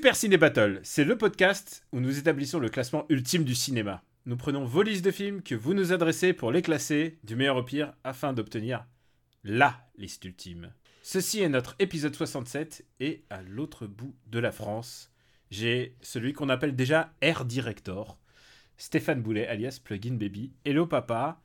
Super Ciné Battle, c'est le podcast où nous établissons le classement ultime du cinéma. Nous prenons vos listes de films que vous nous adressez pour les classer du meilleur au pire afin d'obtenir LA liste ultime. Ceci est notre épisode 67 et à l'autre bout de la France, j'ai celui qu'on appelle déjà Air Director, Stéphane Boulet alias Plugin Baby. Hello papa,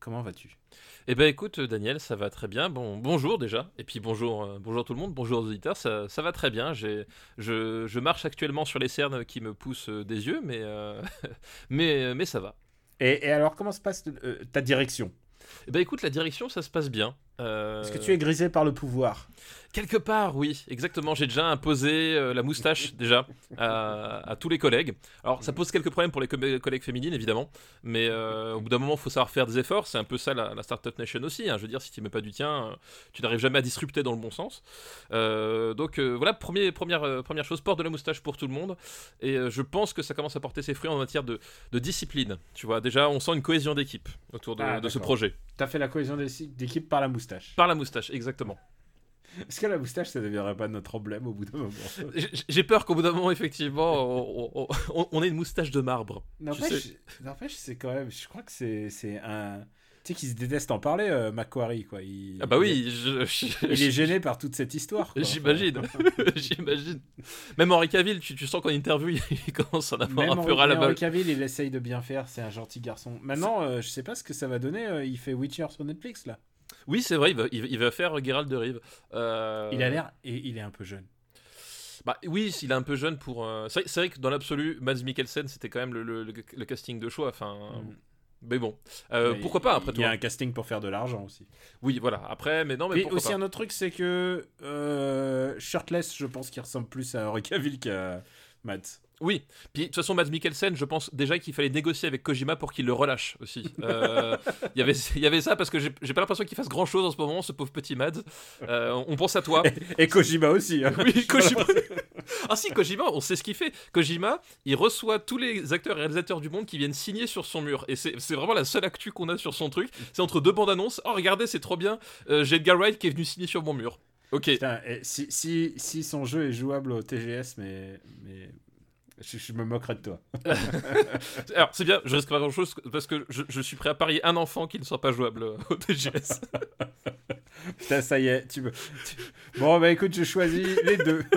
comment vas-tu? Eh ben écoute Daniel, ça va très bien. Bon, bonjour déjà, et puis bonjour, euh, bonjour tout le monde, bonjour aux auditeurs, ça, ça va très bien. J'ai, je, je marche actuellement sur les cernes qui me poussent euh, des yeux, mais, euh, mais, mais ça va. et, et alors comment se passe ta direction? Eh ben écoute, la direction, ça se passe bien. Euh, Est-ce que tu es grisé par le pouvoir? Quelque part, oui, exactement. J'ai déjà imposé euh, la moustache déjà à, à tous les collègues. Alors, ça pose quelques problèmes pour les co- collègues féminines, évidemment, mais euh, au bout d'un moment, il faut savoir faire des efforts. C'est un peu ça la, la Startup Nation aussi. hein. Je veux dire, si tu mets pas du tien, euh, tu n'arrives jamais à disrupter dans le bon sens. Euh, donc euh, voilà, premier, première, euh, première chose, porte de la moustache pour tout le monde. Et euh, je pense que ça commence à porter ses fruits en matière de, de discipline. Tu vois, déjà, on sent une cohésion d'équipe autour de, Ah, de ce projet. T'as fait la cohésion d'équipe par la moustache. Par la moustache, exactement. Est-ce que la moustache, ça ne deviendrait pas notre emblème au bout d'un moment? J'ai- peur qu'au bout d'un moment, effectivement, on, on- on- on ait une moustache de marbre. N'empêche, c'est quand même. Je crois que c'est un. Tu sais qu'ils se détestent en parler, euh, Macquarie, quoi. Il, Ah bah oui, je- je- Il est gêné par toute cette histoire. J'imagine, j'imagine. Même Henri Cavill, tu, tu sens qu'en interview, il commence à en avoir Même un peu ras la Henri. Cavill, il essaye de bien faire, c'est un gentil garçon. Maintenant, euh, je sais pas ce que ça va donner. euh, il fait Witcher sur Netflix, là. Oui, c'est vrai, il va, il il faire Geralt de Rive. Euh, Il a l'air. Et il est un peu jeune. Bah oui, il est un peu jeune pour. euh, C'est vrai, que dans l'absolu, Mads Mikkelsen, c'était quand même le, le- le- le casting de choix. Enfin, Mm. mais bon, Euh, Mais pourquoi pas après Il tout. y a un casting pour faire de l'argent aussi. Oui, voilà. Après, mais non, mais Et aussi pas. un autre truc, c'est que euh, Shirtless, je pense qu'il ressemble plus à Henri Cavill qu'à Matt. Oui, puis de toute façon, Mads Mikkelsen, je pense déjà qu'il fallait négocier avec Kojima pour qu'il le relâche aussi. Euh, Il y avait- il y avait ça parce que j'ai pas l'impression qu'il fasse grand chose en ce moment, ce pauvre petit Mads. Euh, on pense à toi. Et Kojima aussi. hein. Oui, Kojima. ah si, Kojima, on sait ce qu'il fait. Kojima, il reçoit tous les acteurs et réalisateurs du monde qui viennent signer sur son mur. Et c'est vraiment la seule actu qu'on a sur son truc. C'est entre deux bandes annonces. Oh, regardez, c'est trop bien. Euh, J'ai Edgar Wright qui est venu signer sur mon mur. Ok. Putain, si, si, si son jeu est jouable au TGS, mais, mais je, je me moquerai de toi. Alors, c'est bien, je risque pas grand chose parce que je, je suis prêt à parier un enfant qui ne soit pas jouable euh, au TGS. Putain, ça y est, tu me... tu- Bon, bah écoute, je choisis les deux.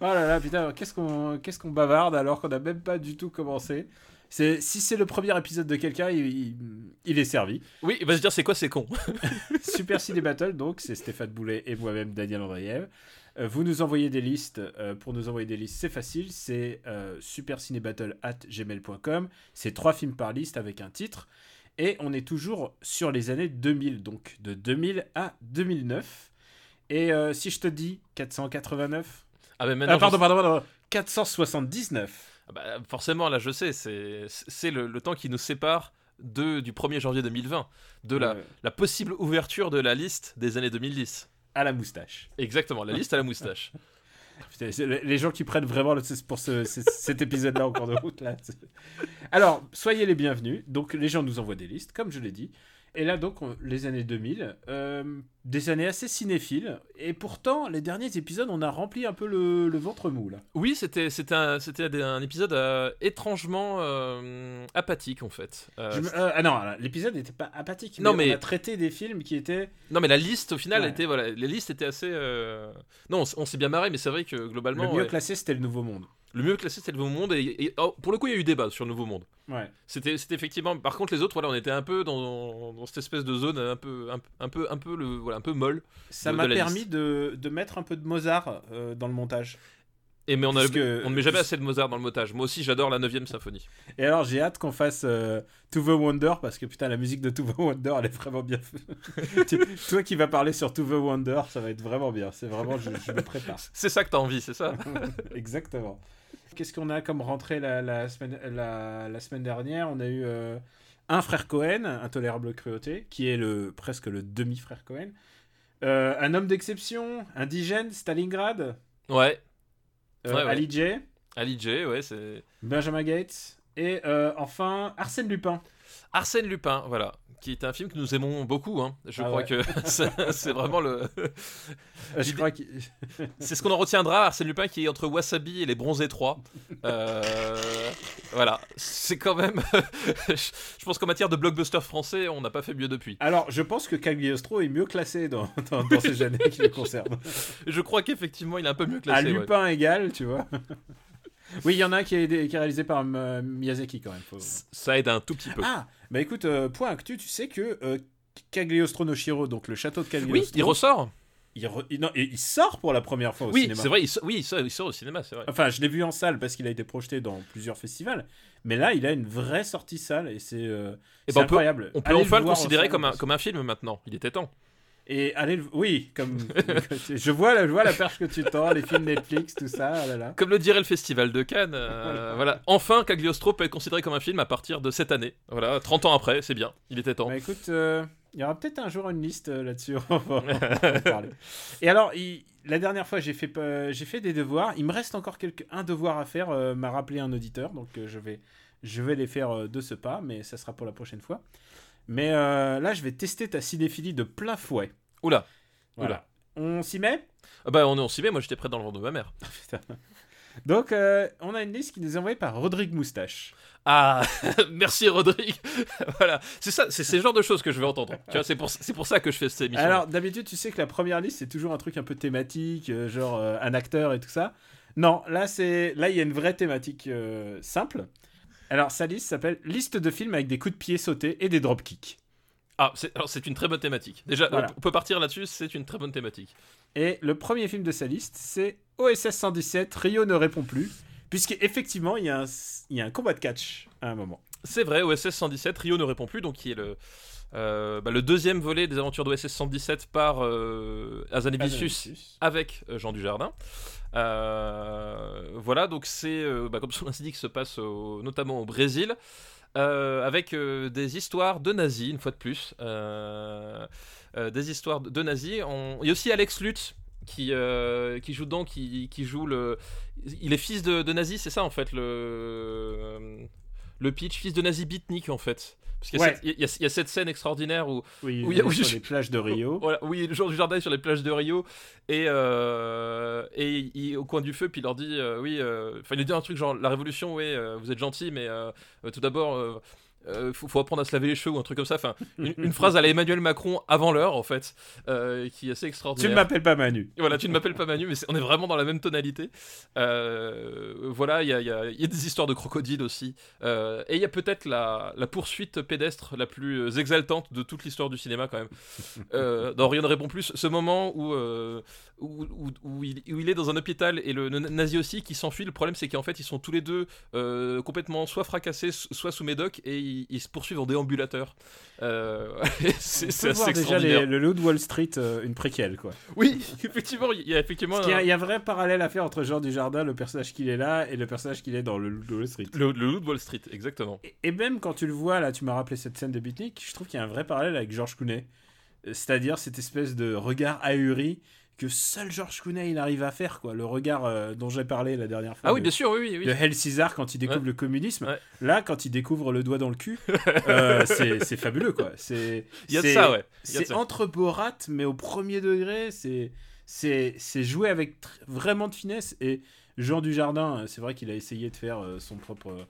oh là là, putain, qu'est-ce qu'on qu'est-ce qu'on bavarde alors qu'on n'a même pas du tout commencé c'est, si c'est le premier épisode de quelqu'un, il, il- il est servi. oui, il va se dire c'est quoi, c'est con. Super Ciné Battle, donc c'est Stéphane Boulet et moi-même Daniel Andreev. Euh, vous nous envoyez des listes. euh, pour nous envoyer des listes, c'est facile. C'est euh, supercinébattle at gmail.com. C'est trois films par liste avec un titre. Et on est toujours sur les années 2000, donc de 2000 à 2009. Et euh, si je te dis 489. Ah, mais maintenant. Ah, pardon, je- pardon, pardon. 479. Ah bah, forcément, là, je sais, c'est le, le temps qui nous sépare de, du 1er janvier 2020, de la, Euh, la possible ouverture de la liste des années 2010. À la moustache. Exactement, la liste à la moustache. Putain, les gens qui prennent vraiment le, pour ce- ce- cet épisode-là en cours de route. Là. Alors, soyez les bienvenus. Donc, les gens nous envoient des listes, comme je l'ai dit. Et là, donc, on- les années 2000, euh, des années assez cinéphiles. Et pourtant, les derniers épisodes, on a rempli un peu le, le ventre mou, là. Oui, c'était c'était un, c'était un épisode euh, étrangement euh, apathique, en fait. Euh, Je me- euh, ah non, l'épisode n'était pas apathique. Non, mais, mais- on a traité des films qui étaient... Non, mais la liste, au final, Ouais. était. Voilà, les listes étaient assez. euh, Non, on, s- on s'est bien marré, mais c'est vrai que globalement. le mieux ouais, classé, c'était le Nouveau Monde. le mieux classé, c'était le Nouveau Monde. Et, et- oh, pour le coup, il y a eu débat sur le Nouveau Monde. Ouais. C'était c'était effectivement. Par contre, les autres, voilà, on était un peu dans, dans cette espèce de zone un peu, un, un peu, un peu, le, voilà, un peu molle. Ça m'a permis de, de mettre un peu de Mozart euh, dans le montage. Et mais on, a, on ne met jamais assez de Mozart dans le montage. Moi aussi, j'adore la 9 symphonie. Et alors, j'ai hâte qu'on fasse euh, To the Wonder parce que putain, la musique de To the Wonder, elle est vraiment bien Toi qui vas parler sur To the Wonder, ça va être vraiment bien. C'est vraiment, je, je me prépare. C'est ça que t'as envie, c'est ça? Exactement. Qu'est-ce qu'on a comme rentrée la, la semaine, la, la semaine dernière? On a eu euh, un frère Cohen, Intolérable Cruauté, qui est le, presque le demi-frère Cohen. Euh, un homme d'exception, indigène, Stalingrad, Ouais, euh, Ouais, ouais. Ali J, Ali J, ouais, c'est. Benjamin Gates, et euh, enfin Arsène Lupin. Arsène Lupin, voilà. Qui est un film que nous aimons beaucoup, hein. Je Ah crois ouais. que c'est vraiment le. Je crois qu'il- C'est ce qu'on en retiendra, Arsène Lupin qui est entre Wasabi et les Bronzés 3. Euh, voilà, c'est quand même. je pense qu'en matière de blockbuster français, on n'a pas fait mieux depuis. Alors, je pense que Cagliostro est mieux classé dans, dans, dans ces années qui le concernent. Je crois qu'effectivement, il est un peu mieux À classé. ouais. Lupin égal, tu vois. Oui, il y en a un qui est, qui est réalisé par euh, Miyazaki quand même. faut- Ça aide un tout petit peu. Ah, bah écoute, euh, point actu, tu sais que euh, Cagliostro no Shiro, donc le château de Cagliostro, oui, il ressort. il, re- non, il- sort pour la première fois au Oui, cinéma. c'est vrai, il sort, oui, il sort, il sort au cinéma, c'est vrai. Enfin, je l'ai vu en salle parce qu'il a été projeté dans plusieurs festivals, mais là, il a une vraie sortie salle et c'est euh, Eh ben, on peut- incroyable. On peut Allez enfin le considérer un, comme un film maintenant. Il était temps. Et allez, le- oui, comme je vois, la- je vois la perche que tu tends, les films Netflix, tout ça, là là. Comme le dirait le Festival de Cannes, euh, voilà. Enfin, Cagliostro peut être considéré comme un film à partir de cette année. Voilà, 30 ans après, c'est bien. Il était temps. Bah écoute, euh, il y aura peut-être un jour une liste euh, là-dessus. Et alors, il- la dernière fois, j'ai fait, j'ai fait des devoirs. Il me reste encore quelques, un devoir à faire, m'a rappelé un auditeur. Donc, je, vais, je vais les faire de ce pas, mais ça sera pour la prochaine fois. Mais là, je vais tester ta cinéphilie de plein fouet. Oula. Voilà. On s'y met? Ah bah, on s'y met, moi j'étais prêt dans le ventre de ma mère. Donc, euh, on a une liste qui nous est envoyée par Rodrigue Moustache. Ah, merci Rodrigue. voilà, c'est ça, c'est ce genre de choses que je veux entendre. Tu vois, c'est pour, c'est pour ça que je fais cette émission. Alors, d'habitude, tu sais que la première liste, c'est toujours un truc un peu thématique, euh, genre euh, un acteur et tout ça. Non, là, c'est là, il y a une vraie thématique euh, simple. Alors, sa liste s'appelle Liste de films avec des coups de pied sautés et des dropkicks. Ah, c'est, une très bonne thématique. Déjà, Voilà. on peut partir là-dessus, c'est une très bonne thématique. Et le premier film de sa liste, c'est OSS 117, Rio ne répond plus. Puisqu'effectivement, il y, a un- il y a un combat de catch à un moment. C'est vrai, OSS 117, Rio ne répond plus, donc qui est le, euh, bah, le deuxième volet des aventures d'OSS 117 par euh, avec euh, Jean Dujardin. Euh, voilà, donc c'est, bah, comme son l'indique, se passe au- notamment au Brésil, euh, avec euh, des histoires de nazis, une fois de plus. Euh, des histoires de, nazis. On- Il y a aussi Alex Lutz qui, joue dedans, qui, qui joue le... Il est fils de, de nazi, c'est ça en fait, le, le pitch, fils de nazi beatnik en fait. Parce qu'il y, a Ouais. cette- il y a- il y a cette scène extraordinaire où Oui, il sur je- les plages de Rio. voilà, oui, le jour du jardin est sur les plages de Rio et, euh, et il, au coin du feu, puis il leur dit euh, oui, euh, enfin il lui dit un truc genre la révolution, oui, vous êtes gentil, mais tout d'abord. Euh, faut, faut apprendre à se laver les cheveux ou un truc comme ça. Enfin, une, une phrase à la Emmanuel Macron avant l'heure, en fait, euh, qui est assez Tu extraordinaire. ne m'appelles pas Manu. Voilà, tu ne m'appelles pas Manu, mais on est vraiment dans la même tonalité. Euh, voilà, il y a, y a- y a des histoires de crocodiles aussi. Euh, et il y a peut-être la, la poursuite pédestre la plus exaltante de toute l'histoire du cinéma, quand même. Dans Rien ne répond plus, ce moment où, où, où- où il, où il est dans un hôpital et le, le nazi aussi qui s'enfuit. Le problème, c'est qu'en fait, ils sont tous les deux complètement soit fracassés, soit sous médoc, et ils, ils se poursuivent en déambulateur. Euh, c'est assez déjà les- le Loup de Wall Street, euh, une préquelle, quoi. Oui, effectivement, il y a effectivement y, a- un- il y a vrai parallèle à faire entre Jean Dujardin, le personnage qu'il est là, et le personnage qu'il est dans le Loup de Wall Street. Le, le loup de Wall Street, exactement. Et, et même quand tu le vois, là, tu m'as rappelé cette scène de Beatnik, je trouve qu'il y a un vrai parallèle avec George Clooney. Euh, C'est-à-dire cette espèce de regard ahuri que seul George Clooney il arrive à faire, quoi. Le regard euh, dont j'ai parlé la dernière fois. Ah oui, de, bien sûr, oui, oui. oui. de Hell Caesar quand il découvre Ouais. le communisme. Ouais. Là, quand il découvre le doigt dans le cul, euh, c'est fabuleux, quoi. C'est Il y a de ça, ouais. C'est entre Borat, mais au premier degré, c'est c'est c'est joué avec vraiment de finesse. Et Jean Dujardin, euh, c'est vrai qu'il a essayé de faire son propre.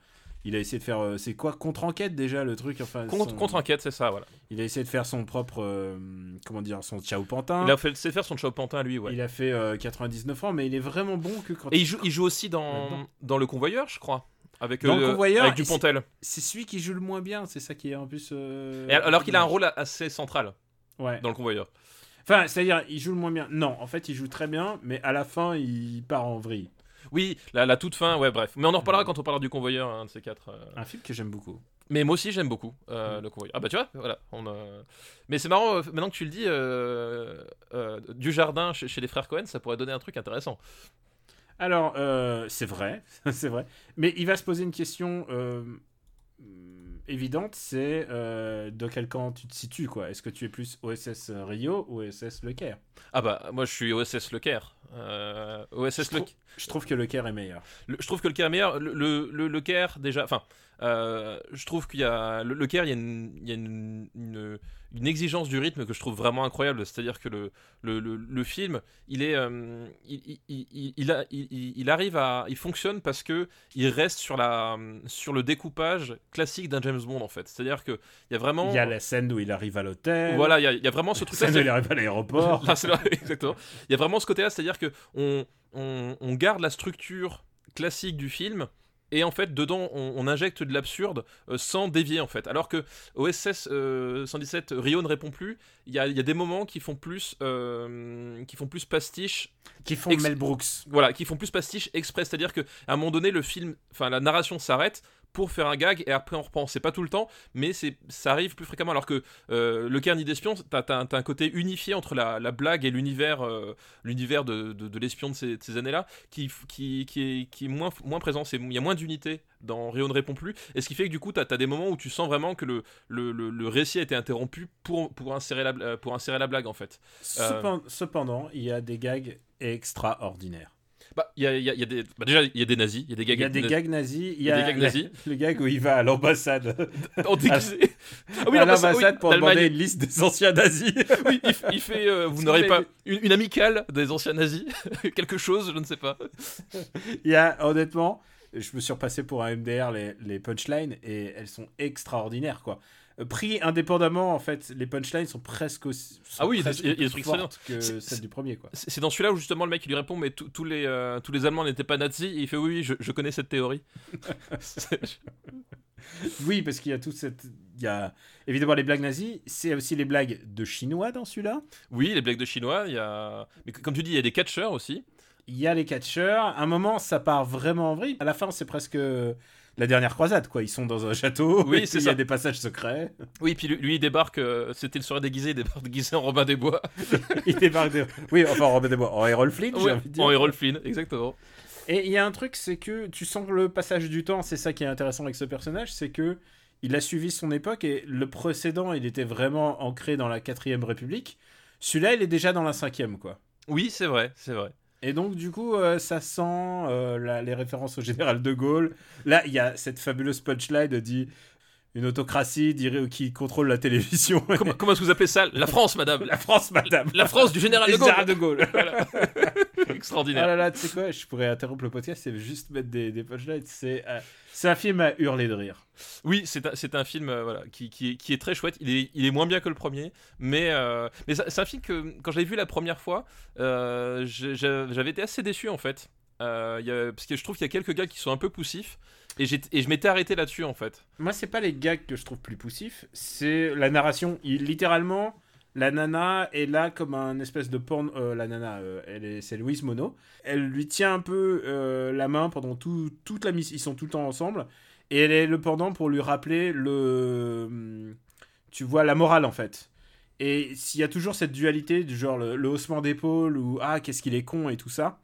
Euh, il a essayé de faire. euh, c'est quoi Contre-enquête déjà le truc enfin, Contre, son- contre-enquête, c'est ça, voilà. Il a essayé de faire son propre. euh, comment dire Son Ciao Pantin. Il a fait, c'est faire son Chao Pantin, lui, ouais. Il a fait euh, 99 ans, mais il est vraiment bon que quand. Et il joue, il joue aussi dans, dans Le Convoyeur, je crois. Avec, Dans Le Convoyeur, avec Dupontel. C'est celui qui joue le moins bien, c'est ça qui est en plus. euh, Et alors qu'il a un rôle assez central Ouais. dans Le Convoyeur. Enfin, c'est-à-dire, il joue le moins bien. Non, en fait, il joue très bien, mais à la fin, il part en vrille. Oui, la, la toute fin, ouais, bref. Mais on en reparlera quand on parlera du Convoyeur, un de ces quatre. euh. Un film que j'aime beaucoup. Mais moi aussi, j'aime beaucoup euh, Mm. Le Convoyeur. Ah bah tu vois, voilà. On, a- Mais c'est marrant, euh, maintenant que tu le dis, euh, euh, du jardin chez, chez les frères Cohen, ça pourrait donner un truc intéressant. Alors, euh, c'est vrai, c'est vrai. Mais il va se poser une question euh, évidente, c'est euh, de quel camp tu te situes, quoi. Est-ce que tu es plus OSS Rio ou OSS Le Caire? Ah bah moi je suis OSS Le Caire. Euh, OSS je, Le trou- je trouve que Le Caire est meilleur. Le- je trouve que le Caire est meilleur. Le, le, Caire, déjà, enfin, euh, je trouve qu'il y a. Le, le Caire, il y a, une, il y a une, une- une exigence du rythme que je trouve vraiment incroyable. C'est-à-dire que le, le, le, le film, il est. euh, il, il, il, il a- il- il- il arrive à. Il fonctionne parce que il reste sur, la, sur le découpage classique d'un James Bond, en fait. C'est-à-dire qu'il y a vraiment. Il y a la scène où il arrive à l'hôtel. Voilà, il y a, il y a vraiment ce La truc-là. scène où c'est- il arrive à l'aéroport. Exactement. Il y a vraiment ce côté-là, c'est-à-dire que on, on, on garde la structure classique du film. Et en fait, dedans, on, on injecte de l'absurde euh, sans dévier, en fait. Alors que OSS euh, 117, Rio ne répond plus. Il y a, il y a des moments qui font plus, euh, qui font plus pastiche qui font Mel Brooks. voilà, qui font plus pastiche exprès. C'est-à-dire qu'à un moment donné, le film, enfin la narration s'arrête pour faire un gag et après on reprend. C'est pas tout le temps, mais c'est ça arrive plus fréquemment. Alors que euh, le Carnet d'espion, t'as t'as un, côté unifié entre la, la blague et l'univers, euh, l'univers de, l'espion de ces, années-là, qui, est, qui est moins, moins présent. Il y a moins d'unité dans Rio ne répond plus. Et ce qui fait que du coup, t'as as des moments où tu sens vraiment que le, récit a été interrompu pour, insérer la, blague en fait. Cependant, il y a des gags extraordinaires. Bah, il y a, y a- y a des, bah, déjà, il y a des nazis, il y a des gags Il y a des gags nazis. Il y a des gags nazis. le gag où il va à l'ambassade. En déguisé. Ah à l'ambassade- oui, pour demander une liste des anciens nazis. Oui, il, fait. euh, vous n'aurez pas une, une amicale des anciens nazis? Quelque chose, je ne sais pas. Il y a, honnêtement, je me suis repassé pour un MDR les, les punchlines et elles sont extraordinaires, quoi. Pris indépendamment, en fait, les punchlines sont presque aussi. sont Ah oui, il y a des- presque il y a des plus trucs que celles du premier, quoi. C'est dans celui-là où justement le mec il lui répond Mais tous- tous les, euh, tous les Allemands n'étaient pas nazis. Et il fait Oui, oui, je, je connais cette théorie. Oui, parce qu'il y a tout cette. Il y a évidemment les blagues nazies, c'est aussi les blagues de chinois dans celui-là. oui, les blagues de chinois, il y a. Mais comme tu dis, il y a des catcheurs aussi. Il y a les catcheurs. À un moment, ça part vraiment en vrille. À la fin, c'est presque la dernière croisade, quoi. Ils sont dans un château. Oui, c'est Il y a des passages secrets. Oui, puis lui, lui, il débarque. euh, C'était le soirée déguisé, il débarque déguisé en Robin des Bois. Il débarque de... Oui, enfin, Robin des Bois, en Errol Flynn, j'ai Ouais, envie de dire. en Errol Flynn, exactement. Et il y a un truc, c'est que tu sens que le passage du temps, c'est ça qui est intéressant avec ce personnage, c'est que il a suivi son époque et le précédent, il était vraiment ancré dans la quatrième République. Celui-là, il est déjà dans la cinquième, quoi. Oui, c'est vrai, c'est vrai. Et donc, du coup, euh, ça sent euh, les références au général de Gaulle. Là, il y a cette fabuleuse punchline dit une autocratie dirait qui contrôle la télévision. Comment, comment est-ce que vous appelez ça? La France, madame la France, madame. La France du général de Gaulle général de Gaulle. Ah Extraordinaire. là là, tu sais quoi, je pourrais interrompre le podcast et juste mettre des, des punchlines. C'est euh, c'est un film à hurler de rire. Oui, c'est un, film euh, voilà, qui, qui, est, qui est très chouette. Il est, il est moins bien que le premier, mais, euh, mais c'est un film que quand j'avais vu la première fois, euh, j'avais été assez déçu en fait. Euh, il y a- parce que je trouve qu'il y a quelques gars qui sont un peu poussifs, et, et je m'étais arrêté là-dessus en fait. Moi, c'est pas les gags que je trouve plus poussifs, c'est la narration. Il, littéralement, la nana est là comme un espèce de porn. euh, la nana, euh, c'est Louise Mono. Elle lui tient un peu euh, la main pendant tout, toute la mission. Ils sont tout le temps ensemble. Et elle est le pendant pour lui rappeler le. hum, Tu vois, la morale en fait. Et s'il y a toujours cette dualité du genre le, haussement d'épaule ou ah, qu'est-ce qu'il est con et tout ça,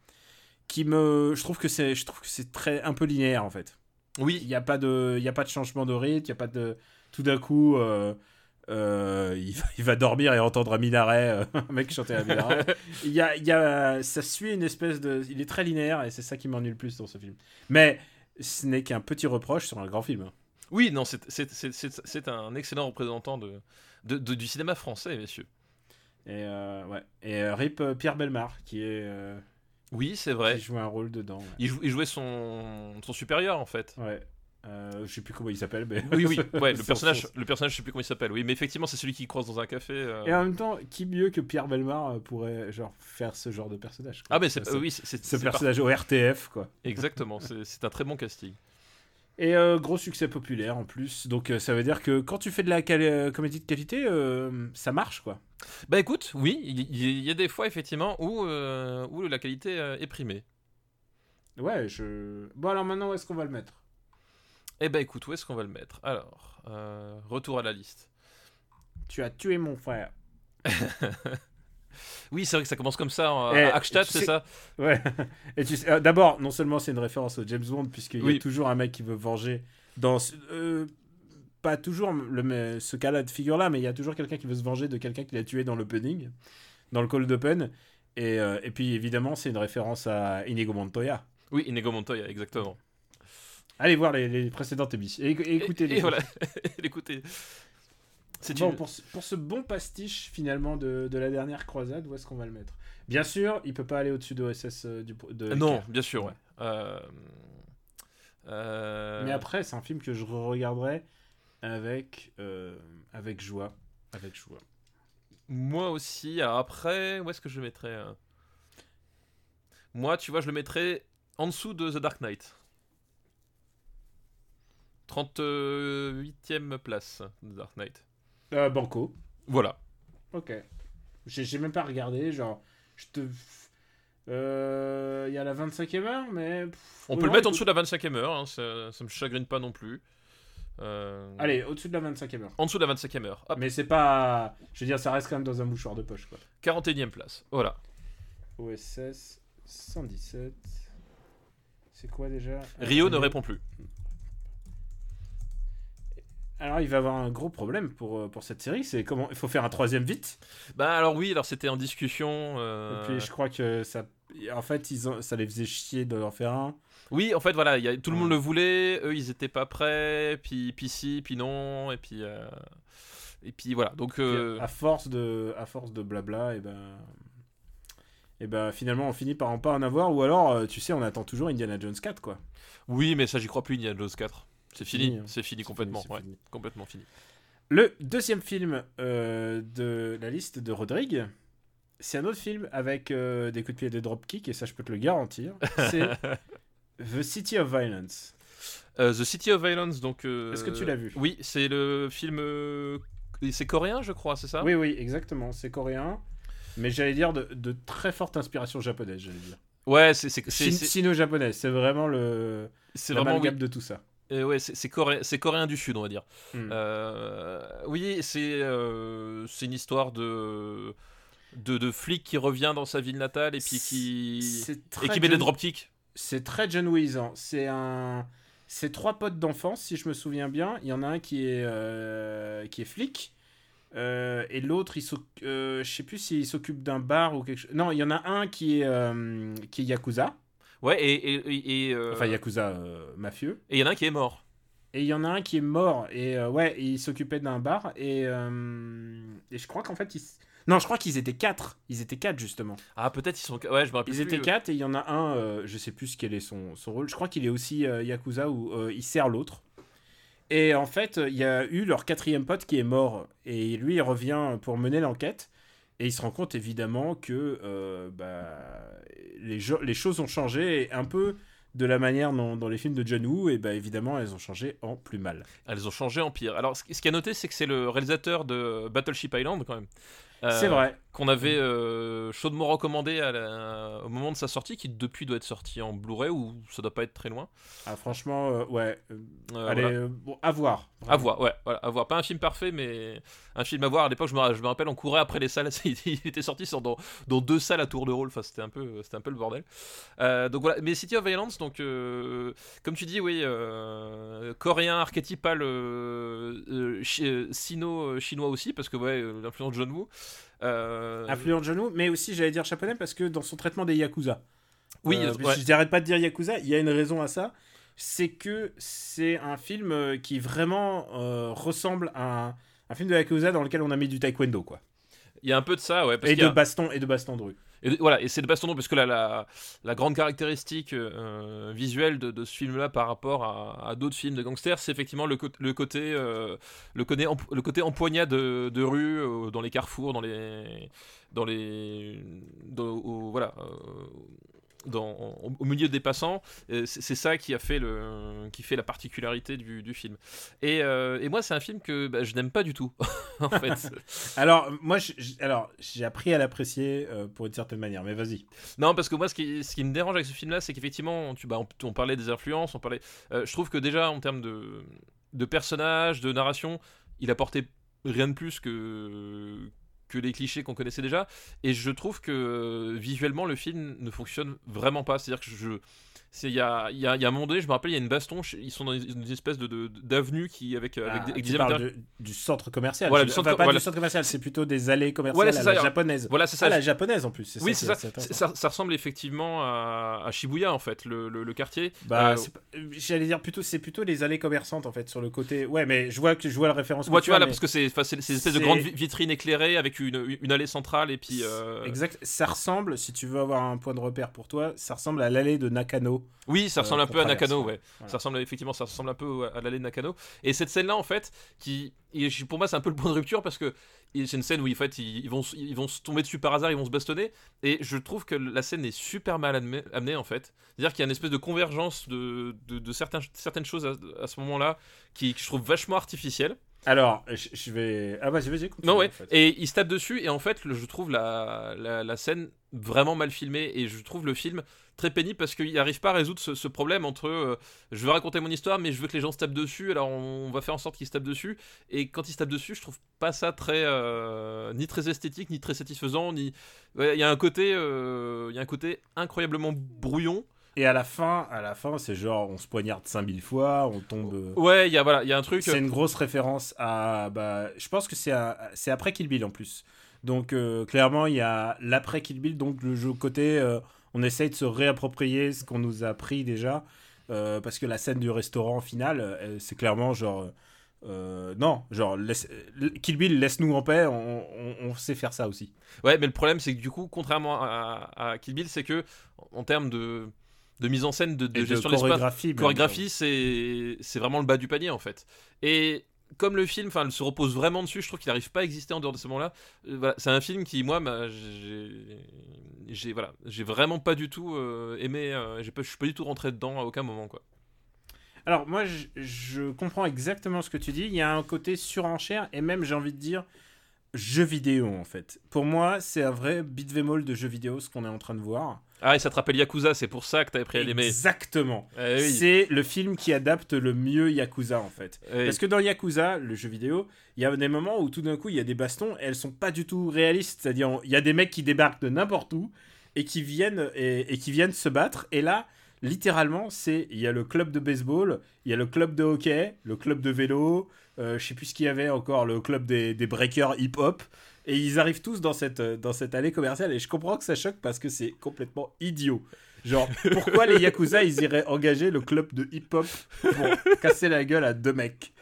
qui me. Je trouve que c'est, un peu linéaire en fait. Il Oui, n'y a, pas de- il y a pas de changement de rythme, il n'y a pas de... Tout d'un coup, euh, euh, il, va, il va dormir et entendre un minaret, euh, un mec chanter un minaret. il y a, il y a, ça suit une espèce de... Il est très linéaire et c'est ça qui m'ennuie le plus dans ce film. Mais ce n'est qu'un petit reproche sur un grand film. oui, non, c'est- c'est c'est- c'est- c'est un excellent représentant de, de- de- du cinéma français, messieurs. Et, euh, ouais. et euh, Rip Pierre Belmar, qui, est, euh, Oui, c'est vrai. qui joue un rôle dedans. ouais. Il, jou- il jouait son, son supérieur en fait. Ouais. Euh, je sais plus comment il s'appelle, mais... Oui, oui, ouais, le Son- personnage, son- le personnage, je sais plus comment il s'appelle. Oui, mais effectivement, c'est celui qui croise dans un café. euh. Et en même temps, qui mieux que Pierre Belmar euh, pourrait genre, faire ce genre de personnage quoi? Ah, mais c'est Ce- oui, c'est Ce par- personnage au RTF, quoi. Exactement, c'est un très bon casting. Et euh, gros succès populaire en plus. Donc ça veut dire que quand tu fais de la comédie de qualité, ça marche quoi. Bah écoute, oui, il y, y a des fois effectivement où, euh, où la qualité euh, est primée. Ouais, je. Bon alors maintenant où est-ce qu'on va le mettre? Eh bah écoute, où est-ce qu'on va le mettre? Alors, euh, retour à la liste. Tu as tué mon frère. Oui, c'est vrai que ça commence comme ça, hein, Eh, c'est sais- ça? Ouais. Et tu sais, d'abord, non seulement c'est une référence au James Bond, puisqu'il y Oui. a toujours un mec qui veut venger dans. euh, pas toujours le, ce cas-là de figure-là, mais il y a toujours quelqu'un qui veut se venger de quelqu'un qui l'a tué dans l'opening, dans le cold open. Et, euh, et puis évidemment, c'est une référence à Inigo Montoya. Oui, Inigo Montoya, exactement. Allez voir les, les précédentes émissions et, et écoutez Et, les voilà, écoutez. C'est Bon, une... pour, ce, pour ce bon pastiche finalement de, de la dernière croisade, où est-ce qu'on va le mettre? Bien sûr, il peut pas aller au-dessus de OSS euh, du, de Non, bien sûr, ouais. Euh, euh, Mais après, c'est un film que je regarderai avec, euh, avec joie. Avec joie. Moi aussi. Après, où est-ce que je le mettrais hein Moi, tu vois, je le mettrais en dessous de The Dark Knight. 38ème place, The Dark Knight. Euh, Banco. Voilà. Ok. J'ai même pas regardé, genre, je te. Euh, Il y a la 25e heure, mais. pff, On peut le mettre en dessous de la 25ème heure, hein, ça, ça me chagrine pas non plus. Euh, Allez, au-dessus de la 25e heure. En dessous de la 25ème heure. Hop, Mais c'est pas. Je veux dire, ça reste quand même dans un mouchoir de poche, quoi. 41ème place. Voilà. OSS 117. C'est quoi déjà? Rio Euh, ne répond plus. Alors, il va avoir un gros problème pour, euh, pour cette série. C'est comment Il faut faire un troisième vite? Bah alors oui, alors c'était en discussion. euh, Et puis, je crois que ça. En fait, ils ont... ça les faisait chier de en faire un. Oui, en fait, voilà, il y a- tout le monde le voulait, eux, ils étaient pas prêts, puis, puis si, puis non, et puis, euh, et puis voilà. Donc, euh, À force de, à force de blabla, et ben, et ben, finalement, on finit par en pas en avoir. Ou alors, euh, tu sais, on attend toujours Indiana Jones 4, quoi. oui, mais ça, j'y crois plus, Indiana Jones 4. C'est fini, Fini, hein. c'est fini C'est complètement, fini, ouais, fini. complètement fini. Le deuxième film euh, de la liste de Rodrigue, c'est un autre film avec euh, des coups de pied et des dropkicks, et ça, je peux te le garantir. C'est The City of Violence. Euh, The City of Violence, donc. euh, Est-ce que tu l'as vu? Oui, c'est le film. euh, C'est coréen, je crois, c'est ça? Oui, oui, exactement. C'est coréen. Mais j'allais dire de, de très forte inspiration japonaise, j'allais dire. Ouais, c'est c'est- c'est- vraiment le c'est vraiment. l'amalgame oui. de tout ça. Euh, ouais, c'est coré- coréen du Sud, on va dire. Hmm. Oui, c'est c'est une histoire de, de de flic qui revient dans sa ville natale et puis qui et qui met des dropkicks. C'est très John Wiseau. C'est un, c'est trois potes d'enfance, si je me souviens bien. Il y en a un qui est euh, qui est flic. euh, et l'autre, il euh, je sais plus s'il s'occupe d'un bar ou quelque chose. Non, il y en a un qui est euh, qui est yakuza, Ouais, et et et, enfin yakuza mafieux. et il y en a un qui est mort. Et il y en a un qui est mort et ouais, et il s'occupait d'un bar et et je crois qu'en fait ils s- non, je crois qu'ils étaient quatre. Ils étaient quatre justement. Ah, peut-être ils sont. Ouais, je me rappelle. Ils plus. étaient quatre et il y en a un, euh, je sais plus quel est son, son rôle. Je crois qu'il est aussi euh, Yakuza ou euh, il sert l'autre. Et en fait, il y a eu leur quatrième pote qui est mort. Et lui, il revient pour mener l'enquête. Et il se rend compte évidemment que euh, bah, les, choses ont changé. Et un peu de la manière dont, dans les films de John Woo, et bah, évidemment, elles ont changé en plus mal. Elles ont changé en pire. Alors, ce qui a noté, c'est que c'est le réalisateur de Battleship Island, quand même. Euh, C'est vrai. Qu'on avait euh, chaudement recommandé à la- au moment de sa sortie, qui depuis doit être sorti en Blu-ray ou ça doit pas être très loin. Ah, franchement, euh, ouais. euh, allez, voilà. bon, à voir. À voir, ouais, voilà, à voir. Pas un film parfait, mais un film à voir. À l'époque, je me, je me rappelle, on courait après les salles. Il était sorti sur, dans, dans deux salles à tour de rôle. Enfin, c'était un peu, c'était un peu le bordel. Donc voilà. Mais City of Violence, donc comme tu dis, oui, coréen archétypal, euh, euh, chi- euh, sino euh, chinois aussi, parce que ouais, l'influence de John Woo. Euh, Influent de genou, mais aussi, j'allais dire japonais parce que dans son traitement des Yakuza. Oui, Euh, ouais. je n'arrête pas de dire Yakuza, il y a une raison à ça. C'est que c'est un film euh, qui vraiment ressemble à un, un film de Yakuza dans lequel on a mis du taekwondo, quoi. il y a un peu de ça, ouais. Parce Et de a- baston et de baston de rue. Et voilà, et c'est le baston parce que la, la, grande caractéristique euh, visuelle de, ce film-là par rapport à, d'autres films de gangsters, c'est effectivement le, côté, euh, le, côté le côté empoignade de, de rue euh, dans les carrefours, dans les, dans les, voilà, euh, dans, au, milieu des passants. Et C'est ça qui a fait le, qui fait la particularité du, du film. Et, euh, et moi, c'est un film que bah, je n'aime pas du tout, en fait. Alors, moi, je- alors, j'ai appris à l'apprécier euh, pour une certaine manière, mais vas-y. Non, parce que moi, ce qui, ce qui me dérange avec ce film-là, c'est qu'effectivement, tu, bah, on, on parlait des influences, on parlait. euh, je trouve que déjà, en termes de, de personnages, de narration, il apportait rien de plus que que les clichés qu'on connaissait déjà. Et je trouve que euh, visuellement, le film ne fonctionne vraiment pas. C'est-à-dire que je. Il y a, y, a, y a un moment donné, je me rappelle, il y a une baston, ils sont dans une, espèce d'avenue de, d'avenue qui avec, Ah, avec, des- tu parles de- du centre commercial. Voilà, du centre- enfin, pas voilà. du centre commercial, c'est plutôt des allées commerciales Voilà, à c'est la ça. japonaise. Voilà, c'est Ah, ça. la japonaise en plus. oui, ça c'est ça. ça. Ça ressemble effectivement à, à Shibuya en fait, le, le, le quartier. Bah, Euh, euh, j'allais dire plutôt, c'est plutôt les allées commerçantes en fait sur le côté. Ouais, mais je vois que je vois la référence. Ouais, tu vois là, parce que c'est c'est- une espèce de grande vi- vitrine éclairée avec une, une allée centrale et puis. euh, Exact. Ça ressemble, si tu veux avoir un point de repère pour toi, ça ressemble à l'allée de Nakano. Oui, ça ressemble euh, un qu'on peu à Nakano, ouais. Voilà. Ça ressemble effectivement, ça ressemble un peu à l'allée de Nakano. Et cette scène-là, en fait, qui, pour moi, c'est un peu le point de rupture parce que c'est une scène où en fait ils, ils vont, ils vont se tomber dessus par hasard, ils vont se bastonner. Et je trouve que la scène est super mal amenée, en fait. C'est-à-dire qu'il y a une espèce de convergence de, de, de certains, certaines choses à, à ce moment-là qui, que je trouve vachement artificielle. Alors, je, vais. Ah vas-y, vas-y, Non, ouais. en fait. Et il se tape dessus, et en fait, je trouve la, la, la scène vraiment mal filmée, et je trouve le film très pénible parce qu'il n'arrive pas à résoudre ce, ce problème entre euh, je veux raconter mon histoire, mais je veux que les gens se tapent dessus, alors on, va faire en sorte qu'ils se tapent dessus. Et quand ils se tapent dessus, je trouve pas ça très. euh, ni très esthétique, ni très satisfaisant, ni. ouais, Il y a un côté. euh, Il y a un côté incroyablement brouillon. Et à la fin, à la fin, c'est genre on se poignarde 5000 fois, on tombe. Ouais, il y a, voilà, il y a un truc. C'est une grosse référence à. Bah, je pense que c'est c'est après Kill Bill en plus. Donc euh, clairement, il y a l'après Kill Bill, donc le jeu côté, euh, on essaye de se réapproprier ce qu'on nous a pris déjà, euh, parce que la scène du restaurant final, euh, c'est clairement genre. euh, non, genre laisse- Kill Bill, laisse-nous en paix, on, on- on sait faire ça aussi. Ouais, mais le problème, c'est que du coup, contrairement à, à Kill Bill, c'est que en termes de, de mise en scène, de, de gestion de l'espace, chorégraphie. chorégraphie, c'est vraiment le bas du panier en fait. Et comme le film, enfin, se repose vraiment dessus, je trouve qu'il n'arrive pas à exister en dehors de ce moment-là. Euh, c'est un film qui, moi, j'ai voilà, j'ai vraiment pas du tout euh, aimé. euh, j'ai je suis pas du tout rentré dedans à aucun moment quoi. Alors moi, je, je comprends exactement ce que tu dis. Il y a un côté surenchère et même, j'ai envie de dire, jeu vidéo en fait. Pour moi, c'est un vrai beat'em de jeu vidéo, ce qu'on est en train de voir. Ah, et ça te rappelle Yakuza, c'est pour ça que t'avais pris à l'aimer. Exactement. Eh oui. C'est le film qui adapte le mieux Yakuza en fait. Eh, Parce que dans Yakuza, le jeu vidéo, il y a des moments où tout d'un coup il y a des bastons et elles sont pas du tout réalistes. C'est-à-dire, il y a des mecs qui débarquent de n'importe où et qui viennent et, et qui viennent se battre. Et là, littéralement, c'est il y a le club de baseball, il y a le club de hockey, le club de vélo, je sais plus ce qu'il y avait encore, le club des, breakers hip-hop. Et ils arrivent tous dans cette, euh, dans cette allée commerciale. Et je comprends que ça choque parce que c'est complètement idiot. Genre, pourquoi les Yakuza, ils iraient engager le club de hip-hop pour casser la gueule à deux mecs?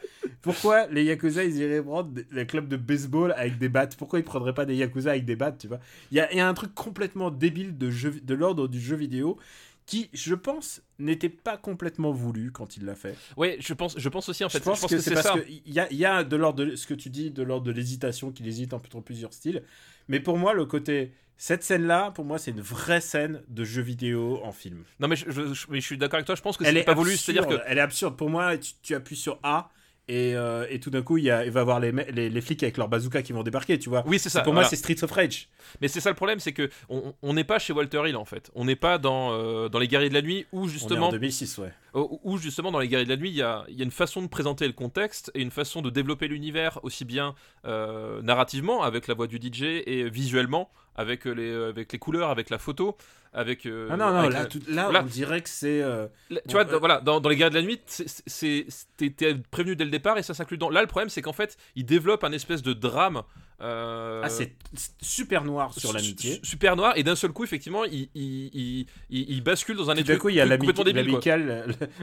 Pourquoi les Yakuza, ils iraient prendre le club de baseball avec des battes? Pourquoi ils prendraient pas des Yakuza avec des battes, tu vois? Il y a, y a un truc complètement débile de, de l'ordre du jeu vidéo qui, je pense, n'était pas complètement voulu quand il l'a fait. Ouais, je pense, je pense aussi en fait. je pense, que, c'est c'est parce qu'il y a, y a de l'ordre de ce que tu dis, de l'ordre de l'hésitation, qu'il hésite entre plusieurs styles. Mais pour moi, le côté. Cette scène-là, pour moi, c'est une vraie scène de jeu vidéo en film. Non mais je, je- je- mais je suis d'accord avec toi. Je pense que Elle est pas voulu. C'est-à-dire que Elle est absurde. Pour moi, tu, tu appuies sur A et, euh, et tout d'un coup, il, y a, il va y avoir les, les, les flics avec leur bazooka qui vont débarquer, tu vois. oui, c'est ça. pour voilà. moi, c'est Streets of Rage. Mais c'est ça le problème, c'est que on n'est pas chez Walter Hill en fait. On n'est pas dans, euh, dans les guerriers de la nuit où On est en justement, 2006, ouais. où où justement dans les guerriers de la nuit, il y a, il y a une façon de présenter le contexte et une façon de développer l'univers aussi bien euh, narrativement avec la voix du DJ et visuellement avec les, avec les couleurs, avec la photo, avec. euh, Ah non, non, avec là, la- tout- là, Là- on dirait que c'est. euh, tu Bon, vois, euh, dans- voilà, dans, dans les guerriers de la nuit, t'es prévenu dès le départ et ça s'inclut dans. Là, le problème, c'est qu'en fait, il développe un espèce de drame. Euh, Ah, c'est super noir sur su- l'amitié. su- Super noir, et d'un seul coup, effectivement, il, il, il, il- il bascule dans un truc coup, il y a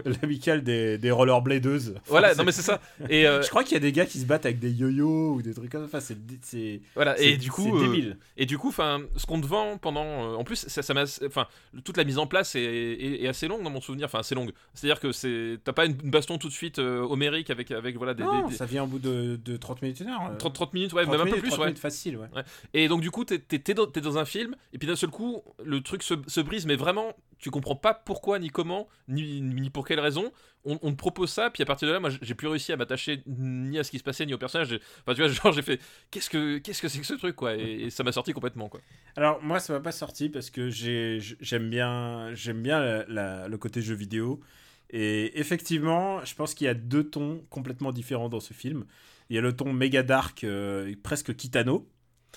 l'amicale des, des rollerbladeuses. Enfin, Voilà, non mais c'est ça. Et, euh, Je crois qu'il y a des gars qui se battent avec des yo-yo ou des trucs comme ça. Enfin, c'est. voilà, et du coup, euh, débile. Et du coup, enfin, ce qu'on te vend pendant, en plus, ça, ça enfin, toute la mise en place est, est- est assez longue dans mon souvenir, enfin assez longue. C'est-à-dire que c'est, t'as pas une, baston tout de suite homérique avec, avec voilà des, Non, des- des- ça vient au bout de, de 30 minutes, une heure. euh. 30, 30 minutes, ouais, 30 même un peu minutes, plus, 30 ouais. minutes facile, ouais. Et donc du coup, t'es, dans, un film, et puis d'un seul coup, le truc se, se brise, mais vraiment, tu comprends pas pourquoi, ni comment, ni, ni pour quelle raison. On, on te propose ça, puis à partir de là, moi, j'ai plus réussi à m'attacher ni à ce qui se passait, ni au personnage. Enfin, tu vois, genre, j'ai fait, qu'est-ce que, qu'est-ce que c'est que ce truc, quoi? Et, et ça m'a sorti complètement, quoi. Alors moi ça m'a pas sorti parce que j'ai j'aime bien j'aime bien la- la- le côté jeu vidéo et effectivement je pense qu'il y a deux tons complètement différents dans ce film. Il y a le ton méga dark euh, presque Kitano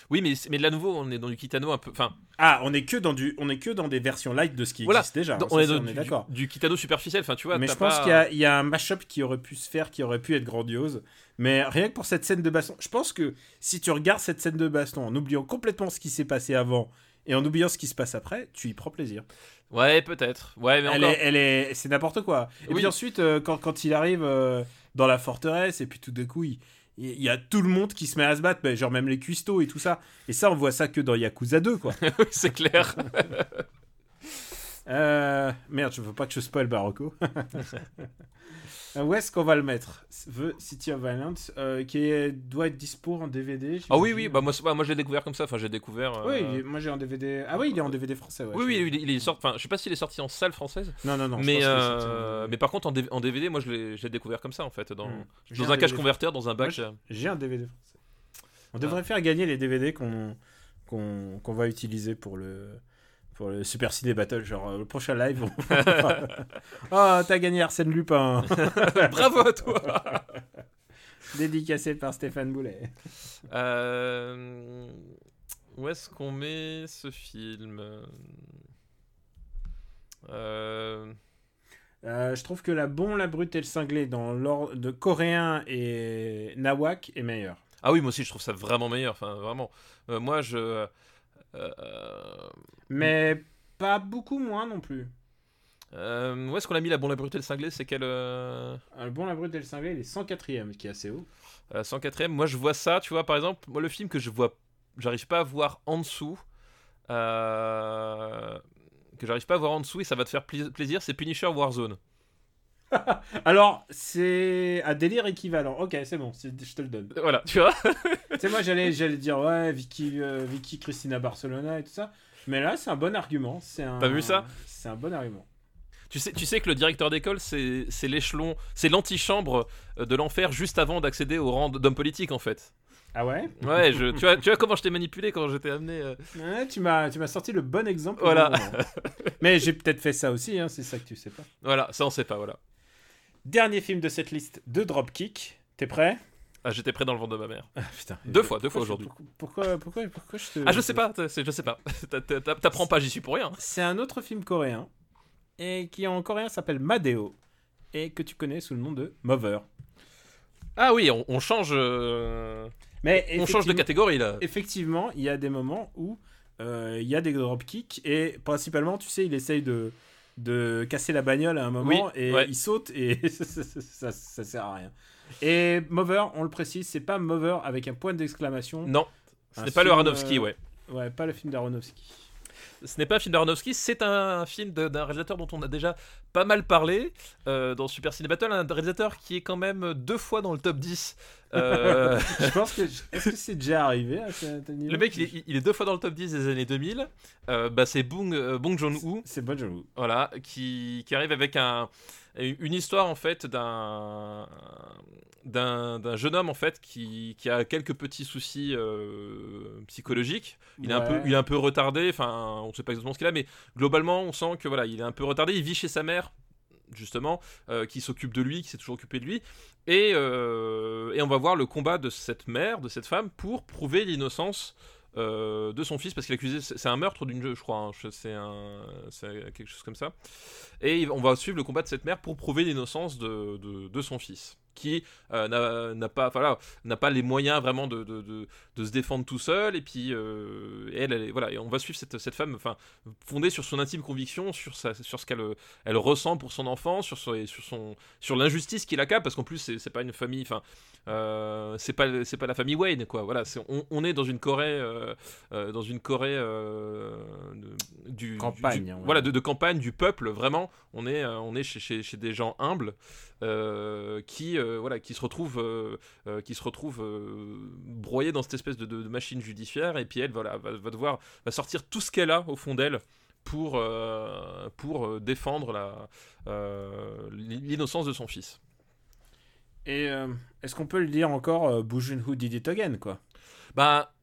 Oui, mais, mais là, nouveau, on est dans du Kitano un peu. Enfin, Ah, on est que dans du, on est que dans des versions light de ce qui Voilà. existe déjà. Ça, on est ça, dans on est du, d'accord. du, du Kitano superficiel. Enfin, tu vois, Mais je pense pas- qu'il y a, il y a un mashup qui aurait pu se faire, qui aurait pu être grandiose. Mais rien que pour cette scène de baston, je pense que si tu regardes cette scène de baston en oubliant complètement ce qui s'est passé avant et en oubliant ce qui se passe après, tu y prends plaisir. Ouais, peut-être. Ouais, mais Elle encore. est, elle est, c'est n'importe quoi. Et Oui. puis ensuite, euh, quand, quand il arrive euh, dans la forteresse, et puis tout d'un coup, il, il y a tout le monde qui se met à se battre, bah, genre même les cuistots et tout ça. Et ça, on voit ça que dans Yakuza 2, quoi. Oui, c'est clair. Euh, Merde, je veux pas que je spoil Barocco. Euh, Où est-ce qu'on va le mettre? The City of Violence, euh, qui est- doit être dispo en DVD. Ah oui, oui, bah moi, bah, moi je l'ai découvert comme ça. Enfin, j'ai découvert. euh, Oui, moi j'ai en DVD. Ah oui, il est en DVD français. Ouais, Oui, oui, il est, il est sorti. Enfin, je sais pas s'il est sorti en salle française, Non, non, non. mais euh, mais par contre en, D- en DVD, moi je l'ai découvert comme ça en fait, dans, Hmm. Dans un cache converteur, dans un bac. J'ai un DVD français. On Ah. devrait faire gagner les DVD qu'on qu'on qu'on va utiliser pour le pour le Super Ciné Battle. Genre euh, le prochain live. oh, t'as gagné Arsène Lupin. Bravo à toi. Dédicacé par Stéphane Boulet. Euh, Où est-ce qu'on met ce film? Euh, Euh, je trouve que la bon, la brute et le cinglé dans l'ordre de coréen et nawak est meilleur. Ah oui, moi aussi je trouve ça vraiment meilleur. Enfin, vraiment. Moi je. Euh, Mais pas beaucoup moins non plus. euh, où est-ce qu'on a mis la bonne la brutale cinglée C'est quel euh, Euh, Le bon, la brute et le cinglé, il est 104ème, qui est assez haut. euh, 104ème Moi je vois ça, tu vois, par exemple, moi le film que je vois, j'arrive pas à voir en dessous. euh, que j'arrive pas à voir en dessous et ça va te faire plaisir, c'est Punisher Warzone. Alors, c'est un délire équivalent. Ok, c'est bon, je te le donne. Voilà, tu vois tu sais, moi, j'allais, dire, ouais, Vicky, euh, Vicky Cristina Barcelona et tout ça. Mais là, c'est un bon argument. C'est un... T'as vu ça? C'est un bon argument. Tu sais, tu sais que le directeur d'école, c'est l'échelon, c'est l'antichambre euh, de l'enfer juste avant d'accéder au rang d'homme politique, en fait. Ah ouais? Ouais, je, tu, vois, tu vois comment je t'ai manipulé quand j'étais amené. euh, Ouais, tu m'as, sorti le bon exemple. Voilà. Mais j'ai peut-être fait ça aussi, hein, c'est ça que tu sais pas. Voilà, ça on sait pas, voilà. Dernier film de cette liste de Dropkick. T'es prêt? Ah, j'étais prêt dans le ventre de ma mère. ah, putain. Deux fois, deux fois aujourd'hui. Pourquoi, pourquoi, pourquoi je te. Ah, je sais pas, je sais pas. T'apprends pas, j'y suis pour rien. C'est un autre film coréen et qui en coréen s'appelle Madeo et que tu connais sous le nom de Mover. Ah oui, on, on change, euh, Mais on change de catégorie là. Effectivement, il y a des moments où euh, il y a des dropkicks et principalement, tu sais, il essaye de de casser la bagnole à un moment Oui, et ouais. il saute et ça, ça, sert à rien. Et Mover, on le précise, c'est pas Mover avec un point d'exclamation. Non, ce n'est pas le Aronofsky, euh, ouais. Ouais, pas le film d'Aronofsky. Ce n'est pas un film d'Aronofsky, c'est un film d'un réalisateur dont on a déjà pas mal parlé euh, dans Super Ciné Battle, un réalisateur qui est quand même deux fois dans le top 10. Euh, Je pense que est-ce que c'est déjà arrivé à niveau le mec, il est, il est deux fois dans le top 10 des années 2000. Euh, bah, c'est Bong, euh, Bong Joon-ho, C'est Bon Joon-ho. voilà, qui, qui arrive avec un, une histoire en fait d'un d'un d'un jeune homme en fait qui, qui a quelques petits soucis euh, psychologiques. Il est un peu il est un peu retardé. Enfin, on ne sait pas exactement ce qu'il a, mais globalement, on sent que voilà, il est un peu retardé. Il vit chez sa mère justement, euh, qui s'occupe de lui, qui s'est toujours occupé de lui. Et, euh, et on va voir le combat de cette mère, de cette femme, pour prouver l'innocence euh, de son fils, parce qu'il accusé, c'est un meurtre d'une, je crois, hein, c'est quelque chose comme ça. Et on va suivre le combat de cette mère pour prouver l'innocence de, de son fils, qui euh, n'a- pas, voilà, n'a pas les moyens vraiment de, de, de, de se défendre tout seul. Et puis, euh, elle, voilà, et on va suivre cette, cette femme, enfin, fondée sur son intime conviction, sur, sa, sur ce qu'elle elle ressent pour son enfant, sur, son- sur, son, sur l'injustice qu'il accable, parce qu'en plus, c'est pas une famille, enfin, euh, c'est pas, c'est pas la famille Wayne, quoi. Voilà, on, on est dans une Corée, dans une Corée de- du Campagne, du- va voilà, de, de campagne du peuple. Vraiment, on est, on est chez, chez, chez des gens humbles qui, voilà, qui se retrouvent, euh, euh, qui se retrouvent euh, broyés dans cette espèce de, de- de machine judiciaire. Et puis elle, voilà, va, va devoir, va sortir tout ce qu'elle a au fond d'elle pour, euh, pour euh, défendre la, euh, l'innocence de son fils. Et euh, est-ce qu'on peut le dire encore, euh, Boo Joon-ho did it again, quoi? Bah,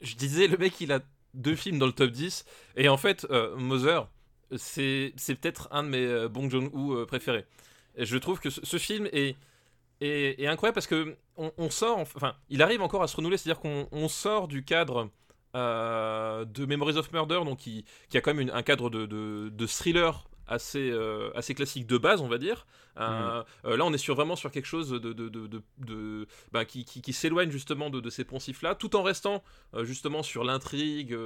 je disais, le mec, il a deux films dans le top 10. Et en fait, euh, Mother, c'est c'est peut-être un de mes euh, Bong Joon-ho euh, préférés. Et je trouve que ce, ce film est, est, est incroyable parce que on, on sort, enfin, il arrive encore à se renouveler, c'est-à-dire qu'on on sort du cadre euh, de Memories of Murder, donc qui, qui a quand même une- un cadre de, de, de thriller assez, euh, assez classique de base, on va dire. Euh, euh, là, on est sur, vraiment sur quelque chose de, de, de, de- de- ben, qui, qui, qui s'éloigne justement de, ces poncifs-là, tout en restant justement sur l'intrigue,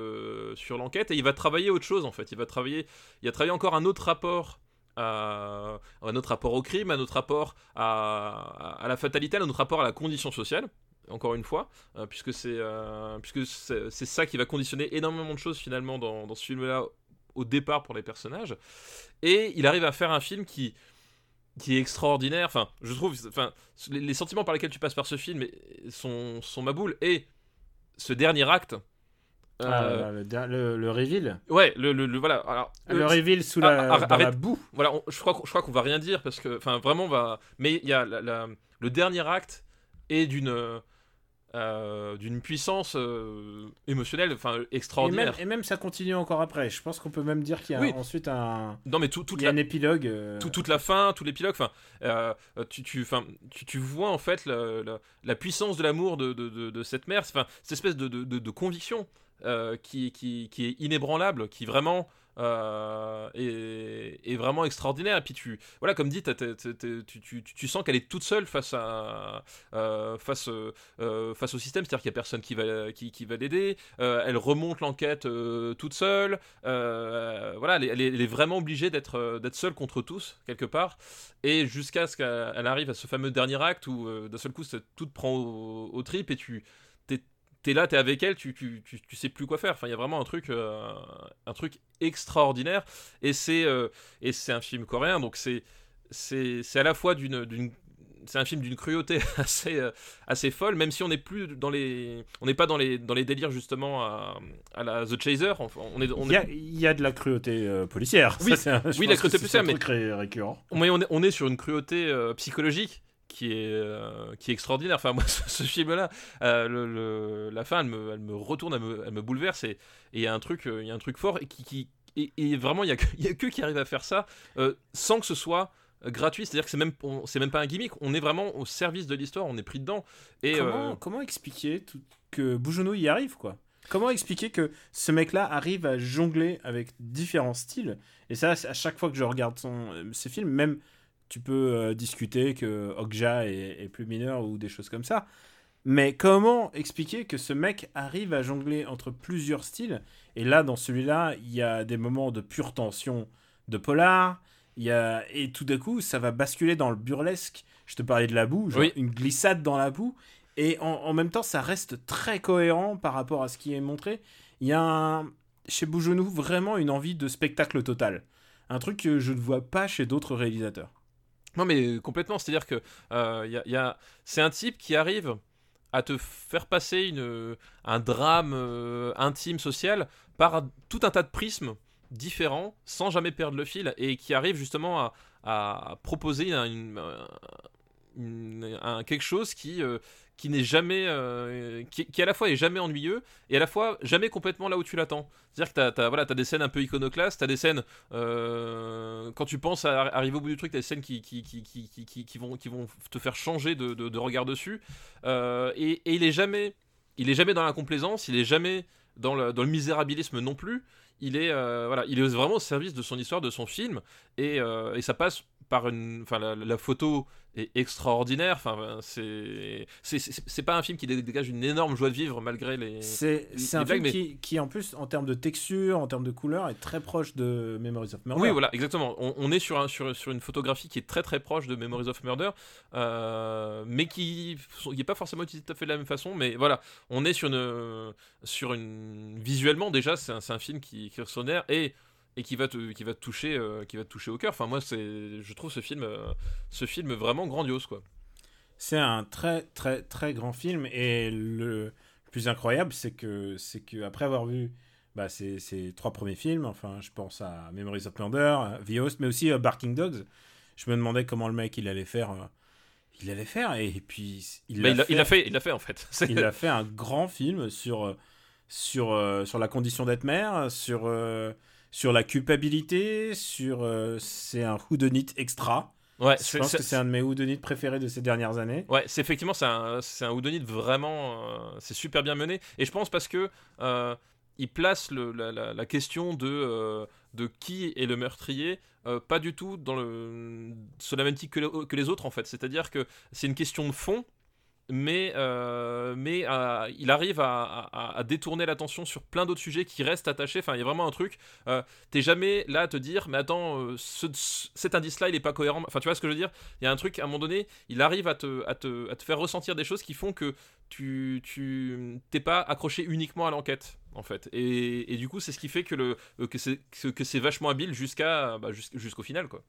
sur l'enquête, et il va travailler autre chose en fait. Il va travailler, il a travaillé encore un autre rapport. À, un autre rapport au crime, un autre rapport à, à la fatalité, un autre rapport à la condition sociale encore une fois, euh, puisque c'est euh, puisque c'est ça qui va conditionner énormément de choses finalement dans, ce film-là au départ pour les personnages. Et il arrive à faire un film qui qui est extraordinaire. Enfin, je trouve, enfin, les, les sentiments par lesquels tu passes par ce film sont sont ma boule. Et ce dernier acte. Euh, Ah, le, der- le, le reveal. Ouais, le, le- le- voilà. Alors, Le euh, reveal sous Ah, la, arrête- dans la boue. voilà, on- je crois, qu'on- je crois qu'on va rien dire parce que, enfin, vraiment, on va. Mais il y a la- la- le dernier acte est d'une euh, d'une puissance euh, émotionnelle, enfin, Et même, extraordinaire. et même ça continue encore après. Je pense qu'on peut même dire qu'il y a Oui. ensuite un, Non, mais tout, toute il y a la, un épilogue. euh, tout- toute la fin, tout l'épilogue, enfin, euh, tu, tu, enfin, tu, tu vois en fait la, puissance de l'amour de, de, de- de cette mère, enfin, cette espèce de- de conviction euh, qui, est inébranlable, qui vraiment euh, est, vraiment extraordinaire. Et puis tu, voilà, comme dit, tu, sens qu'elle est toute seule face euh, au système, c'est-à-dire qu'il y a personne qui va, l'aider. Elle remonte l'enquête toute seule. Voilà, elle est, vraiment obligée d'être, seule contre tous quelque part. Et jusqu'à ce qu'elle elle arrive à ce fameux dernier acte où d'un seul coup tout prend au, au trip et tu t'es, là, t'es avec elle, tu, tu, tu, tu sais plus quoi faire. Enfin, il y a vraiment un truc, euh, un truc extraordinaire. Et c'est, euh, et c'est un film coréen, donc c'est, à la fois d'une, c'est un film d'une cruauté assez, euh, assez folle, même si on n'est plus dans les, on n'est pas dans les, dans les délires justement à, à la The Chaser. Enfin, on est, on Il y, est a, il y a de la cruauté euh, policière. Oui. Ça, un- Oui, la cruauté policière, mais- récurrent. Mais on est, on est sur une cruauté euh, psychologique qui est, euh, qui est extraordinaire. Enfin, moi, ce, film-là, euh, la fin, elle me, elle me retourne, elle me, bouleverse. Et il y a un truc, euh, y a un truc fort et qui, qui et, vraiment, il y a, a que qui arrive à faire ça sans que ce soit gratuit. C'est-à-dire que c'est même, même pas un gimmick. On est vraiment au service de l'histoire. On est pris dedans. Et comment, expliquer tout- que Bougenou y arrive, quoi? Comment expliquer que ce mec-là arrive à jongler avec différents styles? Et ça, à chaque fois que je regarde son, ses films, même tu peux euh, discuter que Okja est, est plus mineur ou des choses comme ça. Mais comment expliquer que ce mec arrive à jongler entre plusieurs styles? Et là, dans celui-là, il y a des moments de pure tension de polar. Il y a... Et tout d'un coup, ça va basculer dans le burlesque. Je te parlais de la boue, genre Oui. une glissade dans la boue. Et en, en même temps, ça reste très cohérent par rapport à ce qui est montré. Il y a un- chez Bougenou vraiment une envie de spectacle total. Un truc que je ne vois pas chez d'autres réalisateurs. Non, mais complètement. C'est-à-dire que euh, y a- c'est un type qui arrive à te faire passer une, un drame euh, intime, social, par tout un tas de prismes différents, sans jamais perdre le fil, et qui arrive justement à, proposer un- quelque chose qui, euh, qui n'est jamais. euh, qui, à la fois est jamais ennuyeux, et à la fois jamais complètement là où tu l'attends. C'est-à-dire que tu as, voilà, t'as des scènes un peu iconoclastes, tu as des scènes. euh, quand tu penses à arriver au bout du truc, tu as des scènes qui, qui, qui, vont, qui vont te faire changer de, de- regard dessus. Euh, et, et il est jamais. Il est jamais dans la complaisance, il est jamais dans le, dans le misérabilisme non plus. Il est, voilà, il est vraiment au service de son histoire, de son film, et, et ça passe par une, enfin la photo est extraordinaire. Enfin, c'est, c'est, pas un film qui dé- dégage une énorme joie de vivre malgré les. C'est un blagues, film qui, qui, en plus, en termes de texture, en termes de couleur, est très proche de Memories of Murder. Oui, voilà, exactement. On, on est sur, un, sur, sur une photographie qui est très très proche de Memories of Murder, euh, mais qui n'est pas forcément utilisée tout à fait de la même façon. Mais voilà, on est sur une. Sur une visuellement, déjà, c'est un, un film qui, qui est et, et qui, va te, qui, va te toucher, euh, qui va te toucher au cœur. Enfin, moi, c'est, je trouve ce film, euh, ce film vraiment grandiose, quoi. C'est un très très très grand film et le, plus incroyable c'est que c'est que après avoir vu bah, ces, ces trois premiers films, enfin je pense à Memories of Murder, The Host, mais aussi à Barking Dogs, je me demandais comment le mec il allait faire, euh, il allait faire et, puis il Bah, l'a il fait. il l'a fait, il l'a fait en fait. Il a fait un grand film sur, euh, sur, euh, sur la condition d'être mère, sur, euh, sur la culpabilité, sur. euh, c'est un whodunit extra. Ouais, Je c'est- pense que c'est un de mes houdonites préférés de ces dernières années. Ouais, c'est effectivement c'est un c'est un whodunit vraiment euh, c'est super bien mené et je pense parce que euh, il place le- la, la- la question de de qui est le meurtrier pas du tout dans le sur la même que, le- que les autres en fait. C'est-à-dire que c'est une question de fond. Mais, euh, mais euh, il arrive à, détourner l'attention sur plein d'autres sujets qui restent attachés. Enfin, il y a vraiment un truc. euh, T'es jamais là à te dire, mais attends, euh, ce- ce- cet indice-là, il est pas cohérent. Enfin, tu vois ce que je veux dire? Il y a un truc, à un moment donné, il arrive à te, à te, te faire ressentir des choses qui font que tu t'es pas accroché uniquement à l'enquête en fait et, et du coup c'est ce qui fait que que c'est que, vachement habile jusqu'à bah, jus- jusqu'au final quoi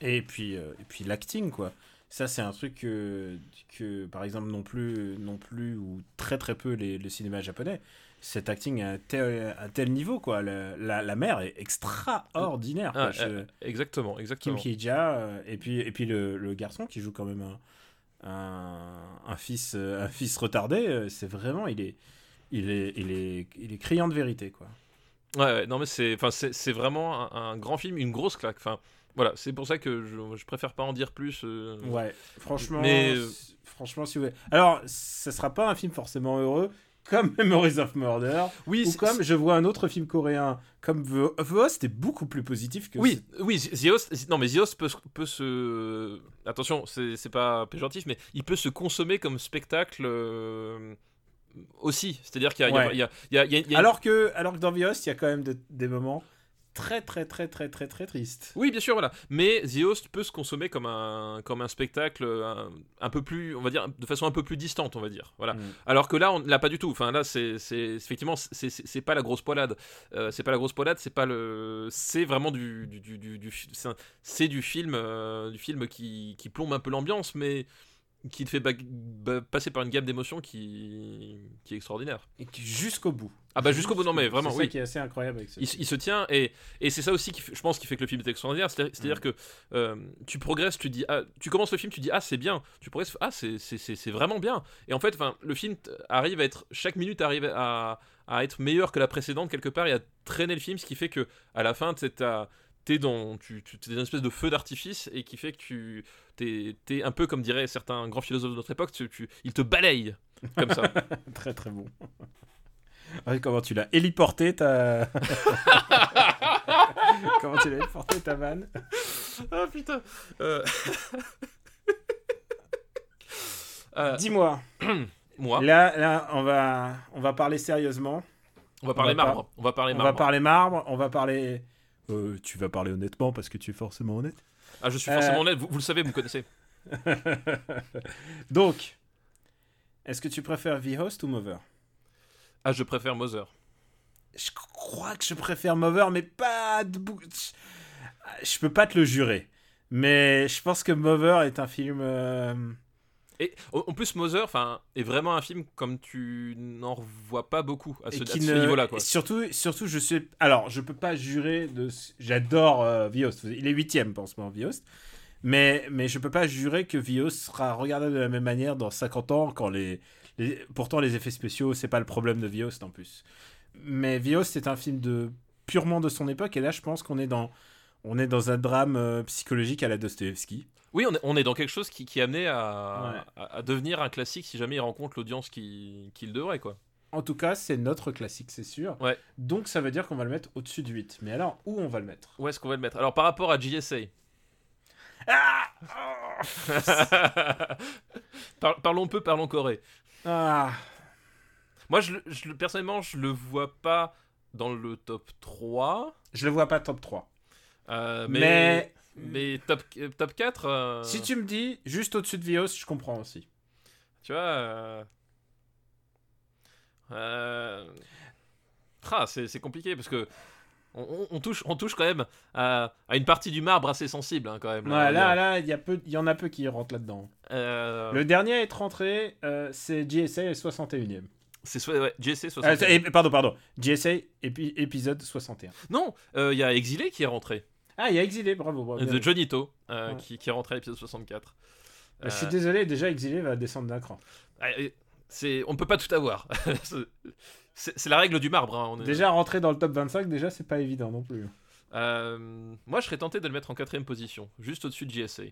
Et puis, et puis l'acting, quoi. Ça, c'est un truc que, que, par exemple, non plus, non plus ou très très peu les, le cinéma japonais. Cet acting à tel, à tel niveau, quoi. Le- la, la mère est extraordinaire. quoi. Ah, Je- euh, exactement Kim exactement Hee-ja, euh, et puis, et puis le, le garçon qui joue quand même un, un, un fils, euh, un fils retardé, c'est vraiment, il est, il est, il est, il est criant de vérité, quoi. ouais, ouais, non mais c'est enfin c'est c'est vraiment un, un grand film une grosse claque enfin voilà c'est pour ça que je, je préfère pas en dire plus euh, Ouais, franchement, Mais- c- franchement, si vous voulez. Alors, ça sera pas un film forcément heureux, comme Memories of Murder, oui ou comme je vois un autre film coréen, comme The, Host, est beaucoup plus positif que. Oui, oui, The Host, non mais The Host peut, se- peut se, attention, c'est pas péjoratif, mais il peut se consommer comme spectacle euh, aussi. C'est-à-dire qu'il y a, Ouais. y y y Alors que, alors que dans The Host, il y a quand même de- des moments très, très, très, très, très, très tristes. Oui, bien sûr, voilà. Mais The Host peut se consommer comme un, comme un spectacle un, un peu plus, on va dire, de façon un peu plus distante, on va dire. Voilà. Mm. Alors que là, on l'a pas du tout. Enfin, là, c'est effectivement, c'est- pas la grosse poilade. Euh, c'est pas la grosse poilade, c'est pas le, c'est vraiment du, du, du, du- du c'est du film, euh, du film qui, qui plombe un peu l'ambiance, mais qui te fait ba- ba- passer par une gamme d'émotions qui, qui est extraordinaire. Et qui- jusqu'au bout. Ah bah jusqu'au bout, non mais vraiment, C'est oui. qui est assez incroyable avec ce il, il se tient et, et c'est ça aussi qui je pense qui fait que le film est extraordinaire. C'est à dire que euh, tu progresses tu dis ah, tu commences le film tu dis ah c'est bien. Tu progresses ah c'est c'est- c'est c'est vraiment bien. Et en fait enfin le film arrive à être chaque minute arrive à, à être meilleur que la précédente quelque part et à traîner le film ce qui fait que à la fin t'as- t'es dans tu, tu dans une espèce de feu d'artifice et qui fait que tu t'es, t'es un peu comme diraient certains grands philosophes de notre époque tu, tu, ils te balayent comme ça Très, très bon. Ah, comment tu l'as héliporté ta. comment tu l'as héliporté ta vanne? Ah putain Euh, euh, Dis-moi. moi Là, là, on va, on va parler sérieusement. On va parler va marbre. On va parler On marbre. va parler marbre. On va parler. Euh, tu vas parler honnêtement parce que tu es forcément honnête. Ah, je suis Euh, forcément honnête. Vous, vous le savez, vous me connaissez. Donc, est-ce que tu préfères The Host ou Mover Ah, je préfère Mother. Je crois que je préfère Mover, mais pas de Je peux pas te le jurer. Mais je pense que Mover est un film. Et en plus, Mother, est vraiment un film comme tu n'en revois pas beaucoup à ce, niveau-là. Surtout, surtout, je sais. Alors, je peux pas jurer de. J'adore euh, The Host. Il est huitième en ce moment, Host. Mais, mais je peux pas jurer que The Host sera regardable de la même manière dans 50 ans quand les. les- Pourtant, les effets spéciaux, c'est pas le problème de The Host en plus. Mais Host est un film de purement de son époque. Et là, je pense qu'on est dans. On est dans un drame euh, psychologique à la Dostoevsky. Oui, on est, on est dans quelque chose qui, qui est amené à, Ouais. à, à devenir un classique si jamais il rencontre l'audience qui- qu'il devrait, quoi. En tout cas, c'est notre classique, c'est sûr. Ouais. Donc, ça veut dire qu'on va le mettre au-dessus de 8. Mais alors, où on va le mettre? Où est-ce qu'on va le mettre? Alors, par rapport à JSA. Ah Par- parlons peu, parlons Corée. Ah Moi, je, je le- personnellement, je le vois pas dans le top 3. Je le vois pas top 3. euh, Mais, mais, mais top, top 4. euh, si tu me dis juste au-dessus de Vios, je comprends aussi. Tu vois. euh, euh, ah, c'est compliqué parce que. On, touche, on touche quand même à, à une partie du marbre assez sensible, hein, quand même. Ouais, là, là, il y, a peu- il y en a peu qui rentrent là-dedans. Euh, Le dernier à être rentré, euh, c'est GSA 61ème. C'est so- ouais, JC Euh, 60. c'est- et- pardon, pardon. GSA épi- épisode 61. Non, il y a Exilé qui est rentré. Ah, il y a Exilé, bravo. bravo de Jonito, euh, ouais. qui, qui est rentré à l'épisode 64. Bah, je suis euh, désolé, déjà Exilé va descendre d'un cran. Ah, c'est, on peut pas tout avoir. c'est la règle du marbre. Hein. On est... Déjà rentrer dans le top 25, déjà c'est pas évident non plus. Euh, moi, je serais tenté de le mettre en quatrième position, juste au-dessus de JSA.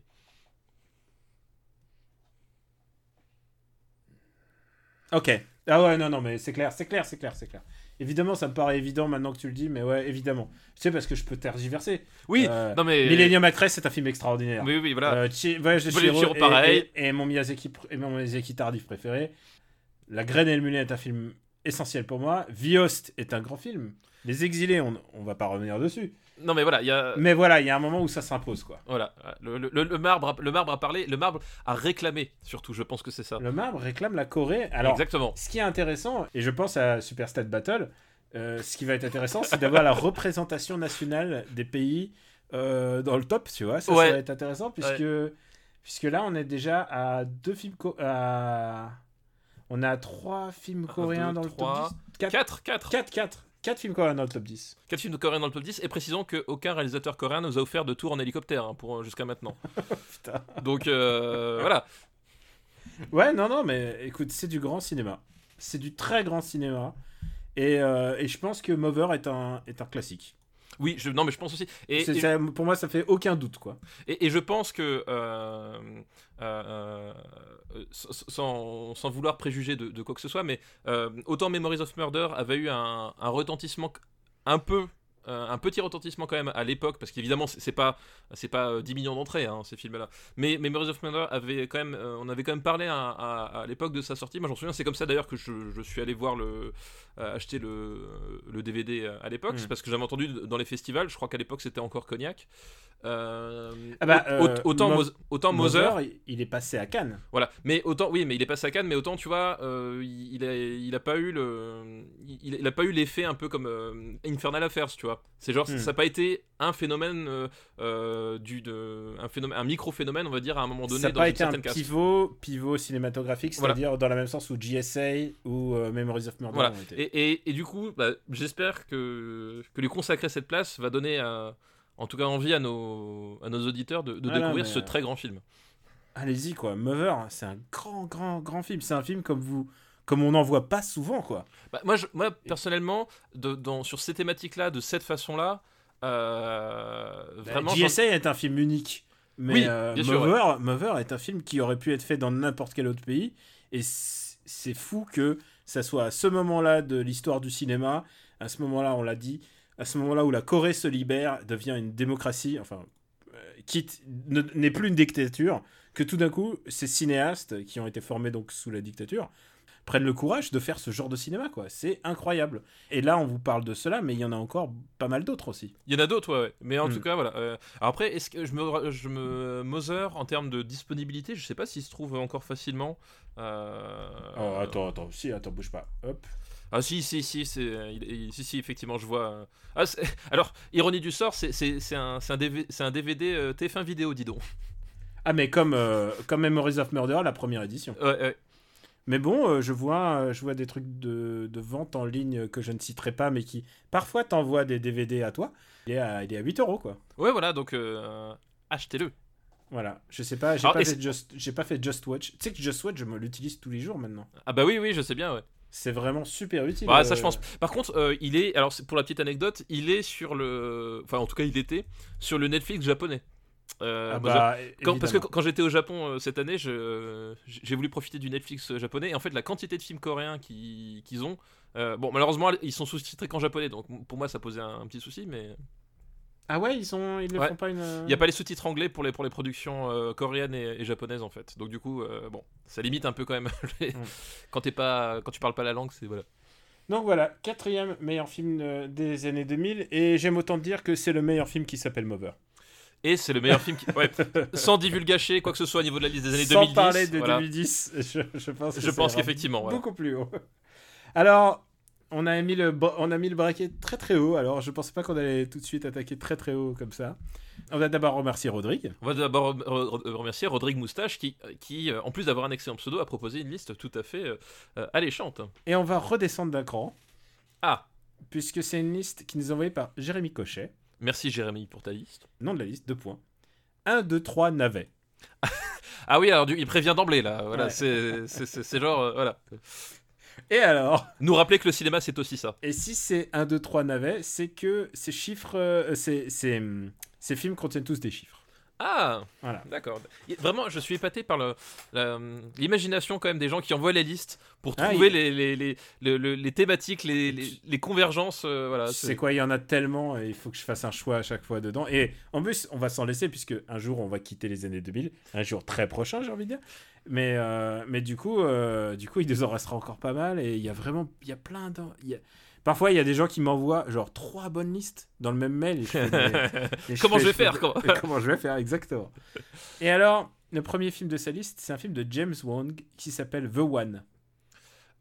Ok. Ah ouais, non, non, mais c'est clair, c'est clair, c'est clair, c'est clair. Évidemment, ça me paraît évident maintenant que tu le dis, mais ouais, évidemment. Tu sais, parce que je peux tergiverser. Oui, Euh, non mais. Millennium Actress, c'est un film extraordinaire. Oui, oui, voilà. Euh, Chi- Voyage de Chihiro Chihiro, et- pareil. Et, et mon Miyazaki, et mon Miyazaki tardif préféré. La Graine et le Mulet est un film essentiel pour moi. Viost est un grand film. Les Exilés, on, on va pas revenir dessus. Non mais voilà, il y a. Mais voilà, il y a un moment où ça s'impose, quoi. Voilà, le, le- le- le marbre, a- le marbre a parlé, le marbre a réclamé, surtout, je pense que c'est ça. Le marbre réclame la Corée. Alors, Exactement. ce qui est intéressant, et je pense à Super Stat Battle, euh, ce qui va être intéressant, c'est d'avoir la représentation nationale des pays euh, dans le top, tu vois. Ça, va être intéressant, puisque, puisque là, on est déjà à deux films. à- On a trois films coréens deux, dans le top 10. 4, 4, 4. 4, 4. 4 films coréens dans le top 10. 4 films coréens dans le top 10, et précisons qu'aucun réalisateur coréen nous a offert de tour en hélicoptère hein, pour jusqu'à maintenant. Putain. Donc euh, voilà. Ouais, non, non, mais écoute, c'est du grand cinéma. C'est du très grand cinéma. Et, euh, et je pense que Mover est un, est un classique. Oui, je, non mais je pense aussi. Et, C'est- et- ça- pour moi, ça fait aucun doute, quoi. Et, et je pense que, euh, euh, euh, sans, sans- sans vouloir préjuger de, de quoi que ce soit, mais euh, autant Memories of Murder avait eu un, un retentissement un peu. Euh, un petit retentissement quand même à l'époque parce qu'évidemment c'est pas c'est pas euh, 10 millions d'entrées hein, ces films là mais Memories of Murder avait quand même euh, on avait quand même parlé à, à- à l'époque de sa sortie. Moi j'en souviens c'est comme ça d'ailleurs que je, je suis allé voir le euh, acheter le, le DVD à l'époque. Mm. c'est parce que j'avais entendu dans les festivals je crois qu'à l'époque c'était encore Cognac euh, Ah bah, euh, autant, Mo- autant Moser, il- il est passé à Cannes. voilà. Mais autant, oui, mais il est passé à Cannes, mais autant, tu vois, euh, il, a, il a pas eu le, il, il a pas eu l'effet un peu comme Infernal Affairs, tu vois. C'est genre, Hmm. ça n'a pas été un phénomène du, de, un phénomène, un micro phénomène, on va dire, à un moment donné ça n'a pas été un pivot, pivot cinématographique, Voilà. c'est-à-dire dans le même sens où GSA ou Memories of Murder Voilà. ont été. Et, et, et du coup, bah, j'espère que, que lui consacrer cette place va donner, à- en tout cas, envie à nos, à nos auditeurs de, de Ah découvrir ce euh, très grand film. Allez-y, quoi. Mover, c'est un grand, grand, grand film. C'est un film comme vous, comme on n'en voit pas souvent, quoi. Bah, moi, je- moi, personnellement, de, dans, sur ces thématiques-là, de cette façon-là, euh, vraiment. j'en- GSA est un film unique. Mais Oui, euh, sûr, Mover, Mover est un film qui aurait pu être fait dans n'importe quel autre pays. Et c'est fou que ça soit à ce moment-là de l'histoire du cinéma, à ce moment-là, on l'a dit, à ce moment-là où la Corée se libère, devient une démocratie, enfin, euh, quitte, ne- n'est plus une dictature, que tout d'un coup, ces cinéastes qui ont été formés donc sous la dictature prennent le courage de faire ce genre de cinéma, quoi. C'est incroyable. Et là, on vous parle de cela, mais il y en a encore pas mal d'autres aussi. Il y en a d'autres, ouais, ouais. Mais en Mm. tout cas, voilà. euh, après, est-ce que je me, je me Mother en termes de disponibilité, je sais pas s'il se trouve encore facilement. euh, Oh, attends, attends, si, attends, bouge pas. Hop. Ah si, si, si, si, si, effectivement, je vois. euh, Ah, alors, ironie du sort, c'est, un, un un DVD euh, TF1 vidéo, dis donc. Ah, mais comme, euh, comme Memories of Murder, la première édition. Ouais, ouais. Mais bon, euh, je, vois, je vois des trucs de, de vente en ligne que je ne citerai pas, mais qui parfois t'envoient des DVD à toi. Il est à, il est à 8 euros, quoi. Ouais, voilà, donc achetez-le. Voilà, je sais pas, j'ai pas, fait Just- pas fait Just Watch. Tu sais que Just Watch, je me l'utilise tous les jours maintenant. Ah bah oui, oui, je sais bien, ouais. C'est vraiment super utile. Bah, ça, euh, je pense. Par contre, euh, il est. Alors, pour la petite anecdote, il est sur le. Enfin, en tout cas, il était sur le Netflix japonais. Euh, Ah bah, Quand- parce que quand, j'étais au Japon euh, cette année, j'ai voulu profiter du Netflix japonais et en fait la quantité de films coréens qui- qu'ils ont, bon malheureusement ils sont sous-titrés qu'en japonais donc pour moi ça posait un, un petit souci mais Ah ouais, ils, sont, ils ne Ouais. font pas une... il n'y a pas les sous-titres anglais pour les, pour les productions euh, coréennes et, et japonaises en fait donc du coup euh, bon ça limite un peu quand même les- Mm. quand, t'es pas, quand tu parles pas la langue c'est voilà. Donc voilà, quatrième meilleur film euh, des années 2000, et j'aime autant dire que c'est le meilleur film qui s'appelle Mover. Et c'est le meilleur film qui... ouais, sans divulgacher quoi que ce soit au niveau de la liste des années Sans 2010. parler de voilà. 2010, je, je pense que Je pense qu'effectivement, beaucoup plus haut. Alors, on a mis le, on a mis le braquet très très haut, alors je pensais pas qu'on allait tout de suite attaquer très très haut comme ça. On va d'abord remercier Rodrigue. On va d'abord re- re- remercier Rodrigue Moustache qui, qui euh, en plus d'avoir un excellent pseudo, a proposé une liste tout à fait euh, euh, alléchante. Et on va redescendre d'un cran, Ah, puisque c'est une liste qui nous est envoyée par Jérémy Cochet. merci Jérémy pour ta liste. Nom de la liste, deux points. 1, 2, 3, navet. Ah oui, alors du- il prévient d'emblée là. Voilà, Ouais. c'est- genre euh, voilà. Et alors Nous rappeler que le cinéma c'est aussi ça. Et si c'est 1, 2, 3 navets, c'est que ces chiffres, euh, ces, ces, hum, ces films contiennent tous des chiffres. Ah, Voilà. d'accord. Vraiment, je suis épaté par la- l'imagination quand même des gens qui envoient les listes pour Ah, trouver il- les, les, les, le- le- les thématiques, les, les, les convergences. euh, voilà, C'est quoi, il y en a tellement, et il faut que je fasse un choix à chaque fois dedans. Et en plus, on va s'en laisser, puisque un jour, on va quitter les années 2000, un jour très prochain, j'ai envie de dire. Mais, euh, mais du, coup, euh, du coup, il nous en restera encore pas mal, et il y a vraiment, il y a plein de... a- Parfois, il y a des gens qui m'envoient genre trois bonnes listes dans le même mail. et je Comment je vais fais- faire, comment- comment je vais faire, exactement. Et alors, le premier film de sa liste, c'est un film de James Wong qui s'appelle The One.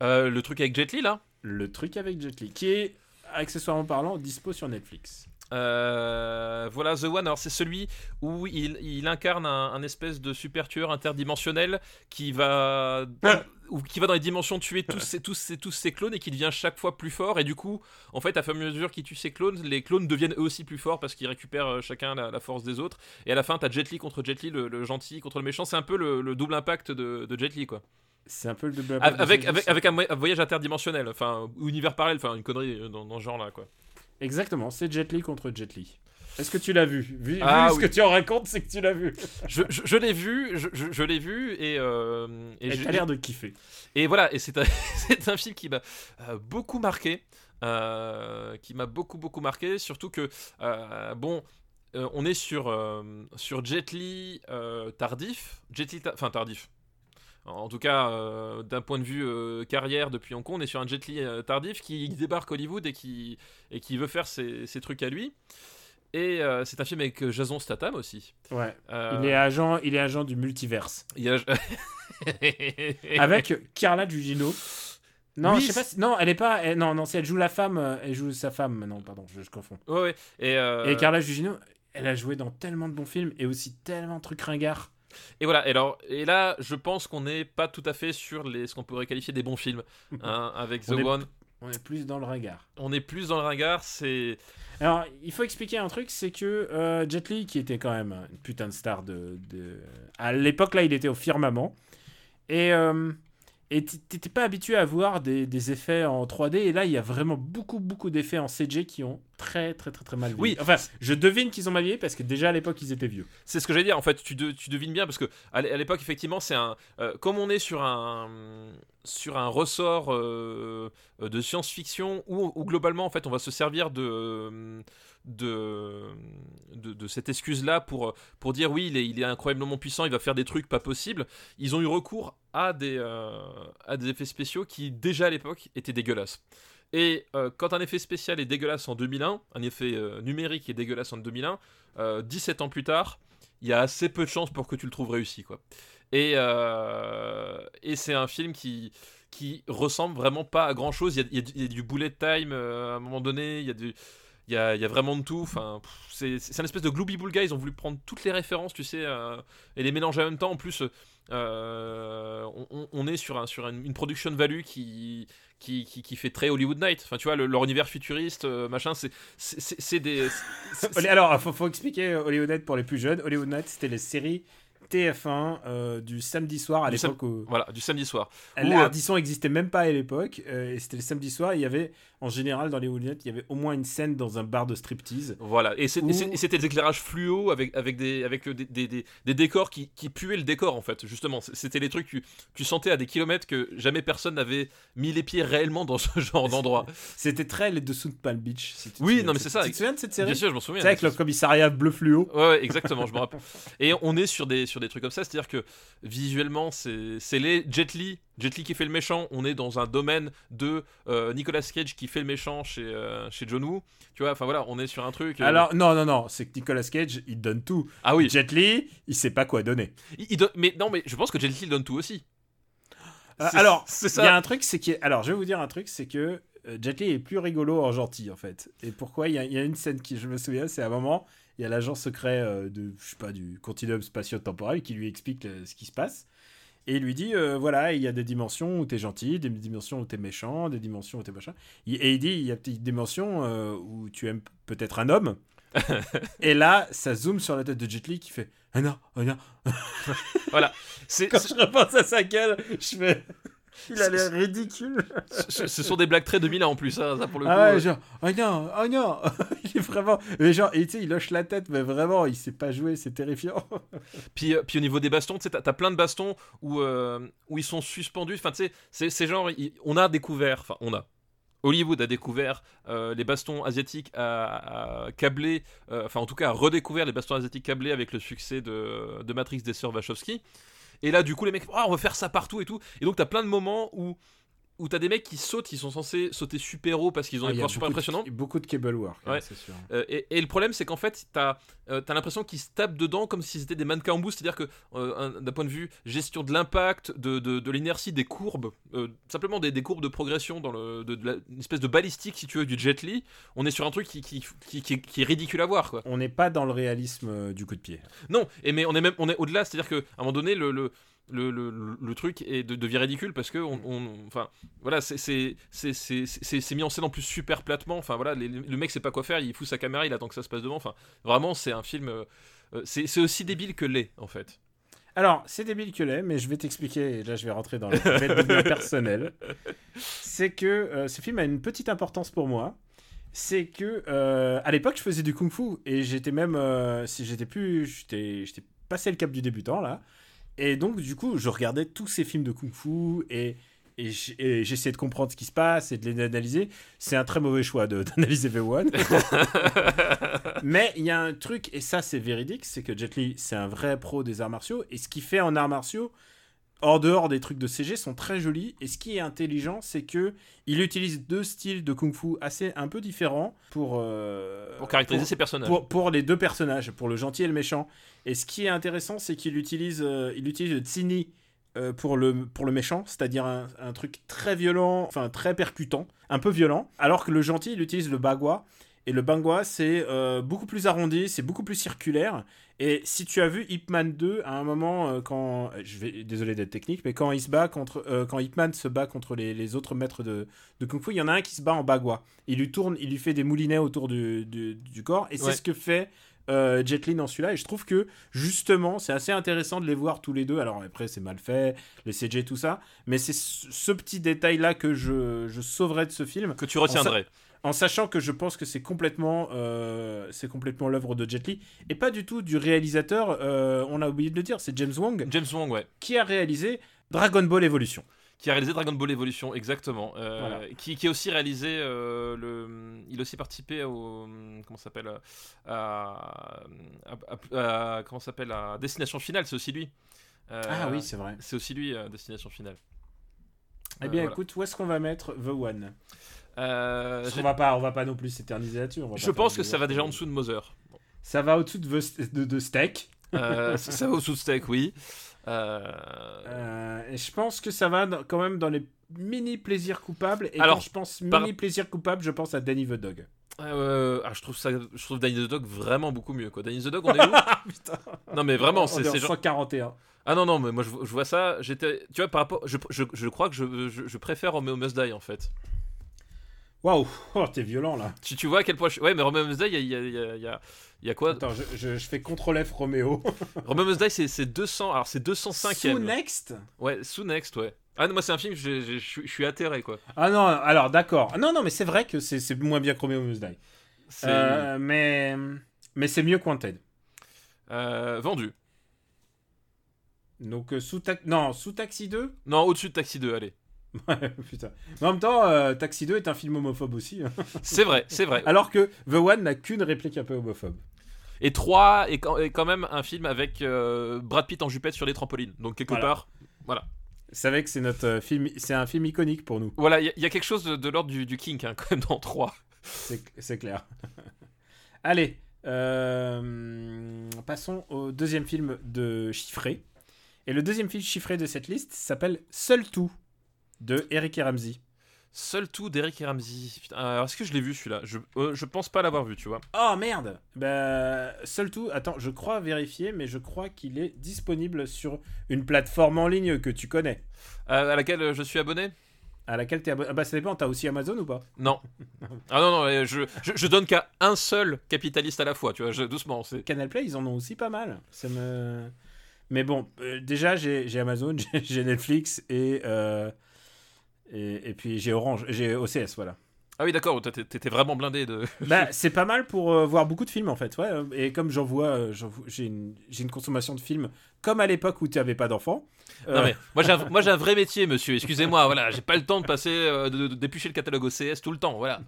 Euh, le truc avec Jet Li là? Le truc avec Jet Li, qui est, accessoirement parlant, dispo sur Netflix. Euh, voilà The One, alors c'est celui où il, il incarne un, un espèce de super tueur interdimensionnel qui va ou qui va dans les dimensions tuer tous ses, tous, ses, tous ses clones et qui devient chaque fois plus fort. Et du coup en fait à fur et à mesure qu'il tue ses clones les clones deviennent eux aussi plus forts parce qu'ils récupèrent euh, chacun la, la force des autres. Et à la fin t'as Jet Li contre Jet Li le, le gentil contre le méchant. C'est un peu le, le double impact de, de Jet Li quoi. C'est un peu le double impact avec, avec, avec un, voyage interdimensionnel enfin univers parallèle enfin une connerie dans, dans ce genre là quoi Exactement, c'est Jet Li contre Jet Li. Est-ce que tu l'as vu? Vu, Ah, vu ce oui. que tu en racontes, c'est que tu l'as vu. je, je, je l'ai vu je, l'ai vu et, euh, et Et j'ai- l'air de kiffer. Et voilà, et c'est un, film qui m'a euh, beaucoup marqué, euh, qui m'a beaucoup beaucoup marqué, surtout que euh, bon, on est sur sur Jet Li tardif, Jet Li, ta- enfin tardif. En tout cas, euh, d'un point de vue euh, carrière depuis Hong Kong, on est sur un Jet Li euh, tardif qui débarque Hollywood et qui, et qui veut faire ses, ses trucs à lui. Et c'est un film avec Jason Statham aussi. Ouais. Il est agent, il est agent du multiverse. il a- Avec Carla Gugino. Non, Oui, je sais pas. si- Non, elle est pas. elle- non, non, si elle joue la femme, elle joue sa femme. Non, pardon, je, je confonds. Ouais, ouais. Et, Et Carla Gugino, elle a joué dans tellement de bons films et aussi tellement de trucs ringards. Et voilà, et, alors, et là, je pense qu'on n'est pas tout à fait sur les, ce qu'on pourrait qualifier des bons films. hein, avec The On est- One, On est plus dans le ringard. on est plus dans le ringard, c'est... Alors, il faut expliquer un truc, c'est que euh, Jet Li, qui était quand même une putain de star de... de- À l'époque, là, il était au firmament. Et euh, et t'étais pas habitué à voir des, des effets en 3D. Et là, il y a vraiment beaucoup, beaucoup d'effets en CG qui ont très, très, très, très mal vieilli. Oui. Enfin, je devine qu'ils ont mal vieilli parce que déjà à l'époque, ils étaient vieux. C'est ce que j'allais dire, en fait, tu, de- tu devines bien, parce que à l'é- à l'époque, effectivement, c'est un... euh, comme on est sur un, sur un ressort euh, de science-fiction, où, où globalement, en fait, on va se servir de... De, de, de cette excuse-là pour, pour dire oui, il est, il est incroyablement puissant, il va faire des trucs pas possibles. Ils ont eu recours à des, euh, des effets spéciaux qui, déjà à l'époque, étaient dégueulasses. Et euh, quand un effet spécial est dégueulasse en 2001, un effet euh, numérique est dégueulasse en 2001, euh, 17 ans plus tard, il y a assez peu de chances pour que tu le trouves réussi. Quoi. Et, et c'est un film qui, qui ressemble vraiment pas à grand chose. Il y a, du- il y a du bullet time à un moment donné, il y a du. Il y a, il y a vraiment de tout. Enfin, c'est c'est un espèce de glooby bull guy. Ils ont voulu prendre toutes les références, tu sais, euh, et les mélanger en même temps. En plus, euh, on, est sur, un, sur une, une production value qui, qui, qui, qui fait très Hollywood Night. Enfin, tu vois, le- leur univers futuriste, euh, machin, c'est c'est- c'est c'est des. Alors, il faut, faut expliquer Hollywood Night pour les plus jeunes. Hollywood Night, c'était les séries TF1 euh, du samedi soir à Du sam- l'époque où Voilà, du samedi soir. Les Ou, euh, Ardisson n'existait même pas à l'époque. euh, et c'était le samedi soir. Il y avait, en général, dans les Night, il y avait au moins une scène dans un bar de striptease. Voilà, et c'était des éclairages fluo avec, avec, des, avec euh, des, des, des- des décors qui, qui puaient le décor en fait, justement. C'était les trucs que tu sentais à des kilomètres que jamais personne n'avait mis les pieds réellement dans ce genre d'endroit. C'était très les dessous de Palm Beach. si tu te Oui, non, mais c'est ça. Tu te souviens de cette série? Bien sûr, je m'en souviens. C'est avec le commissariat bleu fluo. Ouais, ouais, exactement, je me rappelle. Et on est sur des, sur des trucs comme ça, c'est-à-dire que visuellement, c'est c'est les Jet Li, Jet Li qui fait le méchant, on est dans un domaine de euh, Nicolas Cage qui fait le méchant chez, euh, chez John Woo. Tu vois, enfin voilà, on est sur un truc. euh, Alors, non, non, non, c'est que Nicolas Cage, il donne tout. ah oui, Jet Li, il sait pas quoi donner. il- il mais non, mais je pense que Jet Li donne tout aussi. Euh, C'est- alors, c'est il y a ça. un truc, c'est que. Alors, je vais vous dire un truc, c'est que euh, Jet Li est plus rigolo en gentil, en fait. Et pourquoi Il y, a- il y a une scène qui, je me souviens, c'est à un moment, il y a l'agent secret euh, de, je sais pas, du continuum spatio-temporel qui lui explique euh, ce qui se passe. Et il lui dit, euh, voilà, il y a des dimensions où t'es gentil, des dimensions où t'es méchant, des dimensions où t'es machin. Et il dit, il y a des dimensions euh, où tu aimes peut-être un homme. et là, ça zoome sur la tête de Jet Li qui fait, ah non, ah non. Voilà. Quand je repense à sa gueule, je fais... Il a l'air ridicule. ce, ce sont des blagues très 2000 en plus, hein, ça pour le coup. Ah ouais, euh. genre, oh non, oh non. il est vraiment. Mais genre, et tu sais, il hoche la tête, mais vraiment, il sait pas jouer, c'est terrifiant. Puis, euh, puis au niveau des bastons, tu sais, t'as, t'as plein de bastons où, euh, où ils sont suspendus. Enfin, tu sais, c'est, c'est genre, il- on a découvert, enfin, on a. Hollywood a découvert euh, les bastons asiatiques à, à câblés, euh, enfin en tout cas a redécouvert les bastons asiatiques câblés avec le succès de, de Matrix des sœurs Wachowski. Et là, du coup, les mecs, Ah, on va faire ça partout et tout. Et donc, t'as plein de moments où, où t'as des mecs qui sautent, ils sont censés sauter super haut parce qu'ils ont Ah, des pouvoirs super beaucoup de- impressionnants. Beaucoup de cable work, hein, Ouais. c'est sûr. Euh, et, et le problème, c'est qu'en fait, t'as euh, l'impression qu'ils se tapent dedans comme si c'était des mannequins en bout, c'est-à-dire que euh, un- d'un point de vue gestion de l'impact, de, de, de l'inertie, des courbes, euh, simplement des, des courbes de progression dans le, de, la- une espèce de balistique, si tu veux, du Jet Li, on est sur un truc qui, qui, qui, qui est, ridicule à voir, quoi. On n'est pas dans le réalisme du coup de pied. Non, et mais on est même on est au-delà, c'est-à-dire qu'à un moment donné, le, le le, le, truc est de, devient ridicule parce que on, on- enfin voilà c'est c'est mis en scène en plus super platement enfin voilà les- le mec sait pas quoi faire il fout sa caméra il attend que ça se passe devant enfin vraiment c'est un film euh, euh, c'est aussi débile que l'est en fait Alors, c'est débile que l'est, mais je vais t'expliquer, et là je vais rentrer dans le devenir personnel. C'est que euh, ce film a une petite importance pour moi. C'est que euh, à l'époque, je faisais du kung-fu et j'étais même, si j'étais plus, j'étais, j'étais passé le cap du débutant là. Et donc, du coup, je regardais tous ces films de kung-fu et, et j'essayais de comprendre ce qui se passe et de les analyser. C'est un très mauvais choix d'analyser V1. Mais il y a un truc, et ça c'est véridique, c'est que Jet Li, c'est un vrai pro des arts martiaux, et ce qu'il fait en arts martiaux, hors dehors des trucs de CG, sont très jolis, et ce qui est intelligent, c'est que il utilise deux styles de kung-fu assez un peu différents pour... euh, pour caractériser pour- ses personnages pour, pour les deux personnages, pour le gentil et le méchant. Et ce qui est intéressant, c'est qu'il utilise, euh, il utilise le tsini euh, pour, le, pour le méchant, c'est-à-dire un, un truc très violent, enfin très percutant, un peu violent, alors que le gentil, il utilise le bagua. Et le bagua, c'est euh, beaucoup plus arrondi, c'est beaucoup plus circulaire. Et si tu as vu Ip Man 2, à un moment, euh, quand. Je vais, désolé d'être technique, mais quand il se bat contre. euh, quand Ip Man se bat contre les, les autres maîtres de, de Kung Fu, il y en a un qui se bat en bagua. Il lui tourne, il lui fait des moulinets autour du, du, du corps. Et c'est ce que fait euh, Jet Li dans celui-là. Et je trouve que, justement, c'est assez intéressant de les voir tous les deux. Alors après, c'est mal fait, les CG, tout ça. Mais c'est ce, ce petit détail-là que je, je sauverais de ce film. que tu retiendrais En sachant que je pense que c'est complètement, euh, c'est complètement l'œuvre de Jet Li et pas du tout du réalisateur. euh, on a oublié de le dire, c'est James Wong James Wong ouais qui a réalisé Dragon Ball Evolution. qui a réalisé Dragon Ball Evolution, exactement. Euh, Voilà. qui, qui a aussi réalisé le. Il a aussi participé au. Comment s'appelle à, à- à- à- Comment s'appelle à Destination Finale, c'est aussi lui. Ah oui, c'est vrai. C'est aussi lui, Destination Finale. Eh bien, voilà. écoute, où est-ce qu'on va mettre The One? Euh, qu'on va pas, on va pas non plus s'éterniser là-dessus. on je pense que ça va déjà en dessous de Mother. Ça va au-dessus de, de, de Steak. Euh, ça, va au-dessous de Steak, oui. Euh, et je pense que ça va dans- quand même dans les mini plaisirs coupables. Et Alors, quand je pense par- mini plaisirs coupables, je pense à Danny the Dog. euh, ah, je trouve ça, je trouve Danny the Dog vraiment beaucoup mieux. Quoi. Danny the Dog, on est où Putain. Non mais vraiment, On c'est est en c'est genre. 141. Ah non non, mais moi je, je vois ça. J'étais, tu vois, par rapport, je, je, je crois que je, je, je préfère Romeo Must Die en fait. Waouh, oh, t'es violent là. Tu, tu vois à quel point je... Ouais, mais Romeo Must Die, il y a, y, y, y quoi? Attends, je, je, je fais CTRL F Roméo. Romeo Must Die, c'est, c'est 200. Alors c'est 205 Sous Next? Ouais, sous Next, ouais. Ah non, moi c'est un film, je, suis- atterré quoi. Ah non, alors d'accord. Non, non, mais c'est vrai que c'est moins bien que Romeo Must Die. Euh, mais mais c'est mieux que Wanted. euh, vendu. Donc euh, sous ta- non, sous Taxi 2 Non, au-dessus de Taxi 2, allez. Ouais, putain. Mais en même temps, euh, Taxi 2 est un film homophobe aussi. hein. C'est vrai, c'est vrai. Alors que The One n'a qu'une réplique un peu homophobe. Et 3 est quand, est quand même un film avec euh, Brad Pitt en jupette sur les trampolines. Donc quelque Voilà. part, Vous savez que c'est notre euh, film, c'est un film iconique pour nous. voilà, il y, a- il y a quelque chose de, de l'ordre du, du kink hein, quand même dans 3. C'est c'est clair. Allez, euh, passons au deuxième film de chiffré. Et le deuxième film chiffré de cette liste s'appelle Seul tout de Eric et Ramsey. Seul tout d'Eric et Ramsey. Putain, alors est-ce que je l'ai vu celui-là? Je, euh, je pense pas l'avoir vu, tu vois. Oh merde Bah, Seul tout, attends, je crois vérifier, mais je crois qu'il est disponible sur une plateforme en ligne que tu connais. Euh, à laquelle euh, je suis abonné? À laquelle tu es abonné? Ah bah ça dépend, t'as aussi Amazon ou pas? Non. Ah non, non, euh, je, je, je donne qu'à un seul capitaliste à la fois, tu vois, je- doucement. Canal Play, ils en ont aussi pas mal. Ça me... Mais bon, euh, déjà, j'ai j'ai Amazon, j'ai- j'ai Netflix et, euh, Et, et puis j'ai Orange, j'ai OCS, voilà. Ah oui, d'accord, t'étais vraiment blindé de. Bah, c'est pas mal pour euh, voir beaucoup de films en fait, ouais. Et comme j'en vois, euh, j'ai une, consommation de films comme à l'époque où tu avais pas d'enfants. Non Euh, mais moi j'ai un, vrai métier monsieur, excusez-moi, voilà, j'ai pas le temps de passer de, d'éplucher le catalogue OCS tout le temps, voilà.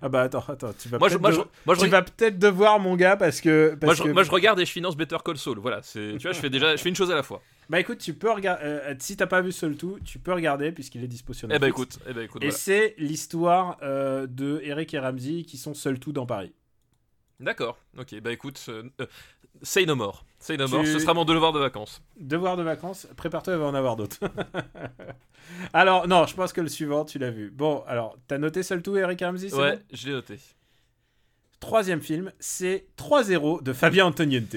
Ah bah attends, attends, tu vas Moi je, peut-être devoir- je, peut-être devoir mon gars parce que. moi, je, que... moi, je regarde et je finance Better Call Saul, voilà, tu vois, je fais déjà je fais une chose à la fois. Bah écoute, tu peux regarder. si t'as pas vu Seul Tout, tu peux regarder puisqu'il est dispo sur Eh ben Netflix. écoute, eh ben écoute, Et voilà. c'est l'histoire euh, de Eric et Ramsey qui sont seuls tout dans Paris. D'accord. OK, bah écoute, euh, euh, Say No More. Say No Tu- More, ce sera mon devoir de vacances. Devoir de vacances, prépare-toi, il va en avoir d'autres. alors, non, je pense que le suivant, tu l'as vu. Bon, alors, t'as noté Seul Tout, Eric et Ramsey c'est Ouais, bon? je l'ai noté. Troisième film, c'est 3-0 de Fabien Antoniente.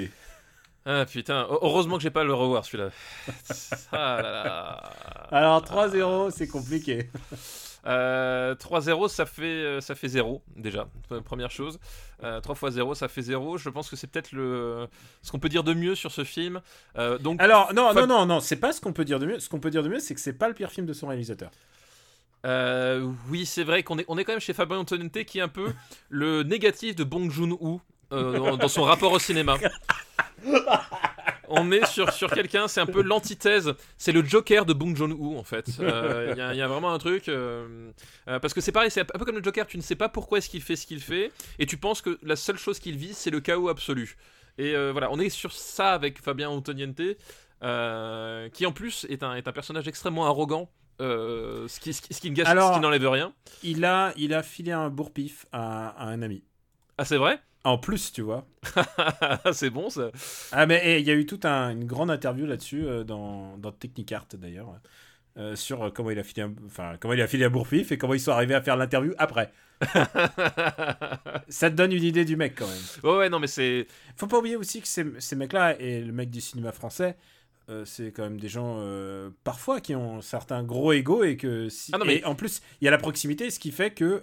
Ah putain, heu- heureusement que j'ai pas le revoir celui-là. Ah là là. Alors, 3-0, c'est compliqué. Euh, 3-0, ça fait, euh, ça fait 0 déjà, première chose. Euh, 3 fois 0, ça fait 0. Je pense que c'est peut-être le ce qu'on peut dire de mieux sur ce film. Euh, donc, Alors, non, Fab- non, non, non, c'est pas ce qu'on peut dire de mieux. Ce qu'on peut dire de mieux, c'est que c'est pas le pire film de son réalisateur. euh, oui, c'est vrai qu'on est, on est quand même chez Fabien Antoniente qui est un peu le négatif de Bong Joon-ho euh, dans, dans son rapport au cinéma. On est sur, sur quelqu'un, c'est un peu l'antithèse, c'est le Joker de Bong Joon-ho en fait. Euh, Il y, a- il y a vraiment un truc, euh, parce que c'est pareil, c'est un peu comme le Joker, tu ne sais pas pourquoi est-ce qu'il fait ce qu'il fait, et tu penses que la seule chose qu'il vit, c'est le chaos absolu. Et voilà, on est sur ça avec Fabien Antoniente, qui en plus est un, est un personnage extrêmement arrogant, euh, ce, qui, ce qui- ce qui ne gâche, Alors- ce qui n'enlève rien. Il a, il a filé un bourre-pif à, à un ami. Ah, c'est vrai? En plus, tu vois. C'est bon ça. Ah, mais et il y a eu toute un- une grande interview là-dessus euh, dans, dans Technicart d'ailleurs. euh, sur euh, comment il a filé un, enfin comment il a un bourre-pif et comment ils sont arrivés à faire l'interview après. Ça te donne une idée du mec quand même. ouais, ouais, non, mais c'est. Faut pas oublier aussi que ces, ces mecs-là et le mec du cinéma français, euh, c'est quand même des gens parfois qui ont certains gros égaux et que si, Ah non, mais- et en plus il y a la proximité, ce qui fait que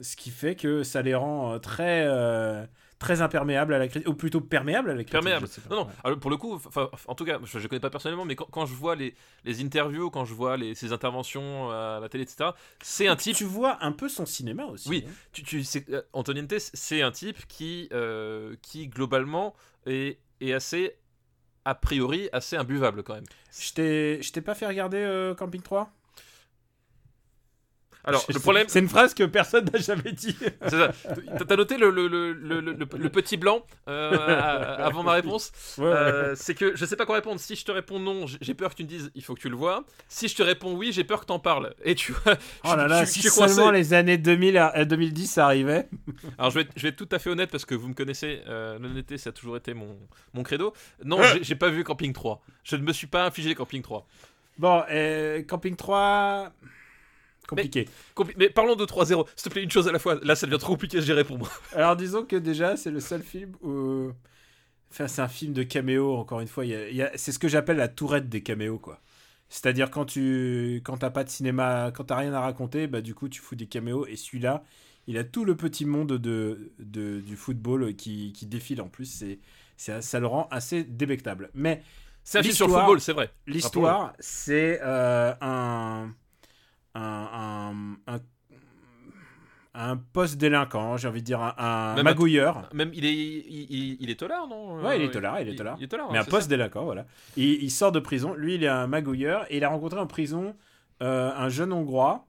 ce qui fait que ça les rend euh, très euh, très imperméables à la critique ou plutôt perméables à la critique. Perméable. je sais pas. Non, non, alors, pour le coup, en tout cas, je, je connais pas personnellement, mais quand, quand je vois les, les interviews, quand je vois les, ses interventions à la télé, etc., c'est un type. Tu vois un peu son cinéma aussi. Oui. hein. Tu, tu, euh, Antoniente, c'est un type qui, euh, qui globalement, est, est assez, a priori, assez imbuvable quand même. Je t'ai je t'ai pas fait regarder euh, Camping 3 Alors, le problème, C'est une phrase que personne n'a jamais dit. c'est ça. T'as- noté le, le, le, le, le- le petit blanc euh, avant ma réponse? Ouais, ouais. Euh, c'est que je sais pas quoi répondre. Si je te réponds non, j'ai peur que tu me dises il faut que tu le vois. Si je te réponds oui, j'ai peur que t'en parles. Et tu vois, Oh là je- là, je- je si seulement les années 2000 à à 2010 arrivaient. Alors je vais, être, je vais être tout à fait honnête parce que vous me connaissez, euh, l'honnêteté ça a toujours été mon, mon credo. Non, j'ai- j'ai pas vu Camping 3. Je ne me suis pas infligé Camping 3. Bon, euh, Camping 3. Compliqué. Compli- Mais parlons de 3-0. S'il te plaît, une chose à la fois. Là, ça devient trop compliqué à gérer pour moi. Alors disons que déjà, c'est le seul film où. Enfin, c'est un film de caméo, encore une fois. C'est ce que j'appelle la tourette des caméos, quoi. C'est-à-dire quand tu quand t'as pas de cinéma, quand t'as rien à raconter, bah du coup tu fous des caméos et celui-là, il a tout le petit monde de, de- du football qui, qui défile en plus. C'est ça le rend assez débectable. Mais C'est un film sur le football, c'est vrai. L'histoire, c'est euh, un, un, un, un, un post-délinquant, j'ai envie de dire un, un Même un- magouilleur, Même il est, il, il- il est tolard, non? Ouais, il est tolard, il est tolard. Il est tolard, mais hein, un post-délinquant, voilà. Il, sort de prison, lui il est un magouilleur, et il a rencontré en prison euh, un jeune Hongrois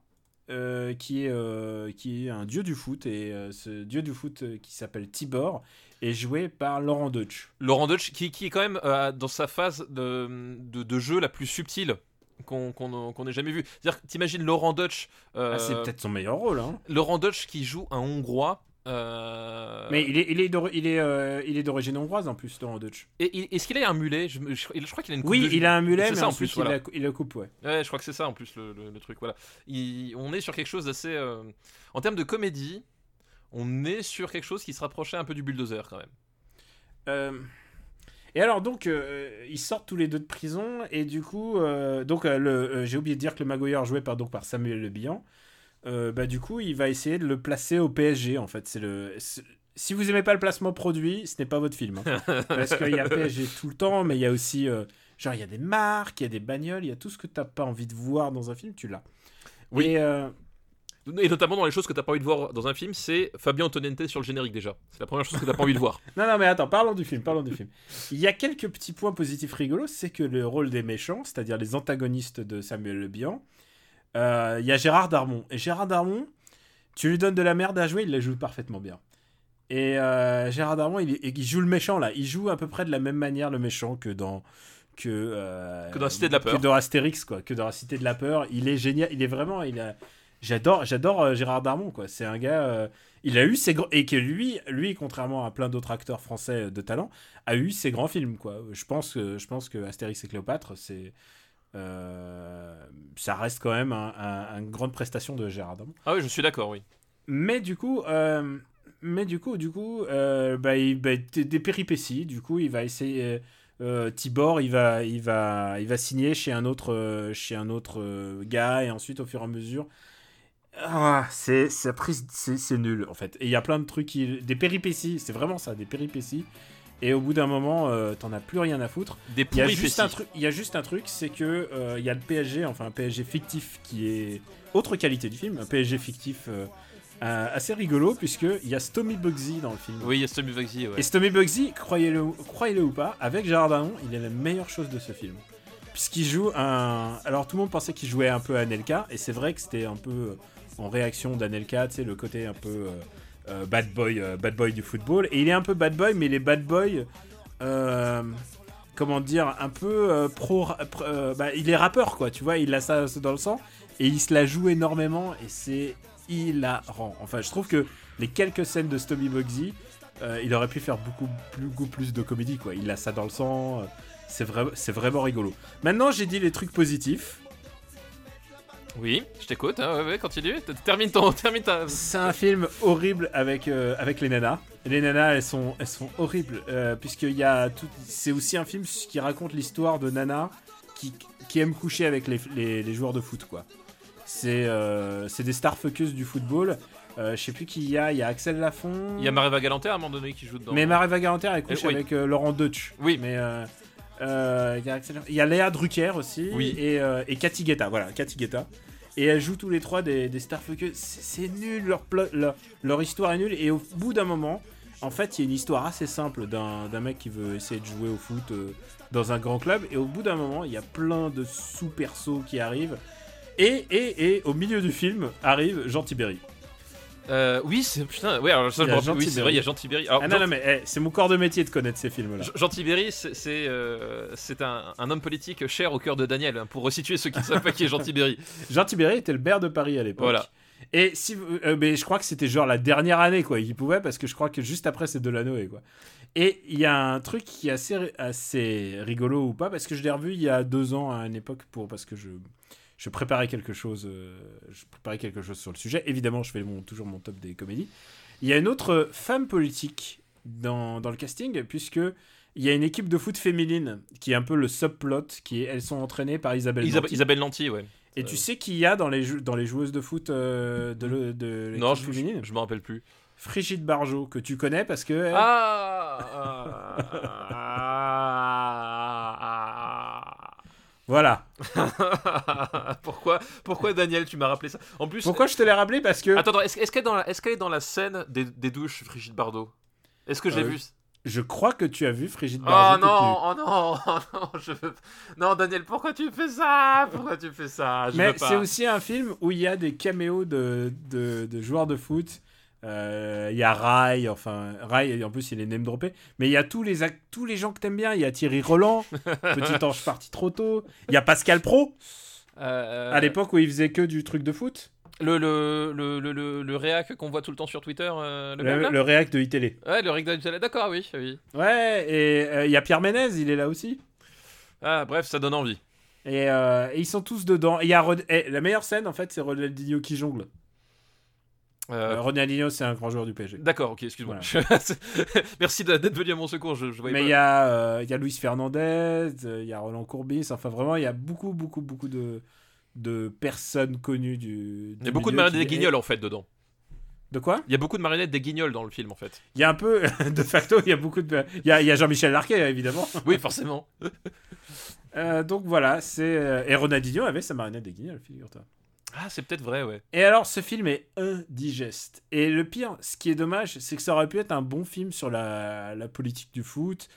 euh, qui, est, euh, qui est un dieu du foot, et ce dieu du foot qui s'appelle Tibor est joué par Laurent Deutsch. Laurent Deutsch, qui, qui est quand même dans sa phase de, de, de jeu la plus subtile qu'on qu'on qu'on ait jamais vue. C'est-à-dire, t'imagines Laurent Deutsch, euh, Ah, c'est peut-être son meilleur rôle, hein. Laurent Deutsch qui joue un Hongrois. euh, Mais il est, il est, il est, euh, il est d'origine hongroise en plus, Laurent Deutsch. et- Est-ce qu'il a un mulet? Je, me- je- je crois qu'il a une coupe Oui, de- il a un mulet, mais ça, en plus, voilà. il, a, il a coupe, ouais. Ouais, je crois que c'est ça en plus le, le- le truc. Voilà. Il- on est sur quelque chose d'assez. euh, En termes de comédie, on est sur quelque chose qui se rapprochait un peu du bulldozer quand même. Et alors donc euh, ils sortent tous les deux de prison et du coup euh, donc euh, le j'ai oublié de dire que le magouilleur joué par donc par Samuel Le Bihan bah du coup il va essayer de le placer au PSG en fait c'est le si vous aimez pas le placement produit ce n'est pas votre film hein. parce qu'il y a PSG tout le temps mais il y a aussi Genre, il y a des marques, il y a des bagnoles, il y a tout ce que t'as pas envie de voir dans un film, tu l'as. Oui. Et, Et notamment dans les choses que t'as pas envie de voir dans un film, c'est Fabien Antoniente sur le générique déjà. C'est la première chose que t'as pas envie de voir. Non, non, mais attends, parlons du film, parlons du film. Il y a quelques petits points positifs rigolos, c'est que le rôle des méchants, c'est-à-dire les antagonistes de Samuel Le Bihan, euh, il y a Gérard Darmon. Et Gérard Darmon, tu lui donnes de la merde à jouer, il la joue parfaitement bien. Et euh, Gérard Darmon, il, il joue le méchant là, il joue à peu près de la même manière le méchant que dans que euh, Que dans la Cité de la Peur. que dans Astérix quoi, que dans la Cité de la peur. Il est génial, il est vraiment, il a, j'adore, j'adore euh, Gérard Darmon quoi. C'est un gars, euh, il a eu ses grands et que lui, lui contrairement à plein d'autres acteurs français de talent, a eu ses grands films quoi. Je pense que, je pense que Astérix et Cléopâtre, c'est euh, ça reste quand même un- un- une grande prestation de Gérard Darmon. Ah oui, je suis d'accord, oui. Mais du coup, euh, mais du coup, du coup, euh, bah, il, bah, des, péripéties. Du coup, il va essayer. euh, Tibor, il va, il va, il va signer chez un autre, euh, chez un autre euh, gars, et ensuite, au fur et à mesure, ah, c'est, c'est, prise- c'est, c'est nul en fait. Et il y a plein de trucs, qui, des péripéties. C'est vraiment ça, des péripéties. Et au bout d'un moment, euh, t'en as plus rien à foutre. Des Il y a juste un truc, il y a juste un truc, c'est que euh, il y a le PSG, enfin un PSG fictif qui est autre qualité du film, un PSG fictif euh, assez rigolo puisque il y a Stomy Bugsy dans le film. Oui, il y a Stomy Bugsy, ouais. Et Stomy Bugsy, croyez-le, croyez-le ou pas, avec Gérard Darmon, il est la meilleure chose de ce film. Puisqu'il joue un. Alors tout le monde pensait qu'il jouait un peu Anelka, et c'est vrai que c'était un peu en réaction d'Anelka, tu sais, le côté un peu euh, euh, bad boy, euh, bad boy du football. Et il est un peu bad boy, mais il est bad boy. comment dire, un peu pro. bah, il est rappeur, quoi, tu vois, il a ça dans le sang, et il se la joue énormément, et c'est hilarant. Enfin, je trouve que les quelques scènes de Stomy Bugsy, il aurait pu faire beaucoup plus, de comédie, quoi. Il a ça dans le sang, c'est vrai, c'est vraiment rigolo. Maintenant, j'ai dit les trucs positifs. Oui, je t'écoute, hein, ouais, ouais, continue. Termine ton. Termine ta. C'est un film horrible avec, euh, avec les nanas. Les nanas, elles sont, elles sont horribles. Euh, Puisqu'il y a tout. C'est aussi un film qui raconte l'histoire de nanas qui, qui aiment coucher avec les, les, les joueurs de foot, quoi. C'est euh, c'est des star focus du football. Euh, je sais plus qui il y a. Il y a Axel Lafont. Il y a Mareva Galanter à un moment donné qui joue dedans. Mais Mareva Garanter, elle couche oui. avec Laurent Deutsch. Oui. Mais euh, il y a Axel- il y a Léa Drucker aussi. Oui. Et, euh, et Cathy Guetta. Voilà, Cathy Guetta. Et elles jouent tous les trois des, des stars focus. C'est nul, leur, plot- leur, leur histoire est nulle. Et au bout d'un moment, en fait, il y a une histoire assez simple d'un mec qui veut essayer de jouer au foot euh, dans un grand club. Et au bout d'un moment, il y a plein de sous-persos qui arrivent. Et, et, et au milieu du film arrive Jean Tibéry. Euh, oui, c'est. Putain, ouais, alors ça, je me rappelle- Oui, c'est vrai, il y a Jean Tibéry. Alors, Ah Jean- non, non, mais eh, c'est mon corps de métier de connaître ces films-là. Jean c'est c'est, euh, c'est un, un homme politique cher au cœur de Daniel, hein, pour resituer ceux qui ne savent pas qui est Jean Tibéry. Jean Tibéry était le maire de Paris à l'époque. Voilà. Et si euh, mais je crois que c'était genre la dernière année quoi, il pouvait parce que je crois que juste après c'est Delanoë quoi. Et il y a un truc qui est assez assez rigolo ou pas parce que je l'ai revu il y a deux ans à une époque pour parce que je je préparais quelque chose euh, je préparais quelque chose sur le sujet. Évidemment, je fais mon, toujours mon top des comédies. Il y a une autre femme politique dans, dans le casting puisque il y a une équipe de foot féminine qui est un peu le subplot qui est, elles sont entraînées par Isabelle Isabelle, Nanty. Isabelle Lanty, ouais. Et tu sais qui y a dans les, dans les joueuses de foot euh, de, le- de l'équipe Non, je, je, féminine? je me rappelle plus. Frigide Barjot, que tu connais parce que. elle- Ah, Voilà. pourquoi, pourquoi Daniel, tu m'as rappelé ça? En plus, Pourquoi je te l'ai rappelé? Parce que Attends, est-ce qu'elle est, dans la- est-ce qu'elle est dans la scène des, des douches, Brigitte Bardot? Est-ce que j'ai Euh, vu je crois que tu as vu Frigide Oh Barjot. toute non, oh non, oh non, je veux... Non, Daniel, pourquoi tu fais ça? Pourquoi tu fais ça? Je. Mais c'est aussi un film où il y a des caméos de, de, de joueurs de foot. Euh, Il y a Rai, enfin Rai, en plus il est name droppé. Mais il y a tous les, tous les gens que t'aimes bien. Il y a Thierry Roland, Petit Ange parti trop tôt. Il y a Pascal Pro, Euh, à l'époque où il faisait que du truc de foot. Le, le, le, le, réac qu'on voit tout le temps sur Twitter, euh, le, réac de iTélé. Ouais, le réac de D'accord, oui, oui. Ouais, et euh, il y a Pierre Ménez, il est là aussi. Ah, bref, ça donne envie. Et, euh, et ils sont tous dedans. Et y a eh, la meilleure scène, en fait, c'est Ronaldinho qui jongle. Euh, Euh, Ronaldinho, c'est un grand joueur du PSG. D'accord, ok, excuse-moi. Merci d'être venu à mon secours, je, je voyais Mais il y, a, euh, y a Luis Fernandez, euh, il y a Roland Courbis. Enfin, vraiment, il y a beaucoup, beaucoup, beaucoup de, de personnes connues du. Il y a beaucoup de Marie des Guignols en fait dedans. De quoi? Il y a beaucoup de marionnettes des guignols dans le film en fait. Il y a un peu, de facto, il y a beaucoup de. Il y a, il y a Jean-Michel Larquet, évidemment. Oui, forcément. Euh, donc voilà, c'est. Et Ronaldinho avait sa marionnette des guignols, figure-toi. Ah, c'est peut-être vrai, ouais. Et alors, ce film est indigeste. Et le pire, ce qui est dommage, c'est que ça aurait pu être un bon film sur la, la politique du foot.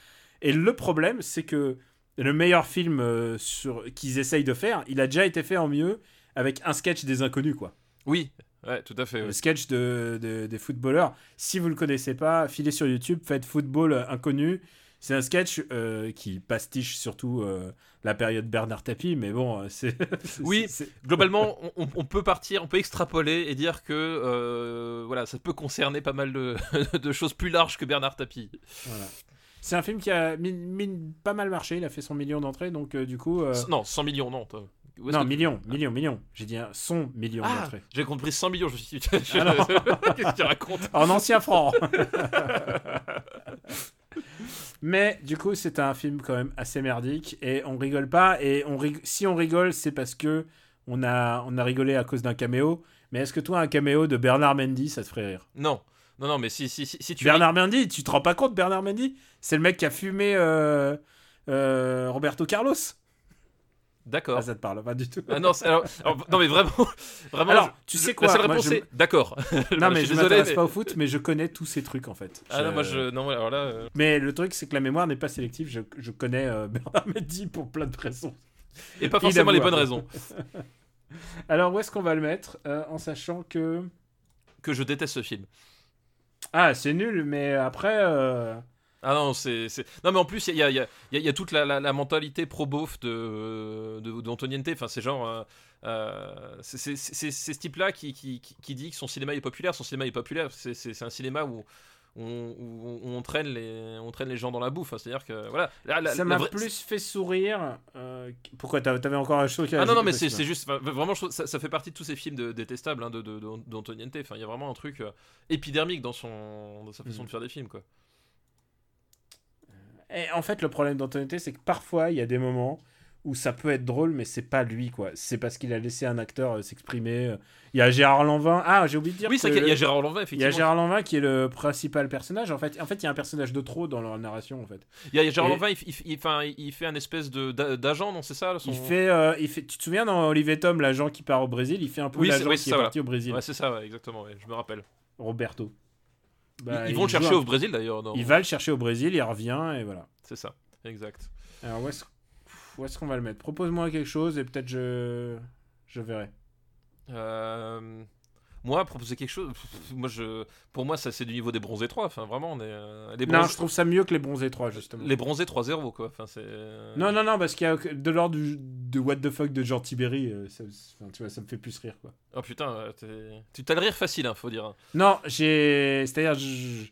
Et le problème, c'est que le meilleur film euh, sur... qu'ils essayent de faire, il a déjà été fait en mieux avec un sketch des inconnus, quoi. Oui, ouais, tout à fait. Le oui. sketch de, de- des footballeurs. Si vous le connaissez pas, filez sur YouTube, faites football inconnu. C'est un sketch euh, qui pastiche surtout euh, la période Bernard Tapie, mais bon, euh, c'est. Oui. Globalement, on, peut partir, on peut extrapoler et dire que euh, voilà, ça peut concerner pas mal de, de choses plus larges que Bernard Tapie. Voilà. C'est un film qui a pas mal marché, il a fait son million d'entrées, donc du coup... Non, 100 millions, non. non, que- million, million, million. J'ai dit un son million Ah, d'entrées. j'ai compris 100 millions, je me suis dit, Ah qu'est-ce que tu racontes? En ancien franc Mais du coup, c'est un film quand même assez merdique et on rigole pas. Et on rig- si on rigole, c'est parce que on a, on a rigolé à cause d'un caméo. Mais est-ce que toi, un caméo de Bernard Mendy, ça te ferait rire? Non, non, non, mais si, si, si, si tu Bernard Mendy, tu te rends pas compte, Bernard Mendy? C'est le mec qui a fumé euh, euh, Roberto Carlos? D'accord. Ah, ça te parle pas du tout. Ah non, alors- alors, non mais vraiment, vraiment. Alors, tu je- sais quoi, La seule réponse je- d'accord. Non, mais je désolé, m'intéresse mais- pas au foot, mais je connais tous ces trucs en fait. Ah non, moi je, non, alors là, euh, Mais le truc, c'est que la mémoire n'est pas sélective. Je, je connais euh, Bernard Mendy pour plein de raisons. et pas forcément les bonnes raisons. Alors, où est-ce qu'on va le mettre euh, En sachant que. Que je déteste ce film. Ah, c'est nul, mais après. Ah non, c'est, non mais en plus il y a, y, a, y a- y a toute la, la- la mentalité pro beauf de, de d'Antoniente. Enfin c'est genre, euh, euh, c'est, ce type-là qui, qui, qui- qui dit que son cinéma est populaire. Son cinéma est populaire. C'est, un cinéma où on, où on traîne les, on traîne les gens dans la bouffe. hein. C'est-à-dire que voilà. la- la- ça m'a vraie- plus fait sourire. euh, Pourquoi T'avais encore un chose Ah non, non, mais c'est, juste, vraiment, je trouve- ça, ça fait partie de tous ces films de- détestables hein, de, de, de- d'Antoniente. Enfin, il y a vraiment un truc euh, épidermique dans, son, dans sa façon Mm. de faire des films, quoi. Et en fait, le problème d'Antonité, c'est que parfois, il y a des moments où ça peut être drôle, mais c'est pas lui, quoi. C'est parce qu'il a laissé un acteur euh, s'exprimer. euh. Il y a Gérard Lanvin. Ah, j'ai oublié de dire. Oui, c'est qu'il y a le- Gérard Lanvin, Il y effectivement. a Gérard Lanvin qui est le principal personnage. En fait, en fait, il y a un personnage de trop dans leur narration, en fait. Il y a, y a Gérard Et- Lanvin, il, il- il- enfin, il fait un espèce de, d'agent, non, c'est ça son- Il fait, euh, il fait. Tu te souviens dans Olivier Tom, l'agent qui part au Brésil, il fait un peu Oui, l'agent oui, qui est parti au Brésil. Ouais, c'est ça, ouais, exactement, ouais, je me rappelle. Roberto. Ils- Bah, ils vont le chercher un- au Brésil d'ailleurs. dans- Il va le chercher au Brésil, il revient et voilà. C'est ça, exact. Alors où est-ce où est-ce qu'on va le mettre? Propose-moi quelque chose et peut-être je je verrai. Euh, Moi, proposer quelque chose, pff, moi, je, pour moi, ça c'est du niveau des bronzés 3. Enfin, vraiment, on est. euh, les Non, je trouve ça mieux que les bronzés 3 justement. les bronzés 3-0, quoi. Enfin, c'est. Non non non parce qu'il y a de l'ordre de what the fuck de Jean Tiberi, euh, ça, enfin, tu vois, ça me fait plus rire quoi. Oh putain, euh, tu t'as le rire facile, hein, faut dire. Non, j'ai c'est-à-dire je-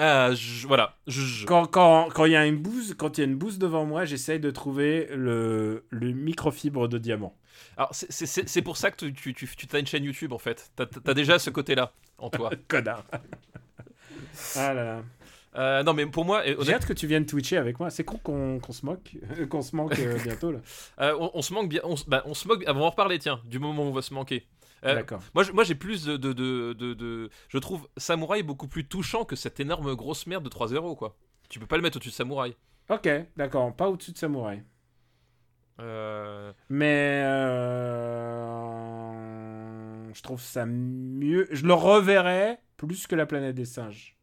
Ah, je- voilà. Je- quand il y a une bouse, quand il y a une bouse devant moi, j'essaye de trouver le le microfibre de diamant. Alors, c'est- c'est c'est- c'est pour ça que tu, tu, tu, tu as une chaîne YouTube, en fait. T'as as déjà ce côté-là en toi. Connard. ah là là. Euh, non, mais pour moi, et J'ai honnêtement, hâte que tu viennes twitcher avec moi. C'est con qu'on qu'on se moque, qu'on se manque euh, bientôt là. euh, on, on se manque bien. On, se- bah, on se moque. ah, on va en reparler, tiens, du moment où on va se manquer. Euh, D'accord. Moi, moi j'ai plus de, de, de, de- de- Je trouve Samouraï beaucoup plus touchant que cette énorme grosse merde de 3-0, quoi. Tu peux pas le mettre au-dessus de Samouraï. Ok, d'accord. Pas au-dessus de Samouraï. Euh, Mais euh, je trouve ça mieux. Je le reverrai plus que la planète des singes.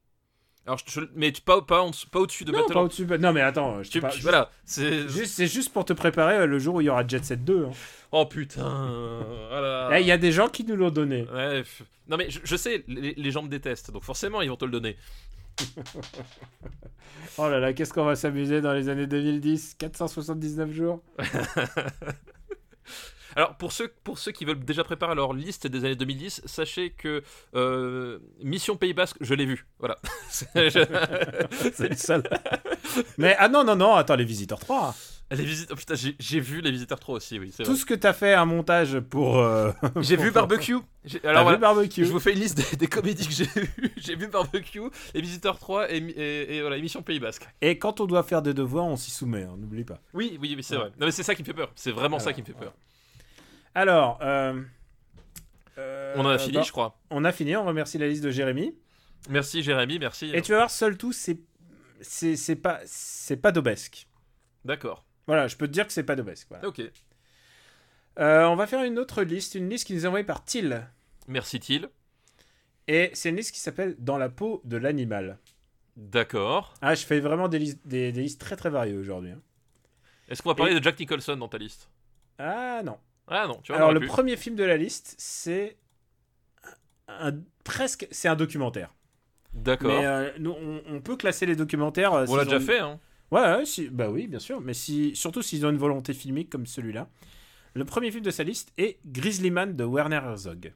Alors, je, je- mais tu- pas, pas, en pas au-dessus de non, Battle pas au-dessus. Non, mais attends. Je Tu- tu- voilà, c'est. juste- pour te préparer euh, le jour où il y aura Jet Set 2. hein. Oh putain. là. Eh, Il y a des gens qui nous l'ont donné. Ouais, non mais je, je sais, les, les gens me détestent, donc forcément ils vont te le donner. Oh là là, qu'est-ce qu'on va s'amuser dans les années 2010 479 jours Alors pour ceux, pour ceux qui veulent déjà préparer leur liste des années 2010, sachez que euh, Mission Pays Basque, je l'ai vu. Voilà. C'est- le seul. mais ah non, non, non, attends, les visiteurs 3. Les visites, oh putain, j'ai vu les visiteurs 3 aussi, oui. c'est Tout vrai. ce que t'as fait un montage pour. euh, J'ai vu Barbecue. Alors vu barbecue. Je vous fais une liste des, des comédies que j'ai vues. J'ai vu Barbecue, Les Visiteurs 3 et, et, et voilà, Mission Pays Basque. Et quand on doit faire des devoirs, on s'y soumet, hein, n'oublie pas. Oui, oui, c'est Ouais. vrai. Non mais c'est ça qui me fait peur. C'est vraiment ça Voilà, qui me fait peur. Alors, euh, Euh, On en a fini, bah, je crois. On a fini, on remercie la liste de Jérémy. Merci Jérémy, merci. Et tu vas voir, seul tout, c'est c'est c'est pas c'est pas d'obesque. D'accord. Voilà, je peux te dire que c'est pas d'obesque. Voilà. Ok. Euh, on va faire une autre liste, une liste qui nous est envoyée par Till. Merci Thiel. Et c'est une liste qui s'appelle Dans la peau de l'animal. D'accord. Ah, je fais vraiment des listes, des, des listes très très variées aujourd'hui. hein. Est-ce qu'on va parler de Jack Nicholson dans ta liste? Ah non. Ah non, tu vois. Alors le pu. premier film de la liste, c'est un, presque, c'est un documentaire. D'accord. Mais euh, nous, on, on peut classer les documentaires. euh, on l'a s'ils déjà ont- fait, hein. Ouais, ouais, si- bah oui, bien sûr. Mais si, surtout s'ils ont une volonté filmique comme celui-là. Le premier film de sa liste est Grizzly Man de Werner Herzog.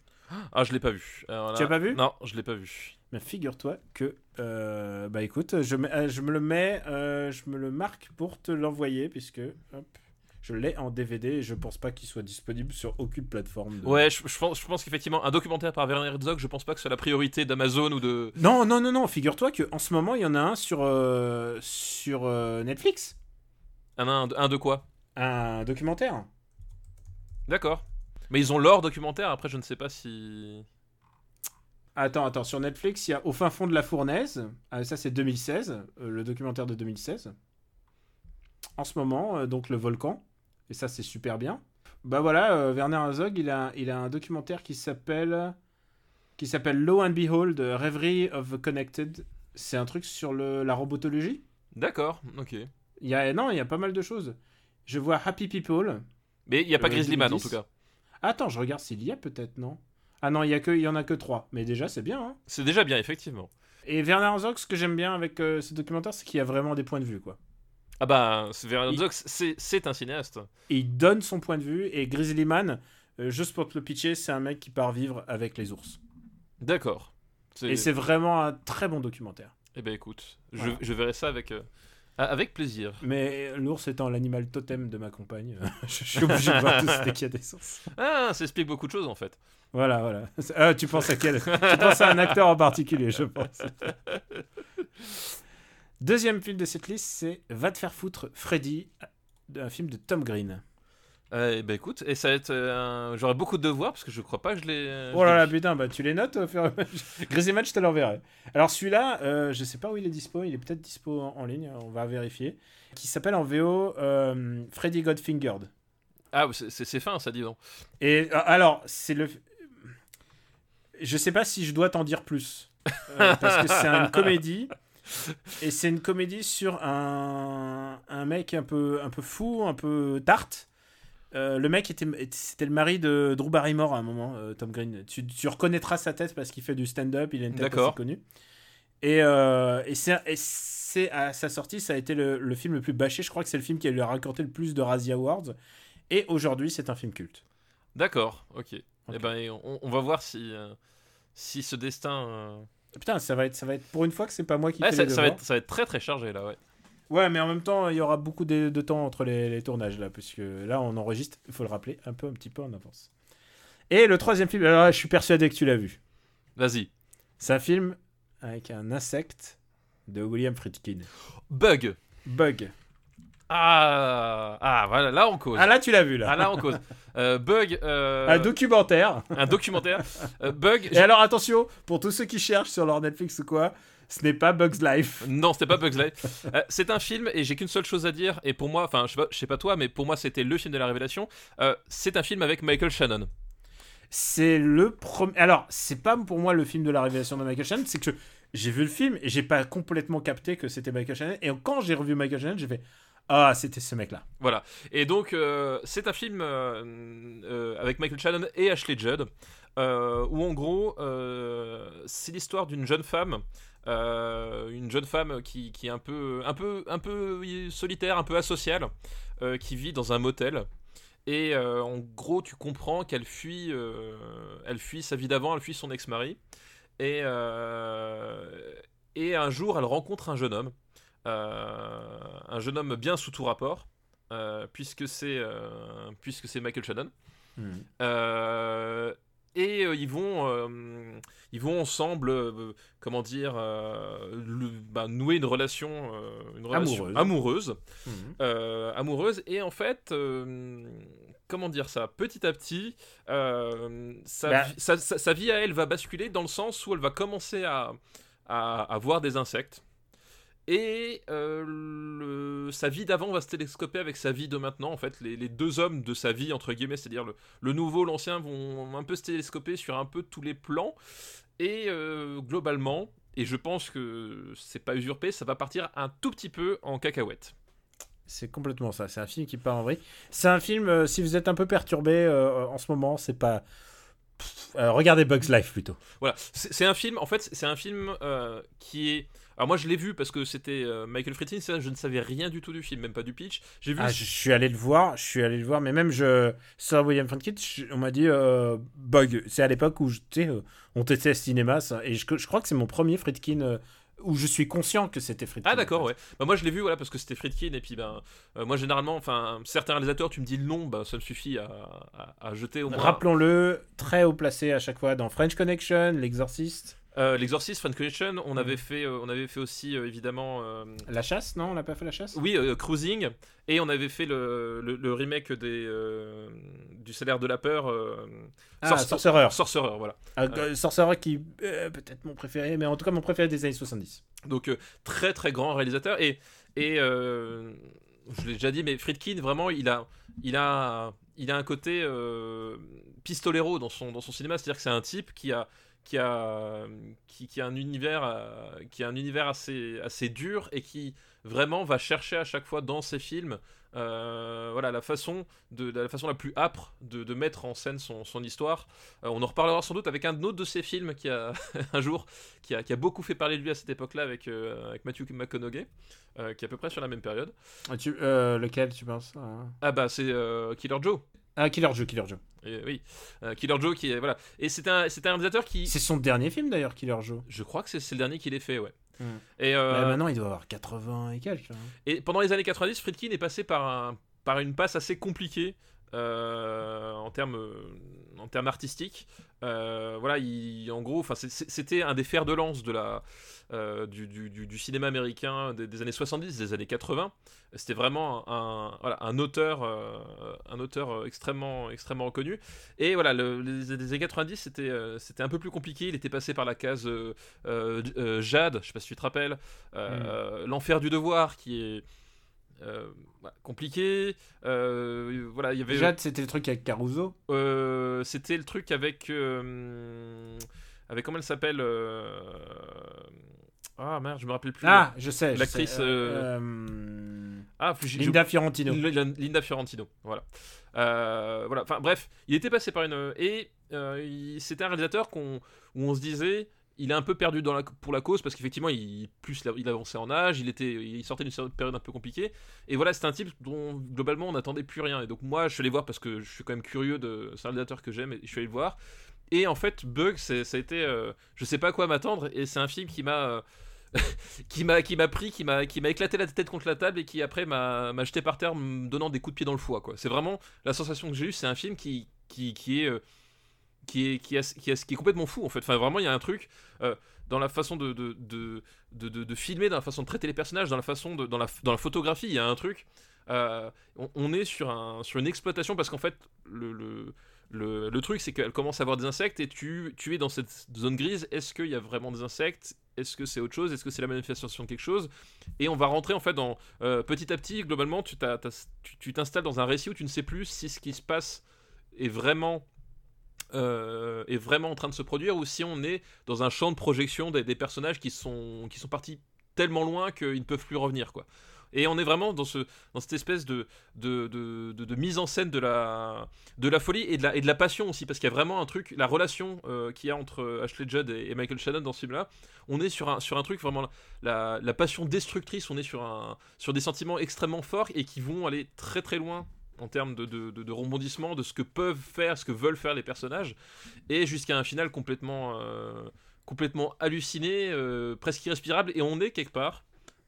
Ah, je l'ai pas vu. Alors là- Tu l'as pas vu? Non, je l'ai pas vu. Mais figure-toi que, euh, bah écoute, je, euh, je me le mets, euh, je me le marque pour te l'envoyer puisque hop, je l'ai en DVD et je pense pas qu'il soit disponible sur aucune plateforme. de- Ouais, je, je pense, je pense qu'effectivement, un documentaire par Werner Herzog, je pense pas que ce soit la priorité d'Amazon ou de. Non, non, non, non. Figure-toi que en ce moment il y en a un sur euh, sur euh, Netflix, Un, un, un de quoi? Un documentaire. D'accord. Mais ils ont leur documentaire, après je ne sais pas si. Attends, attends, sur Netflix, il y a Au fin fond de la fournaise. Ah, ça, c'est 2016, euh, le documentaire de 2016. En ce moment, euh, donc le volcan. Et ça, c'est super bien. Bah voilà, euh, Werner Herzog, il a, il a un documentaire qui s'appelle qui s'appelle Lo and Behold, Reverie of the Connected. C'est un truc sur le, la robotologie. D'accord, ok. Il y a, non, il y a pas mal de choses. Je vois Happy People. Mais il n'y a pas Euh, Grizzly Man en 2010. tout cas. Attends, je regarde s'il y a peut-être, non Ah non, il y, a que, il y en a que trois. Mais déjà, c'est bien, hein C'est déjà bien, effectivement. Et Werner Herzog, ce que j'aime bien avec euh, ce documentaire, c'est qu'il y a vraiment des points de vue, quoi. Ah bah, c'est- un cinéaste. Et il donne son point de vue, et Grizzly Man, euh, juste pour te le pitcher, c'est un mec qui part vivre avec les ours. D'accord. Et c'est vraiment un très bon documentaire. Eh ben écoute, je, Voilà. je verrai ça avec, euh, ah, avec plaisir. Mais l'ours étant l'animal totem de ma compagne, euh, je suis obligé de voir tout ce qu'il y a des ours. Ah, ça explique beaucoup de choses en fait. Voilà, voilà. Ah, tu penses à quel? Tu penses à un acteur en particulier, je pense. Deuxième film de cette liste, c'est Va te faire foutre Freddy, un film de Tom Green. Eh ben écoute, et ça va être euh, j'aurai beaucoup de devoirs parce que je crois pas que je l'ai. euh, Oh là là, putain, bah tu les notes mesure. Grizzly Man, je te l'enverrai. Alors celui-là, euh, je sais pas où il est dispo, il est peut-être dispo en, en ligne, on va vérifier. Qui s'appelle en VO euh, Freddy Got Fingered. Ah, c'est- fin ça, dis donc. Et euh, alors, c'est le. Je sais pas si je dois t'en dire plus. Euh, parce que c'est une comédie. Et c'est une comédie sur un, un mec un peu, un peu fou, un peu tarte. Euh, le mec était, c'était le mari de Drew Barrymore à un moment, euh, Tom Green. Tu, tu reconnaîtras sa tête parce qu'il fait du stand-up, il a une tête assez connue. Et, euh, et c'est, à sa sortie, ça a été le, le film le plus bâché. Je crois que c'est le film qui lui a raconté le plus de Razzie Awards. Et aujourd'hui, c'est un film culte. D'accord, ok. Ok. Eh ben on, on va voir si si ce destin. Putain, ça va être, ça va être pour une fois que c'est pas moi qui ouais, fais ça, les ça va être, ça va être très très chargé là, ouais. Ouais, mais en même temps, il y aura beaucoup de, de temps entre les, les tournages là, parce que là, on enregistre, il faut le rappeler, un peu, un petit peu en avance. Et le troisième film, alors là, je suis persuadé que tu l'as vu. Vas-y. C'est un film avec un insecte de William Friedkin. Bug. Bug. Ah, ah voilà, là on cause. Ah là, tu l'as vu là. Ah là on cause. Euh, Bug. euh, Un documentaire. un documentaire. Euh, Bug. Et alors attention, pour tous ceux qui cherchent sur leur Netflix ou quoi, ce n'est pas Bugs Life. Non, c'était pas Bugs Life. Euh, c'est un film et j'ai qu'une seule chose à dire. Et pour moi, enfin, je sais pas, je sais pas toi, mais pour moi, c'était le film de la révélation. Euh, c'est un film avec Michael Shannon. C'est le premier. Alors, c'est pas pour moi le film de la révélation de Michael Shannon, c'est que j'ai vu le film et j'ai pas complètement capté que c'était Michael Shannon. Et quand j'ai revu Michael Shannon, j'ai fait Ah, c'était ce mec-là. Voilà. Et donc, euh, c'est un film euh, euh, avec Michael Shannon et Ashley Judd, où en gros, c'est l'histoire d'une jeune femme. une jeune femme qui, qui est un peu, un, peu, un peu solitaire, un peu asociale, qui vit dans un motel. Et en gros, tu comprends qu'elle fuit, elle fuit sa vie d'avant, elle fuit son ex-mari. Et, et un jour, elle rencontre un jeune homme, un jeune homme bien sous tout rapport, euh, puisque c'est euh, puisque c'est Michael Shannon. Hmm. Euh, et euh, ils vont euh, ils vont ensemble euh, comment dire euh, le- bah, nouer une relation euh, une relation Amoureuse. amoureuse euh, amoureuse et en fait euh, comment dire ça? Petit à petit euh, sa, Bah. vie- sa- sa- sa vie à elle va basculer dans le sens où elle va commencer à, à, à voir des insectes et euh, sa vie d'avant va se télescoper avec sa vie de maintenant en fait les, deux hommes de sa vie entre guillemets c'est à dire le, nouveau l'ancien vont un peu se télescoper sur un peu tous les plans et euh, globalement et je pense que c'est pas usurpé ça va partir un tout petit peu en cacahuète C'est complètement ça. C'est un film qui part en vrille. C'est un film, euh, si vous êtes un peu perturbé en ce moment, c'est pas. Pff, euh, regardez Bugs Life plutôt. Voilà, c'est un film, en fait, c'est un film euh, qui est. Alors moi je l'ai vu parce que c'était euh, Michael Friedkin, ça, je ne savais rien du tout du film, même pas du pitch. J'ai vu. Ah, je suis allé le voir, je suis allé le voir, mais même je. Sir William Friedkin, on m'a dit Bug. C'est à l'époque où je- tu sais, on testait le cinéma, ça, et je, je crois que c'est mon premier Friedkin où je suis conscient que c'était Friedkin. Ah d'accord en fait. ouais. Bah, moi je l'ai vu voilà parce que c'était Friedkin et puis ben euh, moi généralement enfin certains réalisateurs tu me dis le nom bah ça me suffit à, à- à jeter au moins. Rappelons-le, très haut placé à chaque fois dans French Connection, L'Exorciste. Euh, L'Exorcist, Friend Connection, on avait fait euh, on avait fait aussi euh, évidemment La chasse, non On n'a pas fait la chasse? Oui Cruising et on avait fait le, le, le remake des du salaire de la peur Ah, Sorc- Sorcerer. Sorcerer voilà. Ah, Sorcerer qui peut-être mon préféré, mais en tout cas mon préféré des années 70. Donc très très grand réalisateur et et je l'ai déjà dit mais Friedkin vraiment il a il a il a un côté euh, pistolero dans son dans son cinéma c'est-à-dire que c'est un type qui a qui a qui, qui a un univers euh, qui a un univers assez assez dur et qui vraiment va chercher à chaque fois dans ses films euh, voilà la façon de la façon la plus âpre de, de mettre en scène son, son histoire Euh, on en reparlera sans doute avec un autre de ses films qui a un jour qui a, qui a beaucoup fait parler de lui à cette époque-là avec, euh, avec Matthew McConaughey, qui est à peu près sur la même période. Ah, tu- lequel tu penses ah. Ah bah c'est Killer Joe. Ah, Killer Joe, Killer Joe. Et, oui, Euh, Killer Joe qui est voilà. Et c'est un c'est un réalisateur qui, C'est son dernier film d'ailleurs, Killer Joe. je crois que c'est le dernier qu'il ait fait, ouais. Hmm. Et, euh, Ouais, maintenant il doit avoir 80 et quelques. hein. et pendant les années 90, Friedkin est passé par un par une passe assez compliquée. euh, en termes en termes artistiques Euh, voilà il, en gros c'était un des fers de lance de la euh, du, du- cinéma américain des, des années 70 des années 80 c'était vraiment un, voilà, un auteur euh, un auteur extrêmement extrêmement reconnu. Et voilà le- les, les années 90 c'était c'était un peu plus compliqué. Il était passé par la case Jade je sais pas si tu te rappelles euh, l'enfer du devoir qui est euh, compliqué euh, voilà il y avait Jade, c'était le truc avec Caruso. euh, c'était le truc avec. avec comment elle s'appelle Ah merde, je me rappelle plus. Ah, je sais. L'actrice, Ah, Linda Fiorentino. Linda, Fiorentino, voilà. Voilà. Enfin bref, il était passé par une et c'était un réalisateur qu'on où on se disait il est un peu perdu pour la cause parce qu'effectivement il plus il avançait en âge, il était il sortait d'une période un peu compliquée. Et voilà c'est un type dont globalement on n'attendait plus rien. Et donc moi je suis allé voir parce que je suis quand même curieux de c'est un réalisateur que j'aime et je suis allé le voir. Et en fait Bug ça a été euh, je sais pas à quoi m'attendre et c'est un film qui m'a euh, qui m'a qui m'a pris qui m'a qui m'a éclaté la tête contre la table et qui après m'a m'a jeté par terre me donnant des coups de pied dans le foie quoi. C'est vraiment la sensation que j'ai eue. C'est un film qui qui, qui est euh, qui est qui est, qui est qui est complètement fou en fait enfin vraiment il y a un truc euh, dans la façon de de, de, de, filmer dans la façon de traiter les personnages dans la façon de dans la dans la photographie il y a un truc euh, on, est sur un sur une exploitation parce qu'en fait le, le le, truc, c'est qu'elle commence à avoir des insectes et tu, tu es dans cette zone grise. Est-ce qu'il y a vraiment des insectes? Est-ce que c'est autre chose? Est-ce que c'est la manifestation de quelque chose? Et on va rentrer en fait dans euh, petit à petit. Globalement, tu t'installes dans un récit où tu ne sais plus si ce qui se passe est vraiment euh, est vraiment en train de se produire ou si on est dans un champ de projection des, personnages qui sont qui sont partis tellement loin qu'ils ne peuvent plus revenir quoi. Et on est vraiment dans, ce, dans cette espèce de, de, de, de- de mise en scène de la, de la folie et de la, et de la passion aussi, parce qu'il y a vraiment un truc, la relation euh, qu'il y a entre Ashley Judd et, et Michael Shannon dans ce film-là, on est sur un, sur un truc vraiment, la, la passion destructrice, on est sur, un, sur des sentiments extrêmement forts et qui vont aller très très loin en termes de, de, de- rebondissement, de ce que peuvent faire, ce que veulent faire les personnages, et jusqu'à un final complètement, euh, complètement halluciné, euh, presque irrespirable, et on est quelque part,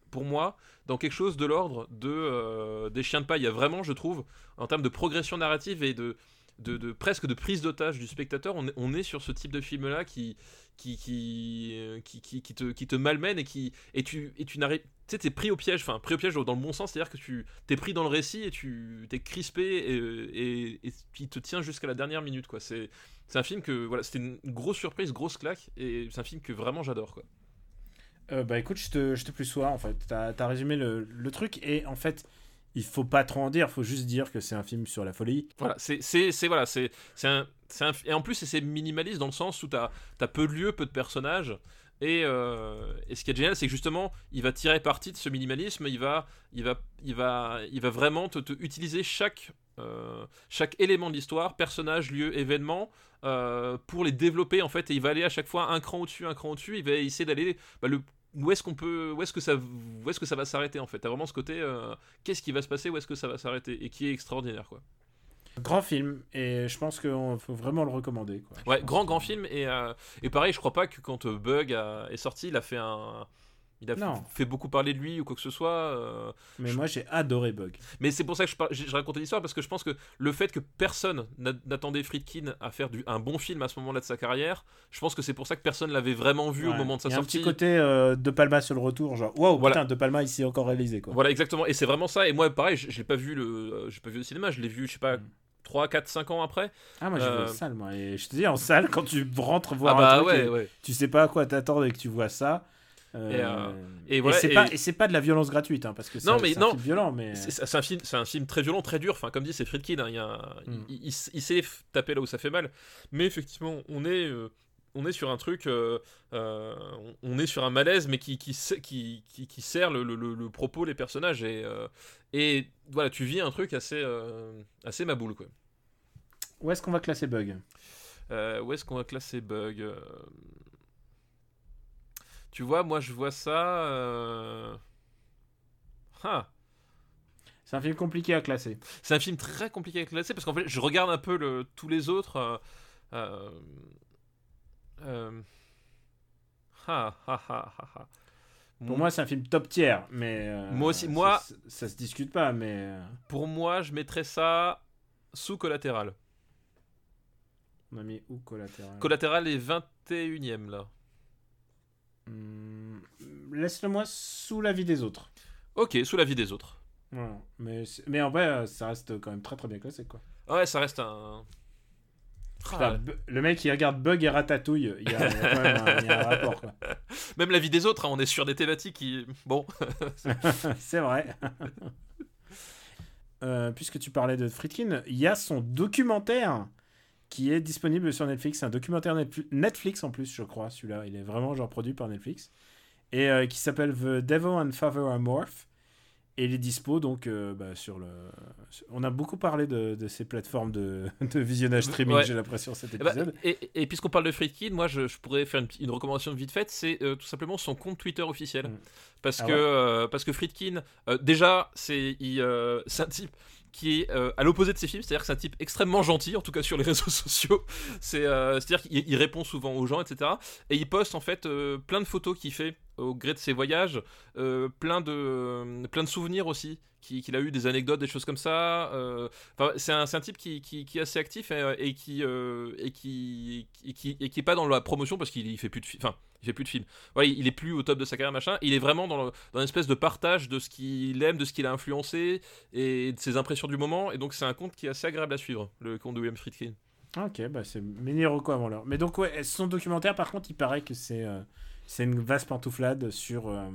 pour moi, dans quelque chose de l'ordre de, euh, des chiens de paille. Il y a vraiment, je trouve, en termes de progression narrative et de, de, presque de prise d'otage du spectateur. On est, on est sur ce type de film-là qui, qui, qui, euh, qui, qui, qui te, qui te malmène et qui et tu, et tu n'arrives. Tu sais, t'es pris au piège, enfin pris au piège dans le bon sens, c'est-à-dire que tu t'es pris dans le récit et tu t'es crispé et, et, il te tient jusqu'à la dernière minute, quoi. C'est un film que voilà, c'était une grosse surprise, grosse claque, et c'est un film que vraiment j'adore, quoi. Euh, bah écoute, je te, je te plus sois en fait. T'as as résumé le, le truc et en fait, il faut pas trop en dire, faut juste dire que c'est un film sur la folie. Voilà, c'est c'est c'est- voilà, c'est c'est un, c'est un et en plus c'est minimaliste dans le sens où t'as as peu de lieux, peu de personnages. Et, euh, et ce qui est génial, c'est que justement, il va tirer parti de ce minimalisme. Il va, il va, il va, il va vraiment te, utiliser chaque, euh, chaque élément de l'histoire, personnage, lieu, événement, euh, pour les développer en fait. Et il va aller à chaque fois un cran au-dessus, un cran au-dessus. Il va essayer d'aller bah, où est-ce qu'on peut, où est-ce que ça, où est-ce que ça va s'arrêter en fait. T'as vraiment ce côté, qu'est-ce qui va se passer, où est-ce que ça va s'arrêter, et qui est extraordinaire quoi. Grand film et je pense qu'il faut vraiment le recommander. Quoi. Ouais, grand grand film et, euh, et pareil, je crois pas que quand euh, Bug est sorti, il a fait un il a Non. fait beaucoup parler de lui ou quoi que ce soit. euh, Mais moi j'ai adoré Bug. Mais c'est pour ça que je, par- je, racontais l'histoire parce que je pense que le fait que personne n'a- n'attendait Friedkin à faire du, un bon film à ce moment-là de sa carrière, je pense que c'est pour ça que personne l'avait vraiment vu au moment de sa Il y a un sortie. petit côté euh, De Palma sur le retour, genre waouh, Voilà. putain, De Palma ici encore réalisé quoi. Voilà exactement et c'est vraiment ça et moi pareil, je, l'ai pas vu le euh, j'ai pas vu au cinéma, je l'ai vu je sais pas Mm. 3 4 5 ans après. Ah, moi j'ai vu Euh, en salle, moi. Et je te dis, en salle, quand tu rentres voir ah un bah truc, ouais ouais. tu sais pas à quoi t'attendre et que tu vois ça. Euh, Et, euh, et c'est pas, et c'est pas de la violence gratuite, hein, parce que c'est un- non. film violent, mais. C'est un film, un film très violent, très dur. Enfin, comme dit, c'est Friedkin. hein, il, y a un- Mm. il, il- il sait taper là où ça fait mal. Mais effectivement, on est, euh, on est sur un truc, euh, on est sur un malaise, mais qui, qui, qui, qui, qui sert le, le- le- le propos, les personnages. Et, et voilà, tu vis un truc assez, assez maboule, quoi. Où est-ce qu'on va classer Bug? Où est-ce qu'on va classer Bug? Tu vois, moi, je vois ça. euh, Ah. C'est un film compliqué à classer. C'est un film très compliqué à classer parce qu'en fait, je regarde un peu le, tous les autres. euh, euh. Pour moi, c'est un film top tier, mais. euh, Moi aussi, ça- moi- Ça, ça se discute pas, mais. pour moi, je mettrais ça sous collatéral. On a mis où collatéral? Collatéral est 21ème là. Hmm, Laisse-le moi sous la vie des autres. Ok, sous la vie des autres. Voilà. Mais, mais en vrai, euh, ça reste quand même très très bien classé, quoi. Ouais, ça reste un. Ah, Putain, le mec, il regarde Bug et Ratatouille. Il y a, il y a quand même un, il y a un rapport, quoi. Même la vie des autres, hein, on est sur des thématiques qui. Bon. C'est vrai. Euh, puisque tu parlais de Friedkin, il y a son documentaire qui est disponible sur Netflix. C'est un documentaire Netfl- Netflix en plus, je crois, celui-là. Il est vraiment genre produit par Netflix. Et euh, qui s'appelle The Devil and Father are Morph. Et il est dispo donc euh, bah, sur le. On a beaucoup parlé de, de ces plateformes de, de visionnage streaming, Ouais. j'ai l'impression, cet Eh ben, épisode. et et puisqu'on parle de Friedkin, moi je, je pourrais faire une, une recommandation vite faite, c'est euh, tout simplement son compte Twitter officiel. Mm. Parce, Ah que, ouais parce que Friedkin, déjà, c'est un type qui est euh, à l'opposé de ses films, c'est-à-dire que c'est un type extrêmement gentil, en tout cas sur les réseaux sociaux. Euh, c'est-à-dire qu'il il répond souvent aux gens, etc. Et il poste en fait euh, plein de photos qu'il fait au gré de ses voyages, euh, plein, de, plein de souvenirs aussi qui- qu'il a eu, des anecdotes, des choses comme ça. euh, c'est un, un type qui, qui, qui est assez actif et, qui euh, et qui et qui et qui est pas dans la promotion parce qu'il il fait plus de fi- enfin il fait plus de films. Ouais, il est plus au top de sa carrière machin. Il est vraiment dans, dans une espèce de partage de ce qu'il aime, de ce qu'il a influencé et de ses impressions du moment. Et donc c'est un compte qui est assez agréable à suivre, le compte de William Friedkin. Ok, bah c'est mini reco avant l'heure. Mais donc, ouais, son documentaire, par contre, il paraît que c'est euh, c'est une vaste pantouflade sur. euh,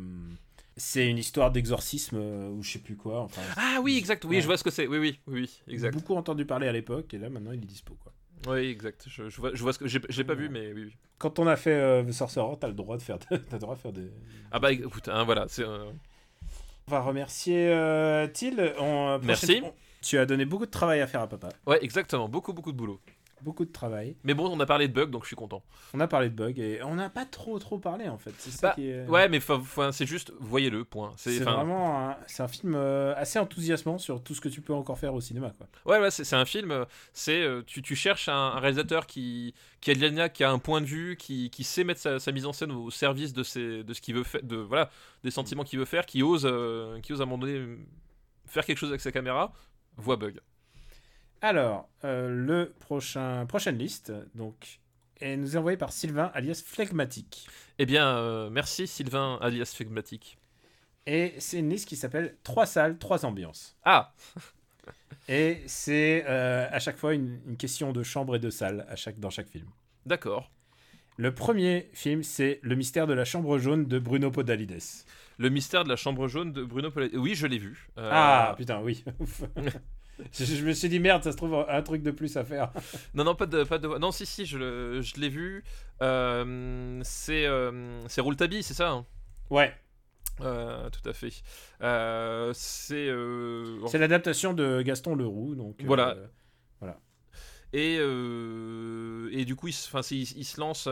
c'est une histoire d'exorcisme euh, ou je sais plus quoi. Enfin, Ah oui, exact. Oui, Ouais. je vois ce que c'est. Oui, oui, oui, exact. Beaucoup entendu parler à l'époque et là maintenant il est dispo quoi. Oui, exact. Je, je vois, je vois ce que j'ai- pas vu, mais oui, oui. Quand on a fait euh, The Sorcerer, t'as le droit de faire, le droit de faire des. Ah bah écoute, hein, voilà, c'est. euh, On va remercier Till. Merci. on- Tu as donné beaucoup de travail à faire à papa. Ouais, exactement. Beaucoup, beaucoup de boulot. Beaucoup de travail. Mais bon, on a parlé de bugs, donc je suis content. On a parlé de bugs et on n'a pas trop trop parlé en fait. C'est ça Bah, qui est. Ouais, mais c'est juste, voyez-le, point. C'est vraiment un, c'est un film euh, assez enthousiasmant sur tout ce que tu peux encore faire au cinéma quoi. Ouais, ouais, c'est un film. euh, C'est euh, tu, tu cherches un, un réalisateur qui qui a de qui a un point de vue, qui, qui sait mettre sa, sa mise en scène au service de ses, de ce qu'il veut faire, de voilà, des sentiments qu'il veut faire, qui ose, euh, qui ose à un moment donné euh, faire quelque chose avec sa caméra. Voit bug. Alors, euh, le prochain, prochaine liste, donc, est nous est envoyée par Sylvain, alias Phlegmatique. Eh bien, euh, merci Sylvain, alias Phlegmatique. Et c'est une liste qui s'appelle Trois salles, trois ambiances. Ah Et c'est euh, à chaque fois une, une question de chambre et de salle à chaque, dans chaque film. D'accord. Le premier film, c'est Le mystère de la chambre jaune de Bruno Podalides. Le mystère de la chambre jaune de Bruno Polet. Oui, je l'ai vu. Euh, Ah, putain, oui. je, je me suis dit, merde, ça se trouve un truc de plus à faire. Non, non, pas de, pas de. Non, si, si, je, je l'ai vu. Euh, c'est, euh, c'est Rouletabille, c'est ça. hein? Ouais, Euh, tout à fait. C'est. c'est l'adaptation de Gaston Leroux. Donc, Voilà. euh, Et, et du coup, il, se- il, il se lance.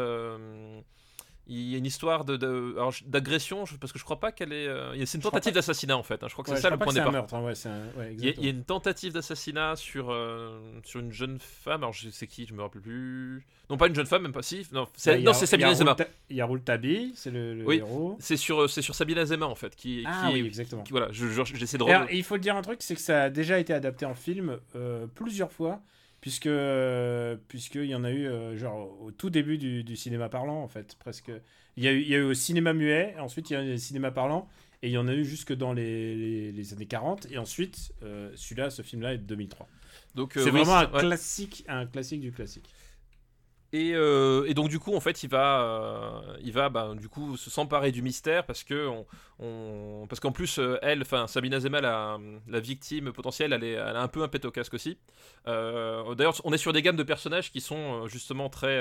Euh, il y a une histoire de, de- d'agression, je- parce que je crois pas qu'elle est. euh, c'est une Je crois tentative d'assassinat en fait. hein. Je crois que ouais, c'est ça le point de départ. meurtre. hein, ouais, c'est un- ouais, Il y, a, exactement. il y a une tentative d'assassinat sur, euh, sur une jeune femme. Alors, je sais qui, je me rappelle plus. Non, pas une jeune femme, même pas si. Non, c'est, non, y Sabine Azema. Il y a Rouletabille, c'est le, le Oui. héros. C'est sur, euh, c'est sur Sabine Azema en fait. Qui, Ah qui, oui, exactement. qui- voilà, je, je- j'essaie de. Alors, il faut dire un truc, c'est que ça a déjà été adapté en film euh, plusieurs fois, puisque euh, puisqu'il y en a eu euh, genre au tout début du, du cinéma parlant en fait, presque. Il y a eu, il y a eu au cinéma muet, ensuite il y a eu le cinéma parlant, et il y en a eu jusque dans les, les, les années 40, et ensuite euh, celui-là, ce film-là est de 2003. Donc, euh, c'est oui, vraiment un ouais. classique, un classique du classique. Et, euh, et donc du coup en fait il va euh, il va bah, du coup se s'emparer du mystère parce que on, on- parce qu'en plus euh, elle enfin Sabine Azema la, la victime potentielle elle, est, elle a un peu un pet au casque aussi Euh, d'ailleurs on est sur des gammes de personnages qui sont justement très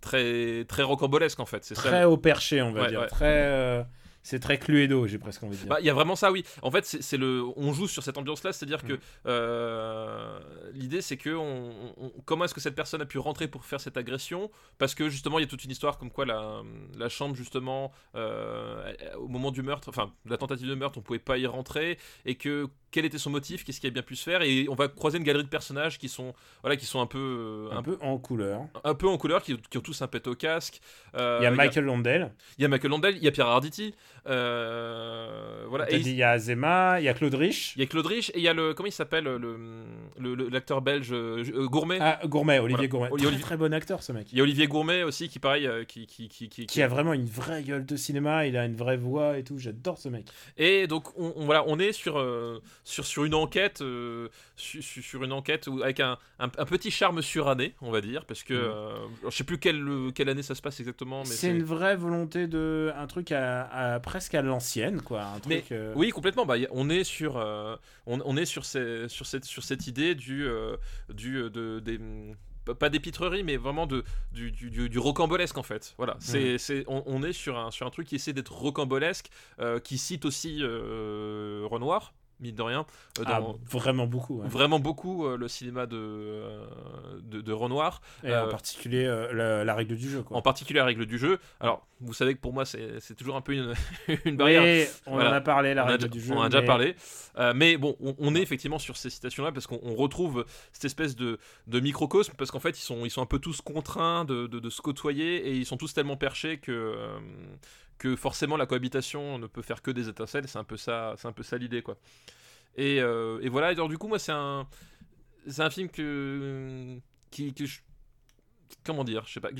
très très rocambolesques en fait c'est ça Très haut perché, on va Ouais, dire. ouais. Très, c'est très Cluedo, j'ai presque envie de dire. Bah, il y a vraiment ça, oui. En fait, c'est le, on joue sur cette ambiance-là, c'est-à-dire Mm. que euh, l'idée, c'est que on, on- comment est-ce que cette personne a pu rentrer pour faire cette agression? Parce que justement, il y a toute une histoire comme quoi la, la chambre, justement, euh, au moment du meurtre, enfin, de la tentative de meurtre, on pouvait pas y rentrer, et que quel était son motif Qu'est-ce qui a bien pu se faire Et on va croiser une galerie de personnages qui sont, voilà, qui sont un peu, un peu en couleur. un peu en couleur, qui, qui ont tous un pet au casque. Euh, Il y a Michael Londell, il y a Michael Landel, il y a Pierre Arditi. euh, voilà. t'as Et dit, il y a Azema, il y a Claude Rich. il y a Claude Rich et il y a le comment il s'appelle le l'acteur belge euh, euh, Gourmet. Ah, Gourmet, Olivier Voilà. Gourmet. Olivier- Très, très bon acteur, ce mec. Il y a Olivier Gourmet aussi qui pareil euh, qui qui qui, qui- Qui a vraiment une vraie gueule de cinéma, il a une vraie voix et tout. J'adore ce mec. et donc on, on- voilà on est sur euh, sur sur une enquête euh, su- su- sur une enquête où- avec un, un, un petit charme suranné on va dire parce que Mhm. euh, je sais plus quelle quelle année ça se passe exactement mais C'est une vraie volonté de. Un truc à, à- presque à l'ancienne, quoi. Un truc. Mais- euh, Oui, complètement. Bah, on est sur, euh, on, on est sur, ces- sur, cette, sur cette idée du, du de, des, pas- pas d'épitrerie, mais vraiment de, du, du, du- du rocambolesque en fait. Voilà, c'est, c'est, on, on est sur un, sur un truc qui essaie d'être rocambolesque, euh, qui cite aussi euh, Renoir, mine de rien, euh, ah, vraiment beaucoup. ouais. vraiment beaucoup euh, le cinéma de, euh, de, de Renoir. Et en particulier la, la règle du jeu, quoi. En particulier la règle du jeu. Alors, vous savez que pour moi, c'est, toujours un peu une, barrière. on Voilà. en a parlé, la on, a règle du jeu. on en a déjà mais- parlé. Mais bon, on, on est effectivement sur ces citations-là parce qu'on on retrouve cette espèce de, de microcosme parce qu'en fait, ils sont, ils sont un peu tous contraints de, de- de se côtoyer et ils sont tous tellement perchés que, que forcément la cohabitation ne peut faire que des étincelles. C'est un peu ça, c'est un peu ça l'idée, quoi. Et, euh, et voilà. Et alors, du coup, moi, c'est un, c'est un film que, qui, que je- comment dire, je sais pas,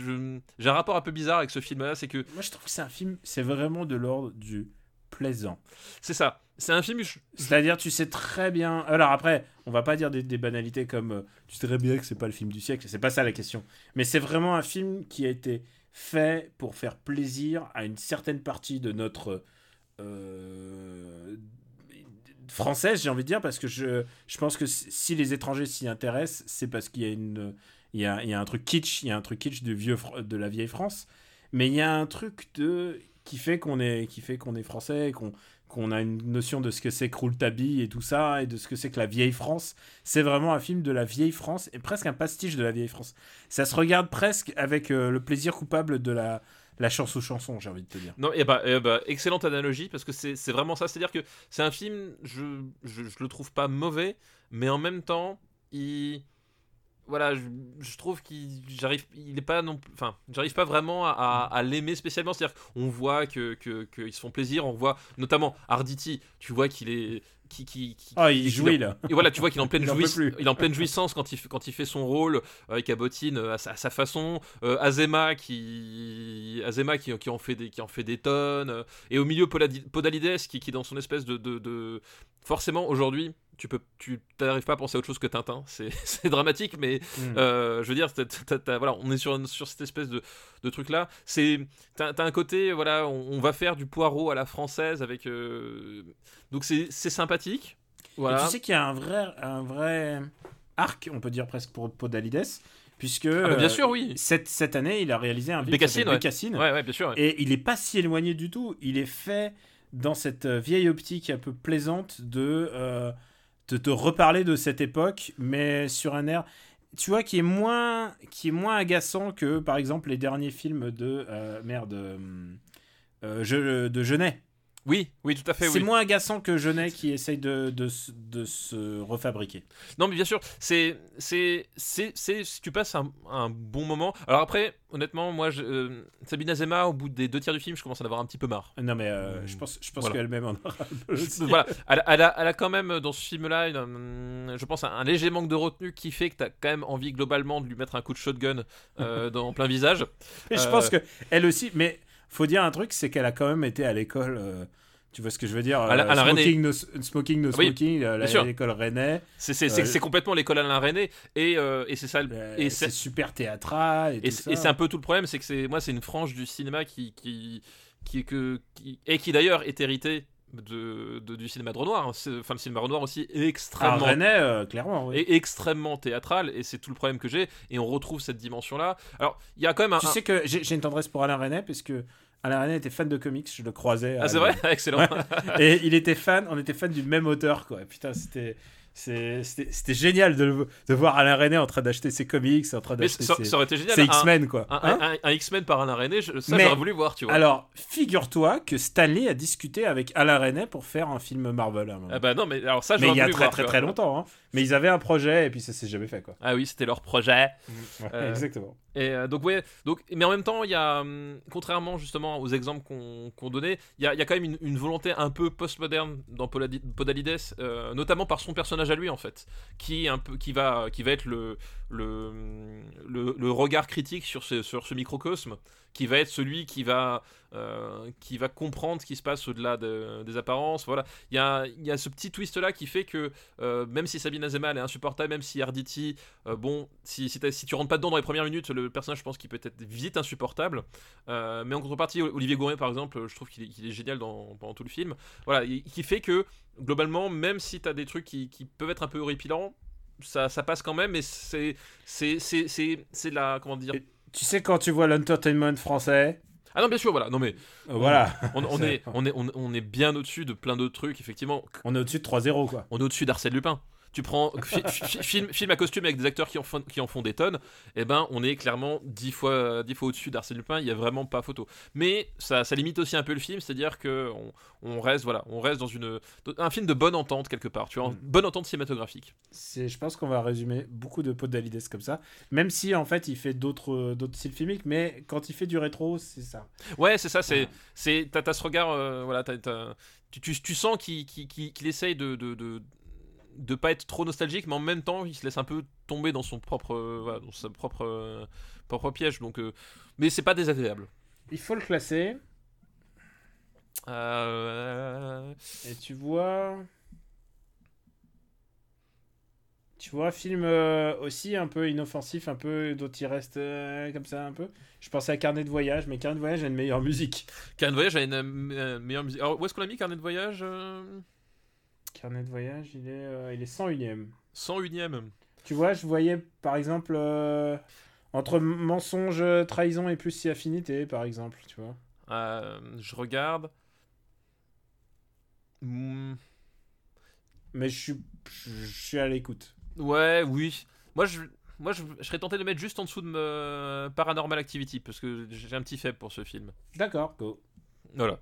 j'ai un rapport un peu bizarre avec ce film-là, c'est que Moi, je trouve que c'est un film, c'est vraiment de l'ordre du plaisant. c'est ça, c'est un film. je- C'est-à-dire, tu sais très bien. Alors après, on va pas dire des, des banalités comme euh, tu sais très bien que c'est pas le film du siècle. C'est pas ça la question. Mais c'est vraiment un film qui a été fait pour faire plaisir à une certaine partie de notre euh, française, j'ai envie de dire, parce que je, je pense que si les étrangers s'y intéressent, c'est parce qu'il y a une il y a, il y a un truc kitsch, il y a un truc kitsch de vieux de la vieille France, mais il y a un truc de qui fait qu'on est qui fait qu'on est français, qu'on qu'on a une notion de ce que c'est Rouletabille et tout ça, et de ce que c'est que la vieille France. C'est vraiment un film de la vieille France, et presque un pastiche de la vieille France. Ça se regarde presque avec euh, le plaisir coupable de la, la chance aux chansons, j'ai envie de te dire. Non, et bah, eh bah, excellente analogie parce que c'est c'est vraiment ça. C'est-à-dire que c'est un film, je, je, je le trouve pas mauvais, mais en même temps, il. Voilà, je, je trouve qu'il j'arrive, il est pas non, plus- enfin, j'arrive pas vraiment à, à l'aimer spécialement. C'est-à-dire qu'on voit que que- qu'ils se font plaisir, on voit notamment Arditi, tu vois qu'il est, qui, qui, qui- Oh, il jouit là. Et voilà, tu vois qu'il est en pleine, Il en peut jouiss- plus. il est en pleine jouissance quand il, fait- quand il fait son rôle euh, avec Abotine euh, à, sa, à sa façon. Euh, Azema qui, Azema qui, qui en fait des, qui en fait des tonnes. euh, et au milieu Podalides qui, qui dans son espèce de, de, de- forcément aujourd'hui. Tu peux, tu t'arrives pas à penser à autre chose que Tintin. C'est, c'est dramatique, mais Mm. euh, je veux dire, t'as- voilà, on est sur, sur cette espèce de, de truc là. C'est, t'as, t'as un côté, voilà, on, on va faire du poireau à la française avec. euh, donc c'est, c'est sympathique. Voilà. Et tu sais qu'il y a un vrai, un vrai arc, on peut dire presque pour Podalides, puisque Ah bah, bien euh, sûr, oui. cette, cette année, il a réalisé un film Bécassine, ouais. Bécassine. Ouais, ouais, bien sûr. Et il est pas si éloigné du tout. Il est fait dans cette euh, vieille optique un peu plaisante de, euh, de te reparler de cette époque, mais sur un air, tu vois, qui est moins, qui est moins agaçant que, par exemple, les derniers films de euh, merde, euh, euh, de Genet. Oui, oui, tout à fait. C'est Oui. moins agaçant que Genet qui essaye de, de, se- de se refabriquer. Non, mais bien sûr, c'est, si tu passes un, un bon moment. Alors après, honnêtement, moi, je, euh, Sabine Azema, au bout des deux tiers du film, je commence à en avoir un petit peu marre. Non, mais euh, je pense, je pense Voilà. qu'elle-même en aura un peu aussi. voilà, elle, elle a, elle a quand même dans ce film-là, hum, je pense, un, un léger manque de retenue qui fait que t'as quand même envie globalement de lui mettre un coup de shotgun euh, dans plein visage. Mais je Euh, pense que elle aussi. Mais faut dire un truc, c'est qu'elle a quand même été à l'école. euh, tu vois ce que je veux dire À la- euh, à la smoking, no, smoking, no Oui, smoking, sûr. l'école Rennais. C'est, Euh, c'est complètement l'école Alain René et, euh, et c'est ça. et c'est super théâtral et, c'est un peu tout le problème, c'est que c'est moi c'est une frange du cinéma qui qui qui, que, qui- et qui d'ailleurs est héritée de, de- du cinéma de Renoir. hein. Enfin le cinéma Renoir aussi est Ah, extrêmement Rennais, euh, clairement. Oui. est extrêmement théâtral et c'est tout le problème que j'ai et on retrouve cette dimension là. Alors il y a quand même un, Tu un- sais que j'ai une tendresse pour Alain René parce que Alain René était fan de comics, je le croisais. ah c'est vrai excellent. Et il était fan, on était fan du même auteur, quoi. Putain, c'était. C'était génial de, le- de voir Alain René en train d'acheter ses comics, en train d'acheter ses, un- X-Men, quoi. Un, Hein un- un- un X-Men par Alain René, je- ça j'aurais voulu voir, tu vois. Alors, figure-toi que Stanley a discuté avec Alain René pour faire un film Marvel à un moment. ah bah non, mais alors ça mais il y a très voir, très très longtemps. hein. Mais ils avaient un projet et puis ça s'est jamais fait, quoi. Ah oui, c'était leur projet. Ouais, Euh, Exactement. Et euh, donc, donc, mais en même temps, il y a, hum, contrairement justement aux exemples qu'on donnait, il y a, quand même une, volonté un peu postmoderne dans Podalides, euh, notamment par son personnage à lui en fait, qui, est un peu, qui, va, qui va être le, le, le, le regard critique sur sur ce microcosme, qui va être celui qui va, euh, qui va comprendre ce qui se passe au-delà de- des apparences. Voilà, il y a, y a ce petit twist là qui fait que euh, même si Sabine Azema elle est insupportable, même si Arditi euh, bon, si, si, si tu rentres pas dedans dans les premières minutes, le personnage, je pense qu'il peut être vite insupportable. Mais en contrepartie, Olivier Gouret, par exemple, je trouve qu'il est, génial dans, pendant tout le film. Voilà, il- qui fait que, globalement, même si t'as des trucs qui, peuvent être un peu horripilants, ça, passe quand même, et c'est, c'est la, comment dire... Tu sais, quand tu vois l'entertainment français, Ah non, bien sûr, voilà, non mais, euh, voilà, on, on C'est- est, on, est, on, on est bien au-dessus de plein d'autres trucs, effectivement. on est au-dessus de 3-0, quoi. On est au-dessus d'Arsène Lupin. Tu prends fi- fi- film, film à costume avec des acteurs qui en font, qui en font des tonnes, et ben on est clairement dix fois, dix fois au-dessus d'Arsène Lupin, il y a vraiment pas photo. Mais ça, ça limite aussi un peu le film, c'est-à-dire que on, on reste voilà, on reste dans une un film de bonne entente quelque part, tu vois, Mm. bonne entente cinématographique. Je pense qu'on va résumer beaucoup de Podalides comme ça. Même si, en fait, il fait d'autres, styles filmiques, mais quand il fait du rétro, c'est ça. Ouais, c'est ça, c'est t'as, ce regard euh, voilà, tu, tu, tu sens qu'il, essaye de, de, de de pas être trop nostalgique, mais en même temps, il se laisse un peu tomber dans son propre, euh, voilà, dans sa propre, euh, propre piège. Donc, euh, mais c'est pas désagréable. Il faut le classer. Euh, Et tu vois. Tu vois, film aussi un peu inoffensif, un peu dont il reste comme ça un peu. Je pensais à Carnet de voyage, mais Carnet de voyage a une meilleure musique. Carnet de voyage a une meilleure musique. Alors, où est-ce qu'on l'a mis, Carnet de voyage Carnet de voyage, il est, euh, il est 101ème. 101ème. Tu vois, je voyais par exemple euh, entre mensonge, trahison et plus si affinité, par exemple, tu vois. Euh, je regarde. Hmm, Mais je suis, je suis à l'écoute. Ouais, oui. Moi, je, moi je, je serais tenté de mettre juste en dessous de me... Paranormal Activity, parce que j'ai un petit faible pour ce film. D'accord, go. Voilà.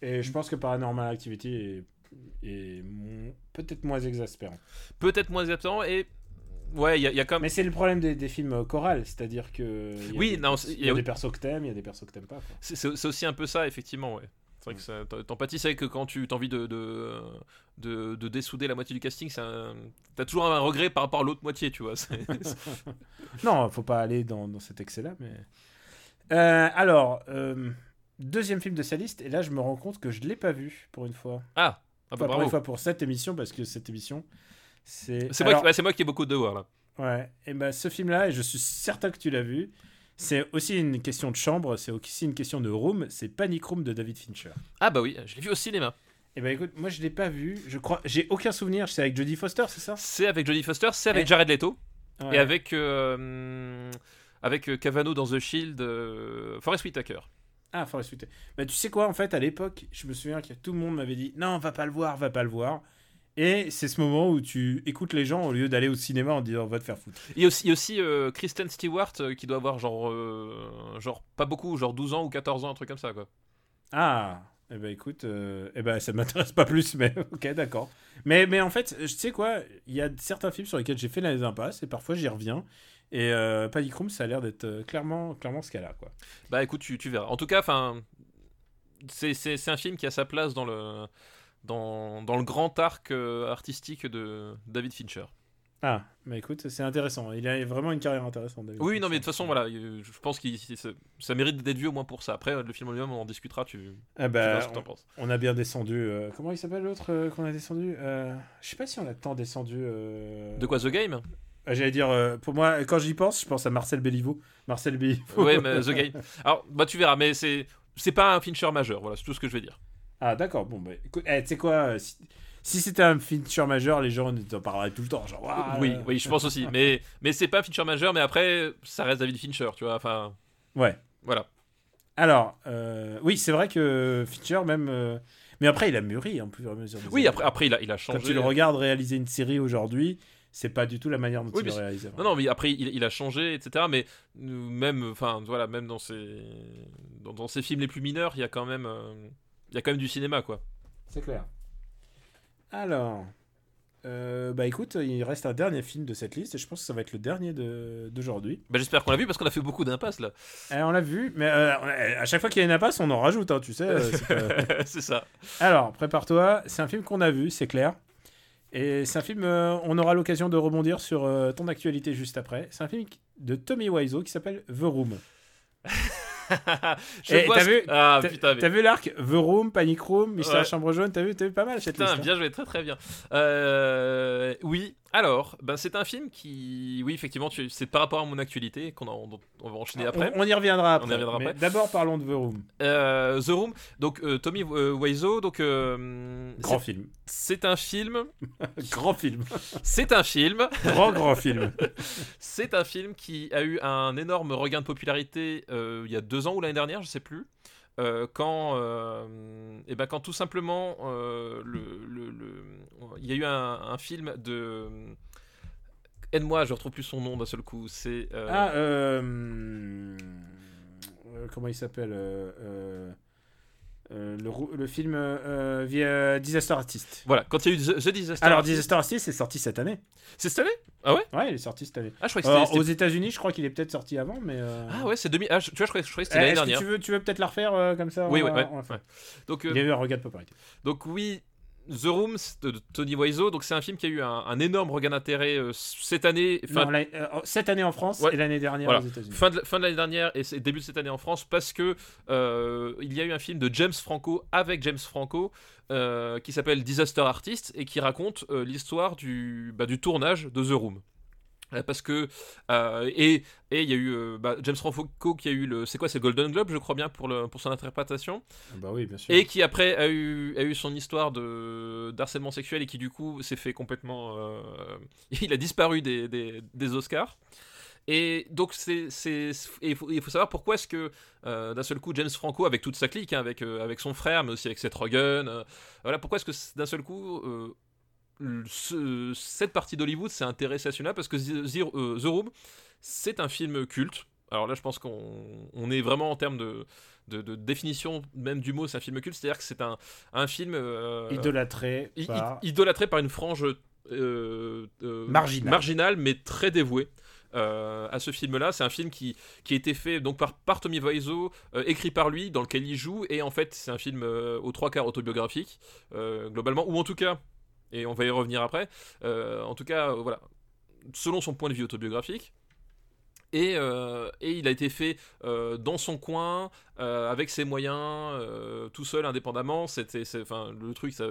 Et je pense que Paranormal Activity est, mon- peut-être moins exaspérant. Peut-être moins exactement, et Ouais, il y, y a quand même. Mais c'est le problème des, des films chorales, c'est-à-dire que. il y a Oui, des non, c'est- il y a des persos que t'aimes, il y a des persos que t'aimes pas. C'est c'est- c'est aussi un peu ça, effectivement, ouais. C'est vrai que ça- t'en- avec que quand tu as envie de, de, de, de dessouder la moitié du casting, c'est un- t'as toujours un regret par rapport à l'autre moitié, tu vois. c'est- c'est- Non, faut pas aller dans, dans cet excès-là, mais. Euh, alors, euh, deuxième film de sa liste, et là je me rends compte que je l'ai pas vu pour une fois. Ah, ah bah, Pas bravo. fois pour cette émission, parce que cette émission, c'est. C'est moi, Alors, qui- ouais, c'est moi qui ai beaucoup de devoirs là. Ouais, et ben ce film-là, et je suis certain que tu l'as vu, c'est aussi une question de chambre, c'est aussi une question de room, c'est Panic Room de David Fincher. Ah bah oui, je l'ai vu au cinéma. Et ben écoute, moi je l'ai pas vu, je crois, j'ai aucun souvenir, c'est avec Jodie Foster, c'est ça? C'est avec Jodie Foster, c'est avec Et- Jared Leto Ouais. et avec euh, avec euh, Cavano dans The Shield, euh, Forest Whitaker. Ah, Forest Whitaker. Bah, tu sais quoi, en fait, à l'époque, je me souviens que tout le monde m'avait dit non, va pas le voir, va pas le voir. Et c'est ce moment où tu écoutes les gens au lieu d'aller au cinéma en disant va te faire foutre. Il y a aussi, euh, Kristen Stewart euh, qui doit avoir genre euh, genre pas beaucoup, genre 12 ans ou 14 ans, un truc comme ça quoi. Ah, eh ben écoute, eh ben ça m'intéresse pas plus, mais ok, d'accord. Mais, mais en fait, je sais quoi, il y a certains films sur lesquels j'ai fait les impasses et parfois j'y reviens. Et euh, ça a l'air d'être euh, clairement, clairement ce cas-là, quoi. Bah écoute, tu, tu verras. En tout cas, c'est, un film qui a sa place dans le, dans, dans le grand arc euh, artistique de David Fincher. Ah, mais écoute, c'est intéressant. Il a vraiment une carrière intéressante. David Oui, non, mais de toute façon, voilà, euh, je pense que ça mérite d'être vu au moins pour ça. Après, le film en lui-même, on en discutera, tu, tu Ah verras bah, ce que t'en penses. on, on a bien descendu. euh, comment il s'appelle l'autre qu'on a descendu Je sais pas si on a tant descendu. De quoi, The Game? J'allais dire, euh, pour moi, quand j'y pense, je pense à Marcel Béliveau. Marcel Béliveau. Ouais, mais The Game. Alors, bah tu verras, mais c'est, c'est pas un Fincher majeur, voilà, c'est tout ce que je vais dire. Ah, d'accord. Bon, bah, écoute, eh, tu sais quoi euh, Si, si c'était un feature majeur, les gens en parleraient tout le temps. Genre, Waouh, oui, euh, oui, je pense aussi. Mais, mais c'est pas un Fincher majeur, mais après, ça reste David Fincher, tu vois, enfin, Ouais. voilà. Alors, euh, oui, c'est vrai que Fincher, même. euh, Mais après, il a mûri en plus et à mesure. des Oui, années. après, après il, a, il a Quand changé. tu le regardes réaliser une série aujourd'hui, c'est pas du tout la manière dont Oui, il le avant. Non, non, mais après, il, il a changé, etc. Mais même, enfin, voilà, même dans ses, dans, dans ses films les plus mineurs, il y a quand même, euh, il y a quand même du cinéma, quoi. C'est clair. Alors, euh, bah écoute, il reste un dernier film de cette liste et je pense que ça va être le dernier de- d'aujourd'hui. Bah, j'espère qu'on l'a vu parce qu'on a fait beaucoup d'impasses là. Eh, on l'a vu, mais euh, à chaque fois qu'il y a une impasse, on en rajoute, hein, tu sais. c'est pas- c'est ça. Alors, prépare-toi, c'est un film qu'on a vu, c'est clair. Et c'est un film, euh, on aura l'occasion de rebondir sur euh, ton actualité juste après. C'est un film de Tommy Wiseau qui s'appelle The Room. Vois t'as vu Ah putain, mais- T'as vu l'arc The Room, Panic Room, Mystère Ouais. Chambre Jaune T'as vu, t'as vu pas mal cette Putain, liste. hein bien joué, très très bien. Euh, oui, alors, ben, c'est un film qui, oui, effectivement, tu- c'est par rapport à mon actualité qu'on on, va enchaîner après. On, on y reviendra après. On y reviendra mais après. D'abord, parlons de The Room. Euh, The Room, donc euh, Tommy euh, Wiseau, donc euh, Grand film. c'est un film, Grand film. c'est un film, Grand, grand film. c'est un film qui a eu un énorme regain de popularité euh, il y a deux ans ou l'année dernière, je sais plus. Euh, quand, euh, eh ben quand tout simplement, euh, il y a eu un, film de. Aide-moi, je retrouve plus son nom d'un seul coup. C'est. Ah, comment il s'appelle euh, euh, euh, le, film euh, via Disaster Artist. Voilà, quand il y a eu The, The Disaster. Alors, Artist- Disaster Artist, c'est sorti cette année. C'est cette année Ah ouais Ouais, il est sorti cette année. Ah, je croyais que Alors, c'était. aux États-unis, je crois qu'il est peut-être sorti avant, mais. euh, Ah ouais, c'est 2000. Ah, je- tu vois, je croyais que eh, c'était l'année est-ce que dernière. tu veux, tu veux peut-être la refaire euh, comme ça Oui, on ouais, on ouais. Donc, euh, Il y a eu un regain de popularité. Donc oui, The Room de de Tony Wiseau, donc c'est un film qui a eu un, un énorme regain d'intérêt euh, cette année, fin, Non, l'année- euh, cette année en France Ouais. et l'année dernière Voilà. aux États-Unis. fin de, fin de l'année dernière et début de cette année en France parce que euh, il y a eu un film de James Franco avec James Franco qui s'appelle Disaster Artist et qui raconte l'histoire du, bah, du tournage de The Room. Euh, Parce que euh, et et il y a eu euh, bah, James Franco qui a eu le c'est quoi c'est Golden Globe je crois bien pour le pour son interprétation Bah oui, bien sûr. et qui après a eu, a eu son histoire de d'harcèlement sexuel et qui du coup s'est fait complètement euh, il a disparu des, des, des Oscars et donc c'est il faut, il faut savoir pourquoi est-ce que euh, d'un seul coup James Franco avec toute sa clique hein, avec euh, avec son frère mais aussi avec Seth Rogen euh, voilà pourquoi est-ce que d'un seul coup ce- cette partie d'Hollywood s'est intéressée à celui-là parce que The, The- euh, The Room c'est un film culte alors là je pense qu'on on est vraiment en termes de de, de définition même du mot, c'est un film culte, c'est-à-dire que c'est un, un film euh, Idolâtré i- par... idolâtré par une frange euh, euh, Marginal. marginal, mais très dévoué. euh, à ce film-là, c'est un film qui, qui a été fait donc par, par Tommy Wiseau, euh, écrit par lui, dans lequel il joue, et en fait c'est un film euh, aux trois quarts autobiographique, globalement, ou en tout cas, et on va y revenir après, euh, en tout cas, euh, voilà, selon son point de vue autobiographique. Et, euh, et il a été fait euh, dans son coin, euh, avec ses moyens, tout seul, indépendamment. C'était, enfin, le truc, ça,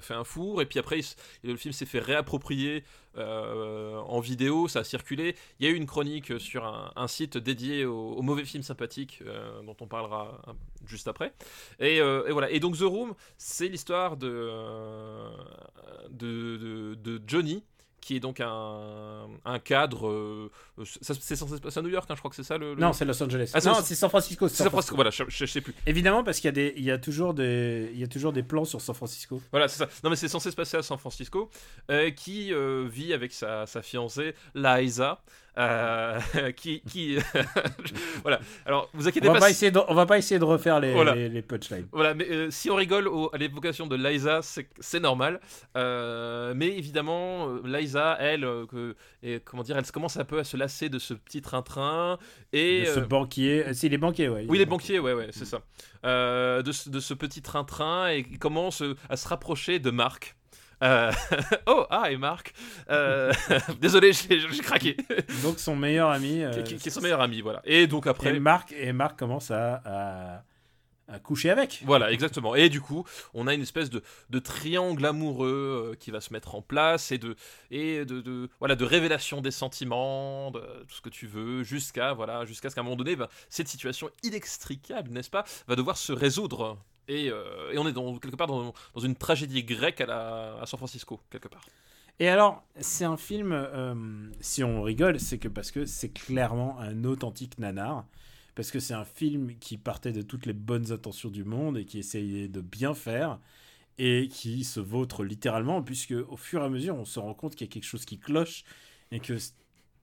fait un four. Et puis après, le film s'est fait réapproprier en vidéo, ça a circulé. Il y a eu une chronique sur un, site dédié aux, mauvais films sympathiques, dont on parlera euh, juste après. Et, voilà. Et donc The Room, c'est l'histoire de, de Johnny qui est donc un, un cadre. euh, ça- c'est censé se passer à New York, hein, je crois que c'est ça le. le- Non, c'est Los Angeles. Ah, non, c'est San Francisco. c'est San Francisco. Voilà, je, je- je sais plus. Évidemment, parce qu'il y a des, il y a toujours des, il y a toujours des plans sur San Francisco. Voilà, c'est ça. Non, mais c'est censé se passer à San Francisco, euh, qui euh, vit avec sa, sa fiancée, Liza, euh, qui, qui voilà. Alors, vous inquiétez On va pas. si- de, on va pas essayer de refaire les, Voilà. les, les punchlines. Voilà, mais euh, si on rigole au- à l'évocation de Liza, c'est normal. Euh, mais évidemment, Liza, elle, que, et, comment dire, elle commence un peu à se lasser de ce petit train-train et De ce banquier, si les banquiers, ouais. Oui, les banquiers, ouais, ouais, c'est ça. De, ce, de ce petit train-train et qui commence à se rapprocher de Marc. Euh, oh, ah, et Marc. Euh, Désolé, j'ai craqué. Donc son meilleur ami. euh, qui, est son meilleur ami, voilà. Et donc après. Et Marc, et Marc commence à, à, à coucher avec. Voilà, exactement. Et du coup, on a une espèce de, de triangle amoureux euh, qui va se mettre en place et de et de, de- voilà de révélation des sentiments, de tout ce que tu veux, jusqu'à voilà jusqu'à ce qu'à un moment donné, ben, cette situation inextricable, n'est-ce pas, va devoir se résoudre. Et, euh, et on est dans, quelque part dans, dans une tragédie grecque à, la, à San Francisco, quelque part. Et alors, c'est un film, euh, si on rigole, c'est que parce que c'est clairement un authentique nanar. Parce que c'est un film qui partait de toutes les bonnes intentions du monde et qui essayait de bien faire et qui se vautre littéralement, puisque au fur et à mesure, on se rend compte qu'il y a quelque chose qui cloche et que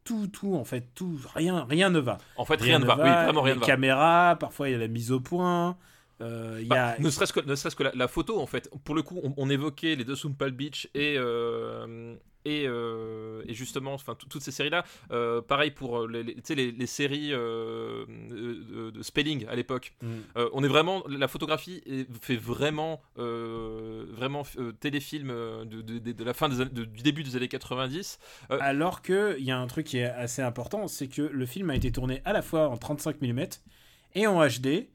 tout, tout, en fait, tout, rien, rien ne va. En fait, rien, ne va. Oui, vraiment rien les ne va. caméras, parfois il y a la mise au point. Euh, y Bah, a... Ne serait-ce que, ne serait-ce que la, la photo, en fait. Pour le coup, on, on évoquait les deux Sumpal Beach et, euh, et, euh, et justement, enfin, tout- toutes ces séries-là. Pareil pour les, les- les, les séries de, de Spelling à l'époque. Mm. On est vraiment, la photographie fait vraiment, vraiment téléfilm de, de- de- de la fin des, du début des années 90. Alors que il y a un truc qui est assez important, c'est que le film a été tourné à la fois en 35 mm et en HD,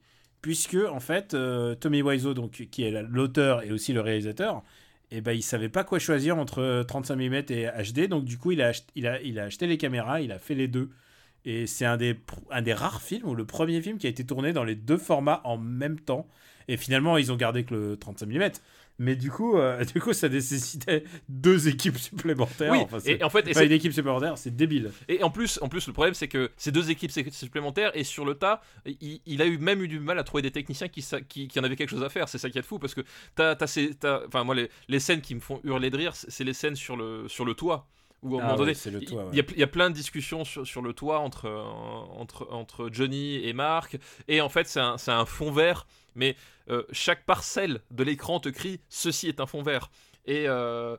puisque en fait euh, Tommy Wiseau, qui est la- l'auteur et aussi le réalisateur, et ben il savait pas quoi choisir entre 35 mm et HD, donc du coup il a, acheté les caméras, il a fait les deux. Et c'est un des, un des rares films, ou le premier film qui a été tourné dans les deux formats en même temps. Et finalement, ils ont gardé que le 35 mm. Mais du coup, euh, du coup ça nécessitait deux équipes supplémentaires. Oui, Enfin, et en fait, et une équipe supplémentaire, c'est débile. Et en plus, en plus, le problème, c'est que ces deux équipes supplémentaires, et sur le tas, il, il a eu même eu du mal à trouver des techniciens qui, qui, qui en avaient quelque chose à faire. C'est ça qui est fou, parce que t'as, t'as enfin moi, les, les scènes qui me font hurler de rire, c'est les scènes sur le, sur le toit. Où à un Ah moment ouais, donné, il y, a, il y a plein de discussions sur, sur le toit entre, euh, entre, entre Johnny et Mark, et en fait, c'est un, c'est un fond vert, mais euh, chaque parcelle de l'écran te crie ceci est un fond vert. Et, euh,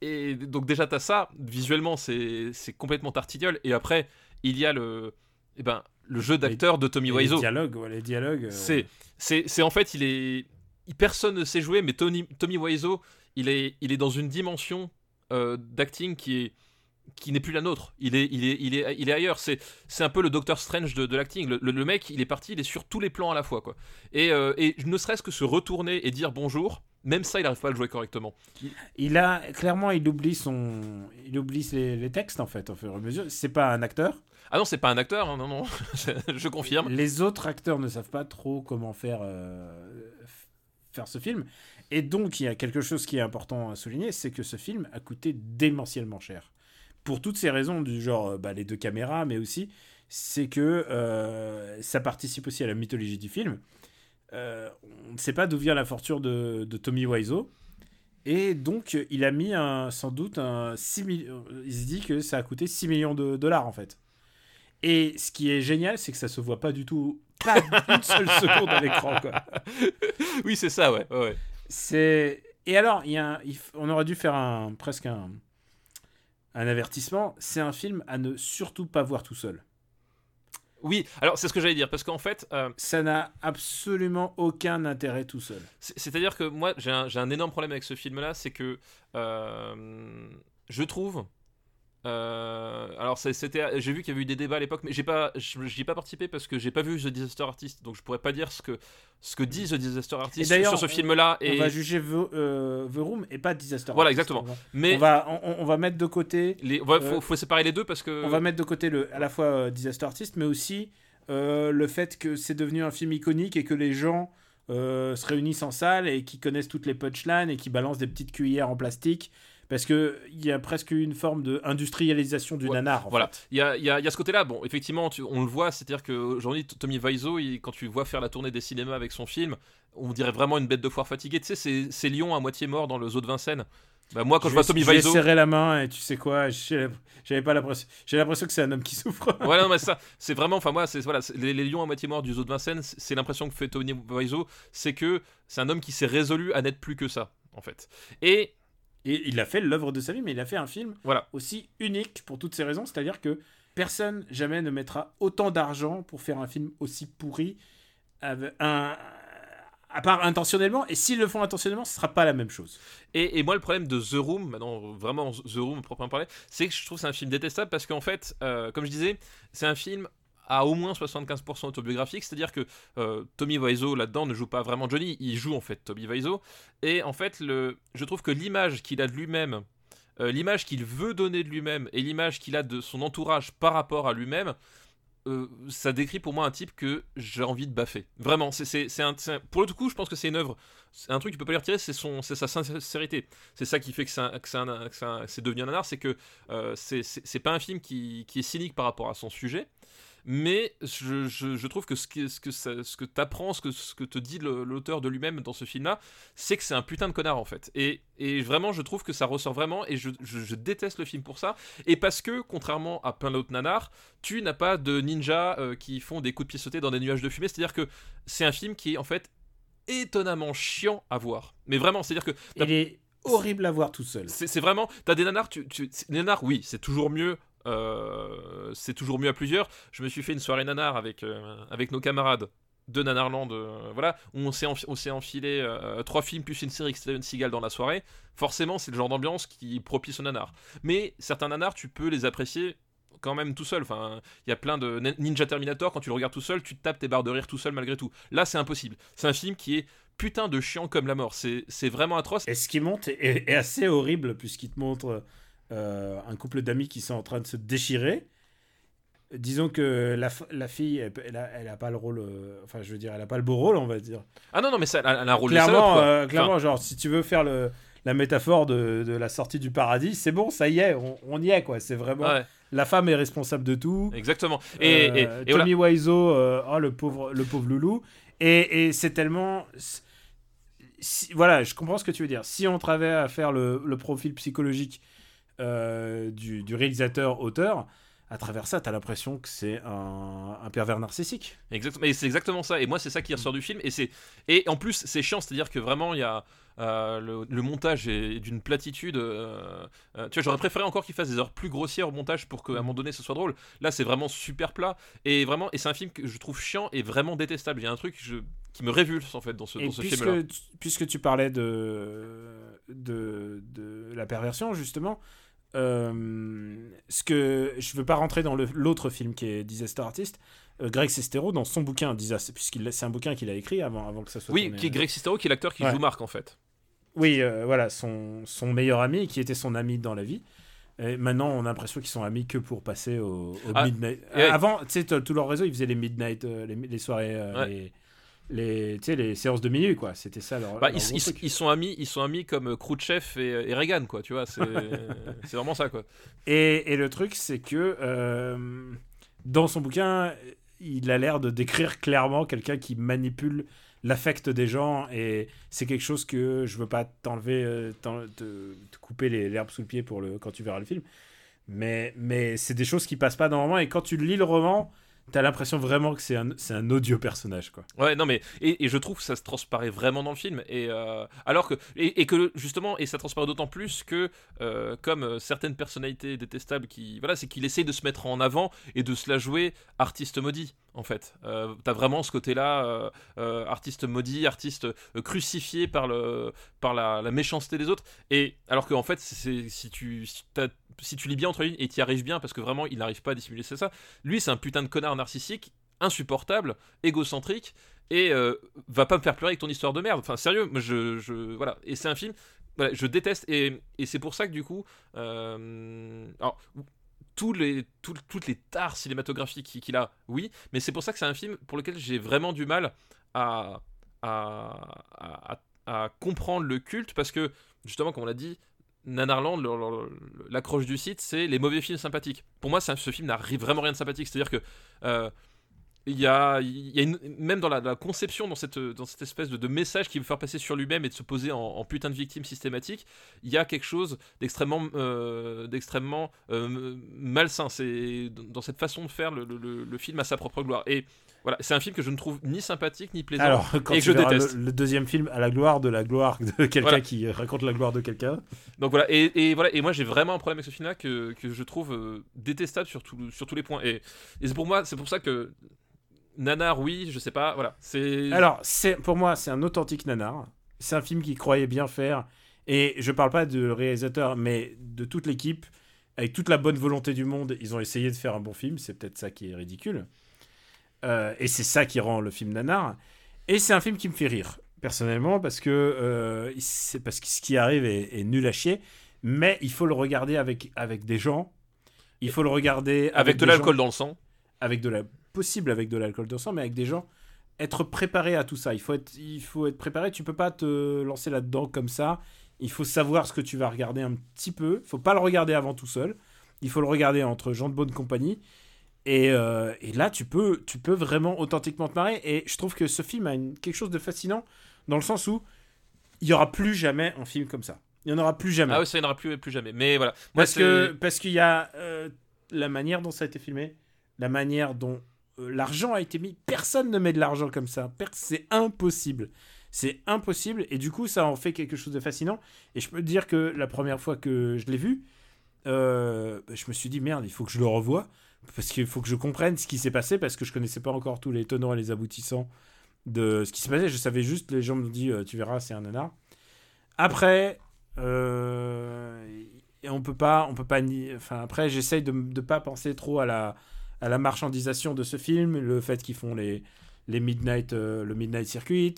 et donc, déjà, t'as ça, visuellement, c'est complètement tartignol, et après, il y a le, eh ben, le jeu d'acteur de Tommy Wiseau. Les dialogues, ouais, les dialogues. euh, C'est, en fait, il est, personne ne sait jouer, mais Tony, Tommy Wiseau, il est, il est dans une dimension d'acting qui est, qui n'est plus la nôtre. Il est, il est, il est, il est ailleurs. C'est, c'est un peu le Doctor Strange de, de l'acting. Le, le- le mec, il est parti, il est sur tous les plans à la fois, quoi. Et, euh, et ne serait-ce que se retourner et dire bonjour, même ça, il n'arrive pas à le jouer correctement. Il a clairement, il oublie son, il oublie les, les textes en fait, au fur et à mesure. C'est pas un acteur. Ah non, c'est pas un acteur, hein, non, non, je confirme. Les autres acteurs ne savent pas trop comment faire euh, faire ce film. Et donc, il y a quelque chose qui est important à souligner, c'est que ce film a coûté démentiellement cher. Pour toutes ces raisons du genre, euh, bah, les deux caméras, mais aussi, c'est que euh, ça participe aussi à la mythologie du film. Euh, on ne sait pas d'où vient la fortune de, de Tommy Wiseau. Et donc, il a mis un, sans doute un 6 millions. Il se dit que ça a coûté 6 millions de dollars, en fait. Et ce qui est génial, c'est que ça se voit pas du tout, pas une seule seconde à l'écran, quoi. oui, c'est ça, ouais. C'est. Et alors, y a un- on aurait dû faire un, presque un, un avertissement, c'est un film à ne surtout pas voir tout seul. Oui, alors c'est ce que j'allais dire, parce qu'en fait, euh, Ça n'a absolument aucun intérêt tout seul. c'est- c'est-à-dire que moi, j'ai un, j'ai un énorme problème avec ce film-là, c'est que euh, je trouve. Euh, alors c'était, j'ai vu qu'il y avait eu des débats à l'époque, mais j'ai pas, je- j'y ai pas participé parce que j'ai pas vu The Disaster Artist, donc je pourrais pas dire ce que ce que dit The Disaster Artist d'ailleurs, sur ce on- film-là. On Et va juger The, euh, The Room et pas Disaster. Voilà, Artist. exactement. On va, mais on va, on, on va mettre de côté, les, ouais, faut, euh, faut séparer les deux parce que on va mettre de côté le, à la fois Disaster Artist, mais aussi le fait que c'est devenu un film iconique et que les gens se réunissent en salle et qui connaissent toutes les punchlines et qui balancent des petites cuillères en plastique. Parce qu'il y a presque une forme d'industrialisation du Ouais, nanar. en Voilà, il y a, il y a- il y a ce côté-là. Bon, effectivement, tu- on le voit, c'est-à-dire qu'aujourd'hui, Tommy Wiseau, il- quand tu vois faire la tournée des cinémas avec son film, on dirait vraiment une bête de foire fatiguée. Tu sais, c'est- Lion à moitié mort dans le zoo de Vincennes. Bah, moi, quand je, je vois Tommy Wiseau. serrer la main et tu sais quoi, j'avais pas l'impression, j'ai l'impression que c'est un homme qui souffre. Ouais, non, mais ça, c'est vraiment, enfin, moi, c'est voilà, les, les lions à moitié morts du zoo de Vincennes, c'est c'est l'impression que fait Tommy Wiseau, c'est que c'est un homme qui s'est résolu à n'être plus que ça, en fait. Et Et il a fait l'œuvre de sa vie, mais il a fait un film Voilà. aussi unique pour toutes ces raisons, c'est-à-dire que personne jamais ne mettra autant d'argent pour faire un film aussi pourri, avec un, à part intentionnellement, et s'ils le font intentionnellement, ce sera pas la même chose. Et, et moi, le problème de The Room, maintenant vraiment The Room proprement parler, c'est que je trouve que c'est un film détestable parce qu'en fait, euh, comme je disais, c'est un film à au moins 75% autobiographique, c'est-à-dire que euh, Tommy Wiseau là-dedans ne joue pas vraiment Johnny, il joue en fait Tommy Wiseau, et en fait, le, je trouve que l'image qu'il a de lui-même, euh, l'image qu'il veut donner de lui-même et l'image qu'il a de son entourage par rapport à lui-même, euh, ça décrit pour moi un type que j'ai envie de baffer. Vraiment, c'est, pour le coup, je pense que c'est une œuvre. C'est un truc que tu peux pas lui retirer, c'est, son, c'est sa sincérité. C'est ça qui fait que c'est, un- un- un- devenu un nanar, c'est que euh, c'est pas un film qui, qui est cynique par rapport à son sujet. Mais je, je- je trouve que ce, qui- ce que, ça- ce que t'apprends, ce que, ce que te dit l'auteur de lui-même dans ce film-là, c'est que c'est un putain de connard en fait. Et, et vraiment, je trouve que ça ressort vraiment, et je, je- déteste le film pour ça. Et parce que, contrairement à plein d'autres nanars, tu n'as pas de ninjas euh, qui font des coups de pied sautés dans des nuages de fumée. C'est-à-dire que c'est un film qui est en fait étonnamment chiant à voir. Mais vraiment, c'est-à-dire que t'as- Il est horrible à voir tout seul. c'est vraiment. T'as des nanars, tu, tu, les nanars, oui, c'est toujours mieux. Euh, c'est toujours mieux à plusieurs. Je me suis fait une soirée nanar avec, euh, avec nos camarades de Nanarland, euh, voilà, où on s'est enfilé trois films plus une série avec Steven Seagal dans la soirée. Forcément, c'est le genre d'ambiance qui propice au nanar. Mais certains nanars, tu peux les apprécier quand même tout seul. Enfin, il y a plein de Nin- Ninja Terminator quand tu le regardes tout seul, tu te tapes tes barres de rire tout seul malgré tout. Là, c'est impossible. C'est un film qui est putain de chiant comme la mort. C'est vraiment atroce. Et ce qui monte est assez horrible puisqu'il te montre euh, un couple d'amis qui sont en train de se déchirer. Disons que la, la fille, elle, elle a, elle pas le rôle, euh, enfin je veux dire, elle a pas le beau rôle, on va dire. Ah non, non, mais ça, elle a un rôle de salope, clairement, euh, Enfin, clairement, genre si tu veux faire le, la métaphore de, de la sortie du paradis, c'est bon, ça y est, on, on y est quoi. C'est vraiment ouais, la femme est responsable de tout. exactement. Et, et- Euh, et voilà. Tommy Wiseau, euh, oh, le pauvre, le pauvre loulou. Et, et c'est tellement. si- voilà, je comprends ce que tu veux dire. Si on travaillait à faire le, le profil psychologique euh, du, du réalisateur-auteur, à travers ça, t'as l'impression que c'est un, un pervers narcissique. Exactement, et c'est exactement ça. Et moi, c'est ça qui ressort du film. Et c'est et en plus, c'est chiant, c'est-à-dire que vraiment, il y a euh, le, le montage est d'une platitude. euh, euh, tu vois, j'aurais préféré encore qu'il fasse des heures plus grossières au montage pour qu'à un moment donné, ce soit drôle. Là, c'est vraiment super plat. Et vraiment, et c'est un film que je trouve chiant et vraiment détestable. Il y a un truc je- qui me révulse en fait dans ce, Et dans ce film-là. puisque, tu- puisque tu parlais de, de, de la perversion, justement, euh, ce que je veux pas rentrer dans l'autre film qui est Disaster Artist, euh, Greg Sestero, dans son bouquin, Disaster, puisqu'il c'est un bouquin qu'il a écrit avant, avant que ça soit Oui, tourné. qui est Greg Sestero, qui est l'acteur qui Ouais. joue Marc en fait. Oui, euh, voilà, son, son meilleur ami, qui était son ami dans la vie. Et maintenant, on a l'impression qu'ils sont amis que pour passer au, au Ah, midnight. ouais. Avant, tu sais, tout leur réseau, ils faisaient les midnight, les, les soirées, Ouais. les, les, les séances de minuit, quoi. C'était ça leur. Bah, leur ils, sont amis, ils sont amis comme Khrouchtchev et, et Reagan, quoi. Tu vois, c'est vraiment ça, quoi. Et, et le truc, c'est que euh, dans son bouquin, il a l'air de décrire clairement quelqu'un qui manipule l'affect des gens et c'est quelque chose que je veux pas t'enlever, euh, te, te couper l'herbe sous le pied pour le, quand tu verras le film. Mais, mais c'est des choses qui passent pas roman et quand tu lis le roman, t'as l'impression vraiment que c'est un, c'est un odieux personnage, quoi. Ouais, non, mais et, et je trouve que ça se transparaît vraiment dans le film. Et euh, alors que et, que justement, et ça transparaît d'autant plus que euh, comme euh, certaines personnalités détestables qui voilà, c'est qu'il essaye de se mettre en avant et de se la jouer artiste maudit. En fait, euh, t'as vraiment ce côté-là, euh, euh, artiste maudit, artiste crucifié par le par la, méchanceté des autres. Et alors qu'en fait, si tu si, tu lis bien entre lignes et t'y arrives bien parce que vraiment il n'arrive pas à dissimuler ça. Lui, c'est un putain de connard narcissique, insupportable, égocentrique et va pas me faire pleurer avec ton histoire de merde. Enfin, sérieux, je, je voilà. Et c'est un film, je déteste et, et c'est pour ça que du coup, alors tous les, tout- toutes les tares cinématographiques qu'il a, oui, mais c'est pour ça que c'est un film pour lequel j'ai vraiment du mal à, à, à, comprendre le culte parce que justement, comme on l'a dit. Nanarland, l'accroche du site, c'est les mauvais films sympathiques. Pour moi, ce film n'a vraiment rien de sympathique. C'est-à-dire que euh, il y a, y a même dans la, conception, dans cette, dans cette espèce de, message qu'il veut faire passer sur lui-même et de se poser en, en putain de victime systématique, il y a quelque chose d'extrêmement, euh, d'extrêmement euh, malsain. C'est dans cette façon de faire le, le- le film à sa propre gloire. Et voilà, c'est un film que je ne trouve ni sympathique ni plaisant. Alors, quand et que je déteste. Le, le deuxième film, à la gloire de la gloire de quelqu'un Voilà. qui raconte la gloire de quelqu'un. Donc voilà, et, et voilà, et moi j'ai vraiment un problème avec ce film-là que, que je trouve euh, détestable sur, tout- sur tous les points. Et, et c'est pour moi, c'est pour ça que Nanar, oui, je sais pas, voilà, c'est. Alors, c'est pour moi, c'est un authentique nanar. C'est un film qu'il croyait bien faire. Et je parle pas de réalisateur, mais de toute l'équipe. Avec toute la bonne volonté du monde, ils ont essayé de faire un bon film. C'est peut-être ça qui est ridicule. Euh, et c'est ça qui rend le film nanar. Et c'est un film qui me fait rire, personnellement, parce que, euh, c'est parce que ce qui arrive est, est nul à chier. Mais il faut le regarder avec, avec des gens. Il faut le regarder avec de des gens- l'alcool dans le sang. avec de la possible avec de l'alcool de sang, mais avec des gens être préparé à tout ça. Il faut être, il faut être préparé. Tu peux pas te lancer là-dedans comme ça. Il faut savoir ce que tu vas regarder un petit peu. Il faut pas le regarder avant tout seul. Il faut le regarder entre gens de bonne compagnie. Et, euh, et là, tu peux, tu peux vraiment authentiquement te marrer. Et je trouve que ce film a une- quelque chose de fascinant dans le sens où il y aura plus jamais un film comme ça. Il y en aura plus jamais. Ah oui, ça n'y en aura plus, plus jamais. Mais voilà. Moi, Parce que parce qu'il y a euh, la manière dont ça a été filmé, la manière dont euh, l'argent a été mis. Personne ne met de l'argent comme ça. C'est impossible. C'est impossible et du coup ça en fait quelque chose de fascinant. Et je peux te dire que la première fois que je l'ai vu, bah, je me suis dit merde, il faut que je le revoie parce qu'il faut que je comprenne ce qui s'est passé parce que je connaissais pas encore tous les tenants et les aboutissants de ce qui s'est passé. Je savais juste les gens me dit euh, tu verras c'est un nanar. Après euh, on peut pas on peut pas ni enfin après j'essaye de de pas penser trop à la à la marchandisation de ce film le fait qu'ils font les les midnight euh, le midnight circuit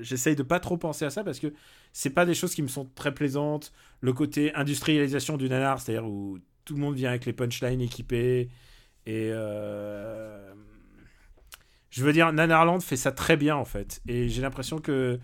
j'essaye de pas trop penser à ça parce que c'est pas des choses qui me sont très plaisantes le côté industrialisation du nanar c'est à dire où tout le monde vient avec les punchlines équipés et euh, je veux dire Nanarland fait ça très bien en fait et j'ai l'impression que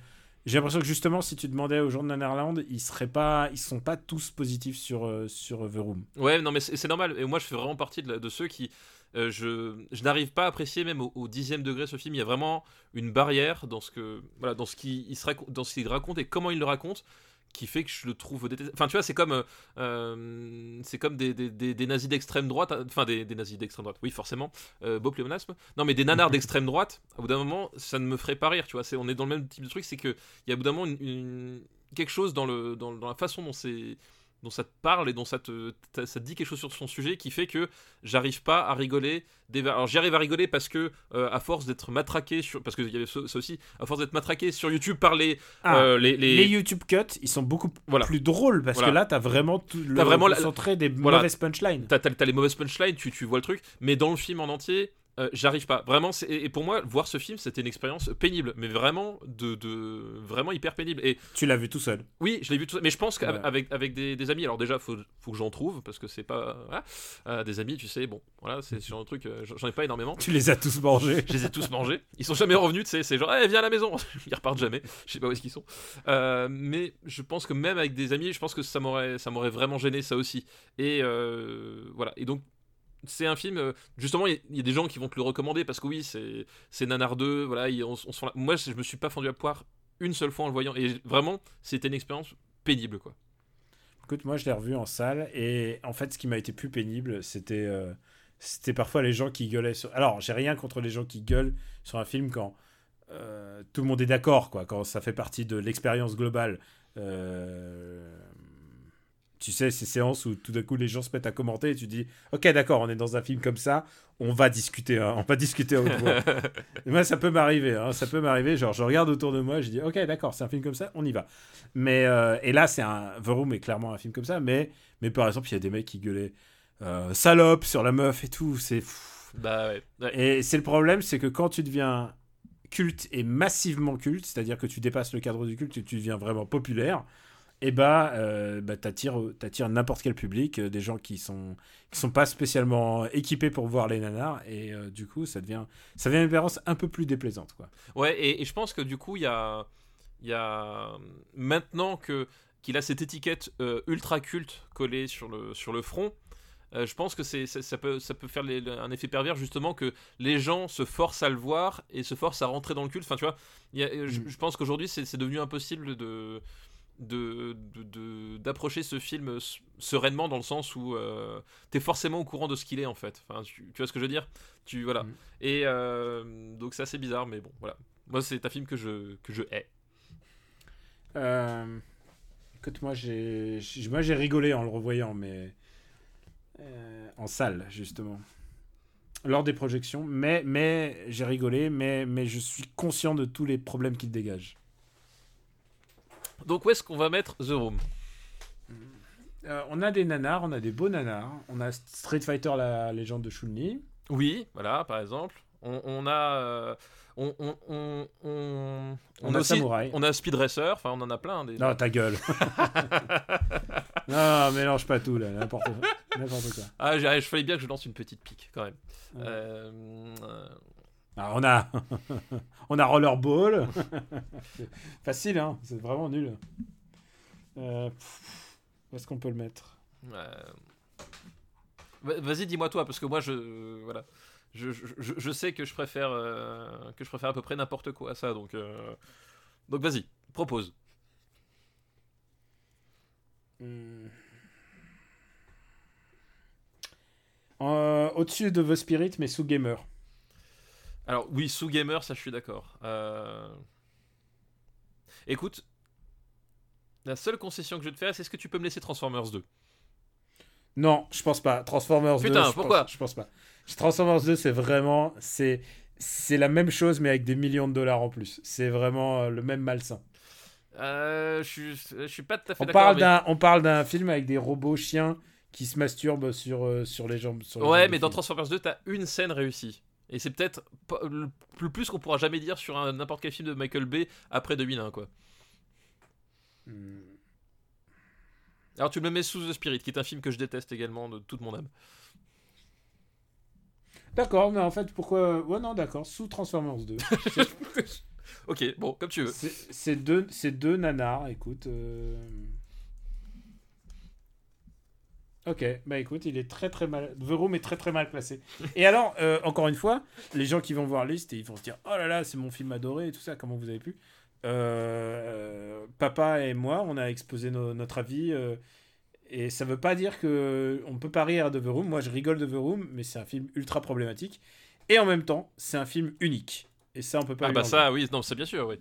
j'ai l'impression que justement, si tu demandais aux gens de Nanarland, ils seraient pas, ils sont pas tous positifs sur euh, sur The Room. Ouais, non, mais c'est normal. Et moi, je fais vraiment partie de, ceux qui. euh, je n'arrive pas à apprécier, même au, dixième degré, ce film. Il y a vraiment une barrière dans ce que voilà, dans ce qu'il raconte et comment il le raconte, qui fait que je le trouve détestable. Enfin, tu vois, c'est comme euh, euh, c'est comme des, des, des- des nazis d'extrême droite. Enfin, des, nazis d'extrême droite. Oui, forcément. Euh, beau pléonasme. Non, mais des nanars d'extrême droite. Au bout d'un moment, ça ne me ferait pas rire. Tu vois, c'est on est dans le même type de truc. C'est que il y a au bout d'un moment une- une- quelque chose dans le dans, dans la façon dont c'est dont ça te parle et dont ça te, ça te dit quelque chose sur son sujet qui fait que j'arrive pas à rigoler. Des... Alors j'arrive à rigoler parce que euh, à force d'être matraqué sur parce qu'il y avait ça aussi à force d'être matraqué sur YouTube par les Ah, euh, les, les- Les YouTube cuts, ils sont beaucoup Voilà. plus drôles parce Voilà. que là, t'as vraiment tout le T'as vraiment la- concentré des voilà. mauvaises punchlines. T'as les mauvaises punchlines, tu, tu vois le truc, mais dans le film en entier, euh, j'arrive pas. Vraiment, et pour moi, voir ce film, c'était une expérience pénible, mais vraiment de, de vraiment hyper pénible. Et Tu l'as vu tout seul. oui, je l'ai vu tout ça, mais je pense qu'avec avec, avec des, des amis, alors déjà, faut, faut que j'en trouve parce que c'est pas voilà. Euh, des amis, tu sais, bon, voilà, c'est sur un truc, euh, j'en ai pas énormément. Tu les as tous mangés. Je les ai tous mangés. Ils sont jamais revenus, tu sais. C'est genre, eh, viens à la maison. Ils repartent jamais. Je sais pas où est-ce qu'ils sont. Mais je pense que même avec des amis, je pense que ça m'aurait, ça m'aurait vraiment gêné, ça aussi. Et voilà. Et donc, c'est un film. euh, justement, il y, a- des gens qui vont te le recommander parce que oui, c'est, c'est Nanar 2. Voilà, Moi, je me suis pas fendu à poire une seule fois en le voyant. Et vraiment, c'était une expérience pénible, quoi. Écoute, moi, je l'ai revu en salle et en fait, ce qui m'a été plus pénible, c'était euh, c'était parfois les gens qui gueulaient sur. Alors, j'ai rien contre les gens qui gueulent sur un film quand euh, tout le monde est d'accord, quand ça fait partie de l'expérience globale. Tu sais, ces séances où tout d'un coup les gens se mettent à commenter et tu dis Ok, d'accord, on est dans un film comme ça, on va discuter, hein, on va discuter à haute voix. Et moi, ça peut m'arriver, hein, ça peut m'arriver. Genre, je regarde autour de moi, je dis Ok, d'accord, c'est un film comme ça, on y va. Mais, euh, et là, c'est un. The Room est clairement un film comme ça, mais, mais par exemple, il y a des mecs qui gueulaient euh, salope sur la meuf et tout, c'est. Bah ouais. ouais. Et c'est le problème, c'est que quand tu deviens culte et massivement culte, c'est-à-dire que tu dépasses le cadre du culte et tu deviens vraiment populaire, et bah, euh, bah t'attires, n'importe quel public, euh, des gens qui sont qui sont pas spécialement équipés pour voir les nanars, et euh, du coup, ça devient ça devient une expérience un peu plus déplaisante, quoi. Ouais, et, et je pense que du coup, il y a, il y a maintenant que qu'il a cette étiquette euh, ultra culte collée sur le sur le front. je pense que c'est, ça, ça peut, ça peut faire les- un effet pervers justement que les gens se forcent à le voir et se forcent à rentrer dans le culte. Enfin, tu vois, il y a- je, Mm. je pense qu'aujourd'hui c'est, c'est devenu impossible de, de, d'approcher ce film sereinement dans le sens où euh, t'es forcément au courant de ce qu'il est en fait. Enfin, tu, tu vois ce que je veux dire? Tu voilà. Mm. Et euh, donc c'est assez bizarre, mais bon, voilà. Moi, c'est un film que je que je hais. Euh, écoute, moi j'ai, j'ai- moi j'ai rigolé en le revoyant, mais euh, en salle justement, lors des projections. Mais, mais j'ai rigolé, mais, mais je suis conscient de tous les problèmes qu'il dégage. Donc où est-ce qu'on va mettre The Room Euh, on a des nanars, on a des beaux nanars. On a Street Fighter, la légende de Chun-Li. Oui, voilà, par exemple. On, on a, euh, on, on, on, on, On a aussi, Samouraï. on a Speed Racer. Enfin, on en a plein. Des... Non, ta gueule. non, mélange pas tout là, n'importe quoi. Ah, je fallait bien que je lance une petite pique quand même. Ouais. Euh, Ah, on a, on a Rollerball. Facile, hein. C'est vraiment nul. Euh, pff, où est-ce qu'on peut le mettre? Euh, va- Vas-y, dis-moi toi, parce que moi, je, voilà, je, je, sais que je préfère, euh, que je préfère à peu près n'importe quoi à ça. Donc, euh, donc vas-y, propose. Hmm. Euh, Au-dessus de The Spirit, mais sous Gamer. Alors oui, sous gamer, ça je suis d'accord. Euh, Écoute, la seule concession que je vais te faire, c'est est-ce que tu peux me laisser Transformers 2 Non, je pense pas. Transformers 2. Putain, pourquoi pense, Je pense pas. Transformers 2, c'est vraiment. C'est c'est la même chose, mais avec des millions de dollars en plus. C'est vraiment euh, le même malsain. euh, je, suis, je suis pas tout à fait On d'accord. parle mais- d'un on parle d'un film avec des robots chiens qui se masturbent sur, sur les jambes. sur les Ouais, jambes mais dans. Transformers 2, t'as une scène réussie. Et c'est peut-être le plus qu'on pourra jamais dire sur n'importe quel film de Michael Bay après 2001, quoi. Hmm. Alors tu me le mets sous The Spirit, qui est un film que je déteste également de toute mon âme. D'accord, mais en fait, pourquoi. Ouais, non, d'accord. Sous Transformers 2. ok, bon, comme tu veux. C'est deux, deux nanars, écoute. euh. Ok, bah écoute, il est très très mal. The Room est très très mal classé. Et alors, euh, encore une fois, les gens qui vont voir liste et ils vont se dire Oh là là, c'est mon film adoré et tout ça, comment vous avez pu? Euh, Papa et moi, on a exposé notre avis. euh, et ça veut pas dire que on peut pas rire de The Room. Moi, je rigole de The Room, mais c'est un film ultra problématique. Et en même temps, c'est un film unique. Et ça, on peut pas Ah bah ça, oui, non, c'est bien sûr, oui.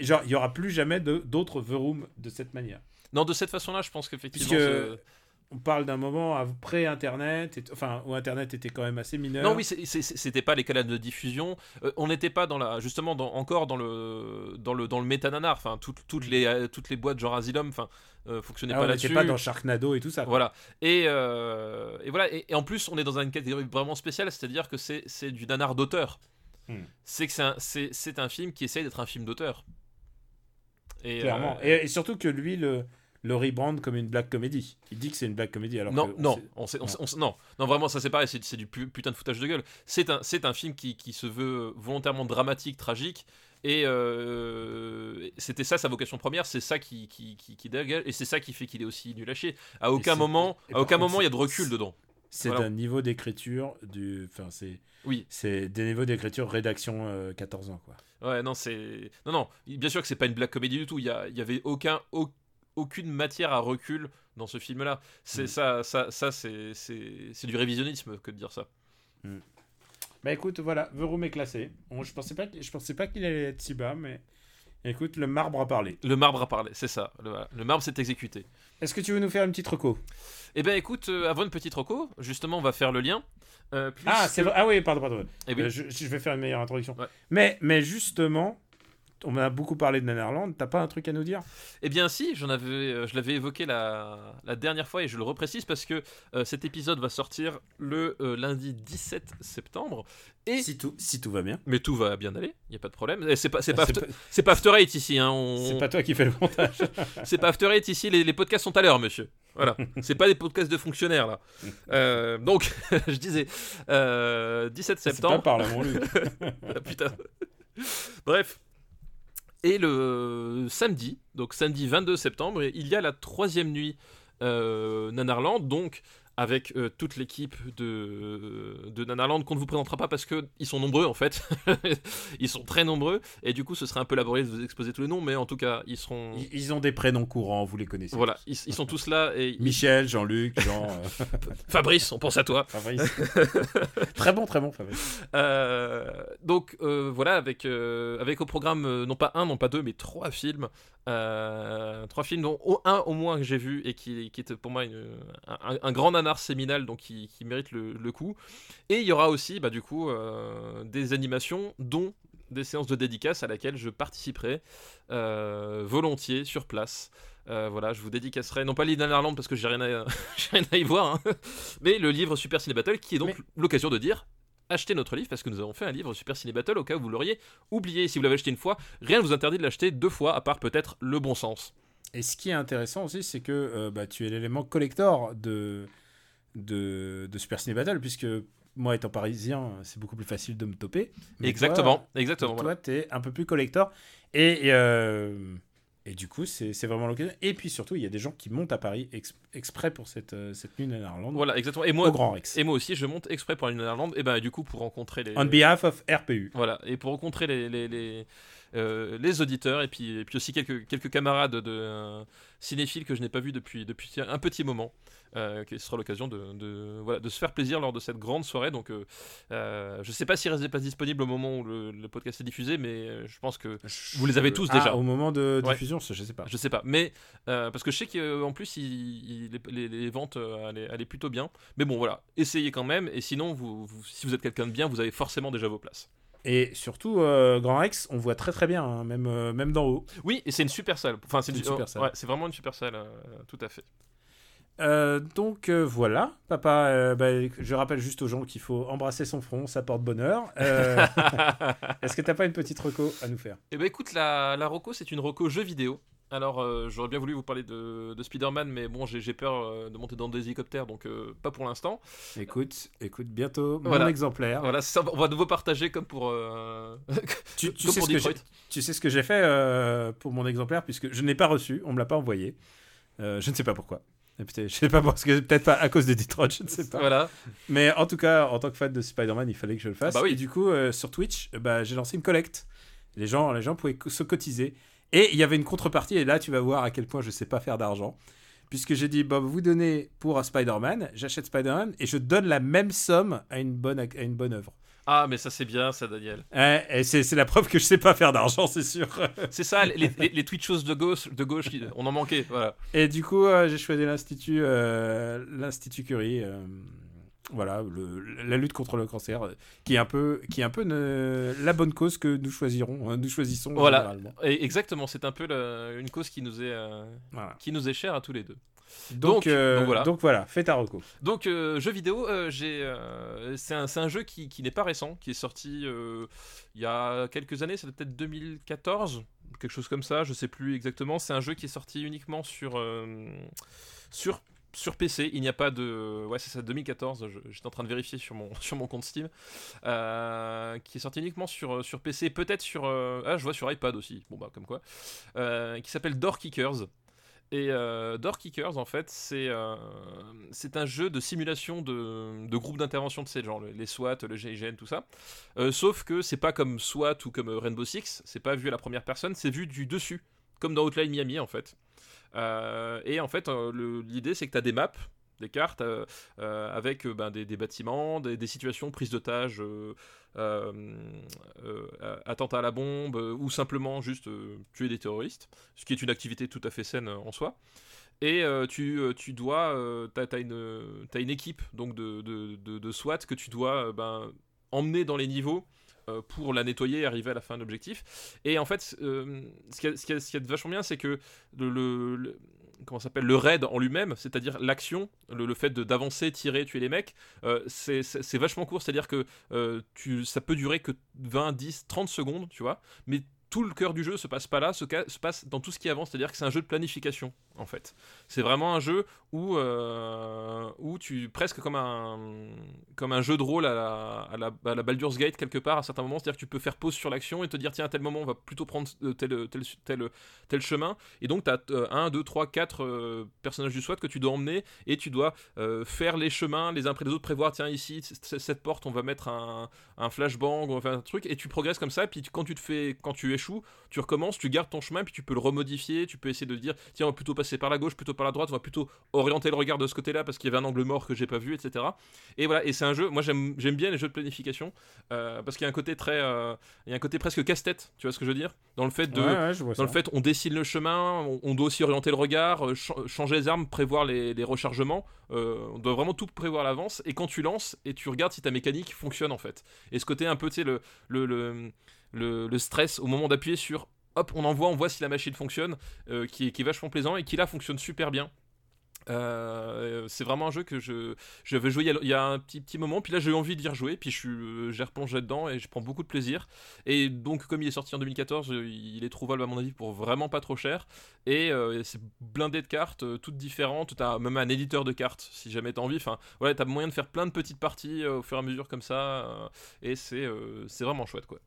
Genre, il y aura plus jamais d'autres The Room de cette manière. Non, de cette façon-là, je pense qu'effectivement... On parle d'un moment après Internet, et- enfin où Internet était quand même assez mineur. Non, oui, c'était pas les canaux de diffusion. Euh, on n'était pas dans la, justement, dans, encore dans le, dans le, dans le métananar. Enfin, toutes, toutes les, euh, toutes les boîtes genre Asylum, enfin, euh, fonctionnaient Ah, pas on là-dessus. n'était pas dans Sharknado et tout ça. quoi. Voilà. Et, euh, et voilà. Et, et en plus, on est dans une catégorie vraiment spéciale, c'est-à-dire que c'est, c'est du nanar d'auteur. Hmm. C'est que c'est un, un film qui essaye d'être un film d'auteur. Et, Clairement. euh, Et, et surtout que lui le, le rebrand comme une black comédie. Il dit que c'est une black comédie alors non, que on non, sait- on sait- on non. sait- on sait- non, non, vraiment, ça c'est pareil, c'est, c'est du pu- putain de foutage de gueule. C'est un, c'est un film qui, qui se veut volontairement dramatique, tragique, et euh, c'était ça sa vocation première, c'est ça qui, qui, qui, qui dégage, et c'est ça qui fait qu'il est aussi nul à chier. À aucun moment, à aucun moment, il y a de recul dedans. C'est Voilà. d'un niveau d'écriture du. Enfin, c'est. Oui. C'est des niveaux d'écriture rédaction euh, 14 ans quoi. Ouais, non, c'est. Non, non, bien sûr que c'est pas une blague comédie du tout. Il y, a- y avait aucun, au- aucune matière à recul dans ce film-là. C'est Mm. ça, ça, ça c'est c'est c'est du révisionnisme que de dire ça. Bah écoute, voilà, The Room est classé. On- je pensais pas, qu'il- je pensais pas qu'il allait être si bas, mais écoute, le marbre a parlé. Le marbre a parlé, c'est ça. Le, marbre s'est exécuté. Est-ce que tu veux nous faire une petite reco? Eh ben écoute, euh, avant une petite reco, justement, on va faire le lien. Euh, Ah, c'est. Ah oui, pardon, pardon. Eh oui. Euh, je, je vais faire une meilleure introduction. Ouais. Mais, mais justement, on a beaucoup parlé de Netherlands. T'as pas un truc à nous dire? Eh bien si, j'en avais, euh, je l'avais évoqué la, la dernière fois et je le reprécise parce que euh, cet épisode va sortir le euh, lundi 17 septembre. Et si tout, si tout va bien. mais tout va bien aller, il y a pas de problème. Et C'est pas, c'est pas, C'est after, pas, c'est pas After Eight ici, hein. on- c'est pas toi qui fais le montage. c'est pas After Eight ici. Les, les podcasts sont à l'heure, monsieur. Voilà, c'est pas des podcasts de fonctionnaires là. Euh, donc, je disais, euh, 17 c'est pas septembre. par là, mon. Ah, putain. Bref. Et le samedi, donc samedi 22 septembre, il y a la troisième nuit euh, Nanarland, donc avec euh, toute l'équipe de, de Nanarland qu'on ne vous présentera pas parce qu'ils sont nombreux en fait. ils sont très nombreux et du coup ce serait un peu laborieux de vous exposer tous les noms, mais en tout cas ils seront. Ils, ils ont des prénoms courants, vous les connaissez. Voilà, ils, ils sont tous là et Michel, Jean-Luc, Jean. euh, Fabrice, on pense à toi. Fabrice. très bon, très bon, Fabrice. Euh, donc voilà, avec, avec au programme non pas un, non pas deux, mais trois films. Euh, trois films dont un au moins que j'ai vu et qui, qui est pour moi une- un, un grand nanar séminal, donc qui, qui mérite le, le coup. Et il y aura aussi bah, du coup euh, des animations, dont des séances de dédicace à laquelle je participerai euh, volontiers sur place. Euh, voilà, je vous dédicacerai non pas l'île Nanarland parce que j'ai rien, à... j'ai rien à y voir, hein, mais le livre Super Ciné Battle qui est donc Mais- l'occasion de dire achetez notre livre parce que nous avons fait un livre Super Ciné Battle au cas où vous l'auriez oublié. Si vous l'avez acheté une fois, rien ne vous interdit de l'acheter deux fois, à part peut-être le bon sens. Et ce qui est intéressant aussi, c'est que euh, bah, tu es l'élément collector de, de, de Super Ciné Battle, puisque moi, étant parisien, c'est beaucoup plus facile de me toper. Mais exactement, toi, exactement. toi, voilà. tu es un peu plus collector. Et, et, euh, et du coup, c'est vraiment l'occasion. Et puis surtout, il y a des gens qui montent à Paris ex- exprès pour cette, euh, cette nuit Netherlands Voilà, exactement. Et au moi, Grand Rex. et moi aussi, je monte exprès pour la Néerlande. Et ben du coup, pour rencontrer les. On behalf of RPU. Voilà, et pour rencontrer les, les, les, les auditeurs et puis, et puis aussi quelques, quelques camarades de euh, cinéphiles que je n'ai pas vus depuis, depuis un petit moment, euh, qui sera l'occasion de, de, voilà, de se faire plaisir lors de cette grande soirée. Donc, euh, euh, je ne sais pas s'il reste des places disponibles au moment où le, le podcast est diffusé, mais euh, je pense que vous les avez tous Ah, déjà. Au moment de diffusion, je sais pas. Je sais pas, mais euh, parce que je sais qu'en plus il- il- les, ventes euh, allaient, allaient plutôt bien. Mais bon, voilà, essayez quand même. Et sinon, vous, vous- si vous êtes quelqu'un de bien, vous avez forcément déjà vos places. Et surtout, euh, Grand Rex, on voit très très bien, hein, même, euh, même d'en haut. Oui, et c'est une super salle. Enfin, c'est une super salle. ouais, c'est vraiment une super salle, euh, tout à fait. Donc voilà, papa, bah, je rappelle juste aux gens qu'il faut embrasser son front, ça porte bonheur. Est-ce que t'as pas une petite reco à nous faire? Et ben écoute, la, la Roco, c'est une Roco jeu vidéo. Alors, euh, j'aurais bien voulu vous parler de, de Spider-Man, mais bon, j'ai peur euh, de monter dans des hélicoptères, donc euh, pas pour l'instant. Écoute, écoute, bientôt mon Voilà. exemplaire. Voilà, ça, on va de nouveau partager comme pour, Tu, tu comme sais pour ce que j'ai- Detroit. tu sais ce que j'ai fait pour mon exemplaire, puisque je n'ai pas reçu, on me l'a pas envoyé. Je ne sais pas pourquoi. Je sais pas parce que peut-être pas à cause de Detroit, je ne sais pas. Voilà. Mais en tout cas, en tant que fan de Spider-Man, il fallait que je le fasse. Bah oui. Et du coup, sur Twitch, bah, j'ai lancé une collecte. Les gens, les gens pouvaient se cotiser. Et il y avait une contrepartie. Et là, tu vas voir à quel point je sais pas faire d'argent. Puisque j'ai dit, bah, vous donnez pour un Spider-Man, j'achète Spider-Man et je donne la même somme à une bonne, à une bonne œuvre. Ah, mais ça, c'est bien, ça, Daniel. Ouais, et c'est c'est la preuve que je sais pas faire d'argent, c'est sûr. C'est ça, les, les, les Twitchos de gauche, de gauche, on en manquait, voilà. Et du coup, euh, j'ai choisi l'Institut euh, l'Institut Curie. euh, voilà, le- la lutte contre le cancer, euh, qui est un peu, qui est un peu ne- la bonne cause que nous choisirons, hein, nous choisissons Voilà. généralement. Et exactement, c'est un peu une cause qui nous, est, euh, Voilà. qui nous est chère à tous les deux. Donc, Donc- euh, donc voilà. donc voilà, fais ta reco. Donc, euh, jeu vidéo, euh, j'ai, euh, c'est un, un jeu qui, qui n'est pas récent, qui est sorti euh, il y a quelques années, c'était peut-être 2014, quelque chose comme ça, je sais plus exactement. C'est un jeu qui est sorti uniquement sur, euh, sur, sur PC. Il n'y a pas de. Ouais, c'est ça, 2014, je- j'étais en train de vérifier sur mon, sur mon compte Steam. Euh, qui est sorti uniquement sur, sur PC, peut-être sur. euh, ah, je vois sur iPad aussi, bon bah, comme quoi. Euh, qui s'appelle Door Kickers. Et euh, Door Kickers, en fait, c'est euh, un jeu de simulation de, de groupes d'intervention de ces genre les SWAT, le GIGN, tout ça. Euh, sauf que c'est pas comme SWAT ou comme euh, Rainbow Six, c'est pas vu à la première personne, c'est vu du dessus, comme dans Hotline Miami en fait. Euh, et en fait, euh, l'idée, c'est que tu as des maps, des cartes, euh, avec ben, des, bâtiments, des, des situations, prise d'otages, euh, euh, euh, attentat à la bombe, ou simplement juste tuer des terroristes, ce qui est une activité tout à fait saine en soi. Et tu, tu dois, euh, t'as, t'as une, équipe donc de, de, de, SWAT que tu dois ben, emmener dans les niveaux pour la nettoyer et arriver à la fin de l'objectif. Et en fait, euh, ce, qui est, ce, qui est, ce qui est vachement bien, c'est que le, s'appelle le raid en lui-même, c'est-à-dire l'action, le, le fait d'avancer, tirer, tuer les mecs, euh, c'est- vachement court. C'est-à-dire que euh, ça peut durer que 20, 10, 30 secondes, tu vois. Mais tout le cœur du jeu se passe pas là, se, se passe dans tout ce qui avance. C'est-à-dire que c'est un jeu de planification, en fait. C'est vraiment un jeu où, euh, où tu presque comme un comme un jeu de rôle à la, à la, Baldur's Gate quelque part à certains moments c'est-à-dire que tu peux faire pause sur l'action et te dire tiens à tel moment on va plutôt prendre euh, tel tel tel, tel chemin et donc tu as 1 2 3 4 personnages du SWAT que tu dois emmener et tu dois euh, faire les chemins les uns après les autres prévoir tiens ici cette porte on va mettre un, un flashbang on va faire un truc et tu progresses comme ça puis tu- quand tu te fais quand tu échoues tu recommences tu gardes ton chemin puis tu peux le remodifier tu peux essayer de dire tiens on va plutôt passer par la gauche plutôt par la droite on va plutôt orienter le regard de ce côté-là parce qu'il y avait un angle mort que j'ai pas vu, etc. Et voilà, et c'est un jeu, moi j'aime bien les jeux de planification euh, parce qu'il y a un côté très, euh, il y a un côté presque casse-tête, tu vois ce que je veux dire? Dans le fait de, Ouais, ouais, dans le fait on dessine le chemin, on, on doit aussi orienter le regard, euh, ch- changer les armes, prévoir les, les rechargements, euh, on doit vraiment tout prévoir à l'avance. Et quand tu lances et tu regardes si ta mécanique fonctionne en fait. Et ce côté un peu, tu sais, le, le, le, le, stress au moment d'appuyer sur hop, on envoie, on voit si la machine fonctionne, euh, qui, est, vachement plaisant et qui là fonctionne super bien. Euh, c'est vraiment un jeu que je, je vais jouer il y, a, un petit, petit moment, puis là j'ai eu envie d'y rejouer, puis je euh, j'ai replongé dedans et je prends beaucoup de plaisir. Et donc, comme il est sorti en 2014, euh, il est trouvable à mon avis pour vraiment pas trop cher. Et c'est blindé de cartes, toutes différentes. T'as même un éditeur de cartes si jamais t'as envie. Enfin, voilà, t'as moyen de faire plein de petites parties au fur et à mesure comme ça. et c'est c'est vraiment chouette quoi.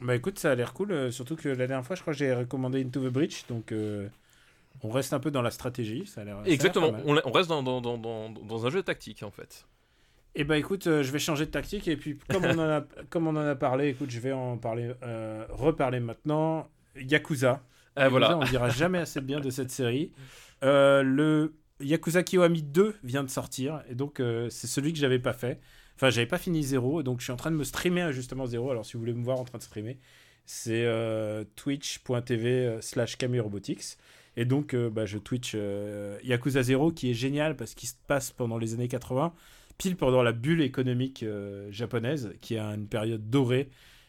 Bah écoute, ça a l'air cool, euh, surtout que la dernière fois, je crois que j'ai recommandé Into the Breach, donc euh, on reste un peu dans la stratégie, ça a l'air. a Exactement, on, reste dans, dans, dans, dans, un jeu tactique en fait. Et bah écoute, euh, je vais changer de tactique, et puis comme on en a, comme on en a parlé, écoute, je vais en parler, reparler maintenant. Yakuza. Ah, voilà. Yakuza, on dira jamais assez bien de cette série. Le Yakuza Kiwami 2 vient de sortir, et donc c'est celui que j'avais pas fait. Enfin, j'avais pas fini zéro, donc je suis en train de me streamer à justement zéro. Alors si vous voulez me voir en train de streamer, c'est euh, twitch.tv euh, slash Robotics. Et donc, euh, bah, je Twitch euh, Yakuza 0 qui est génial parce qu'il se passe pendant les années 80, pile pendant la bulle économique euh, japonaise, qui a une période dorée.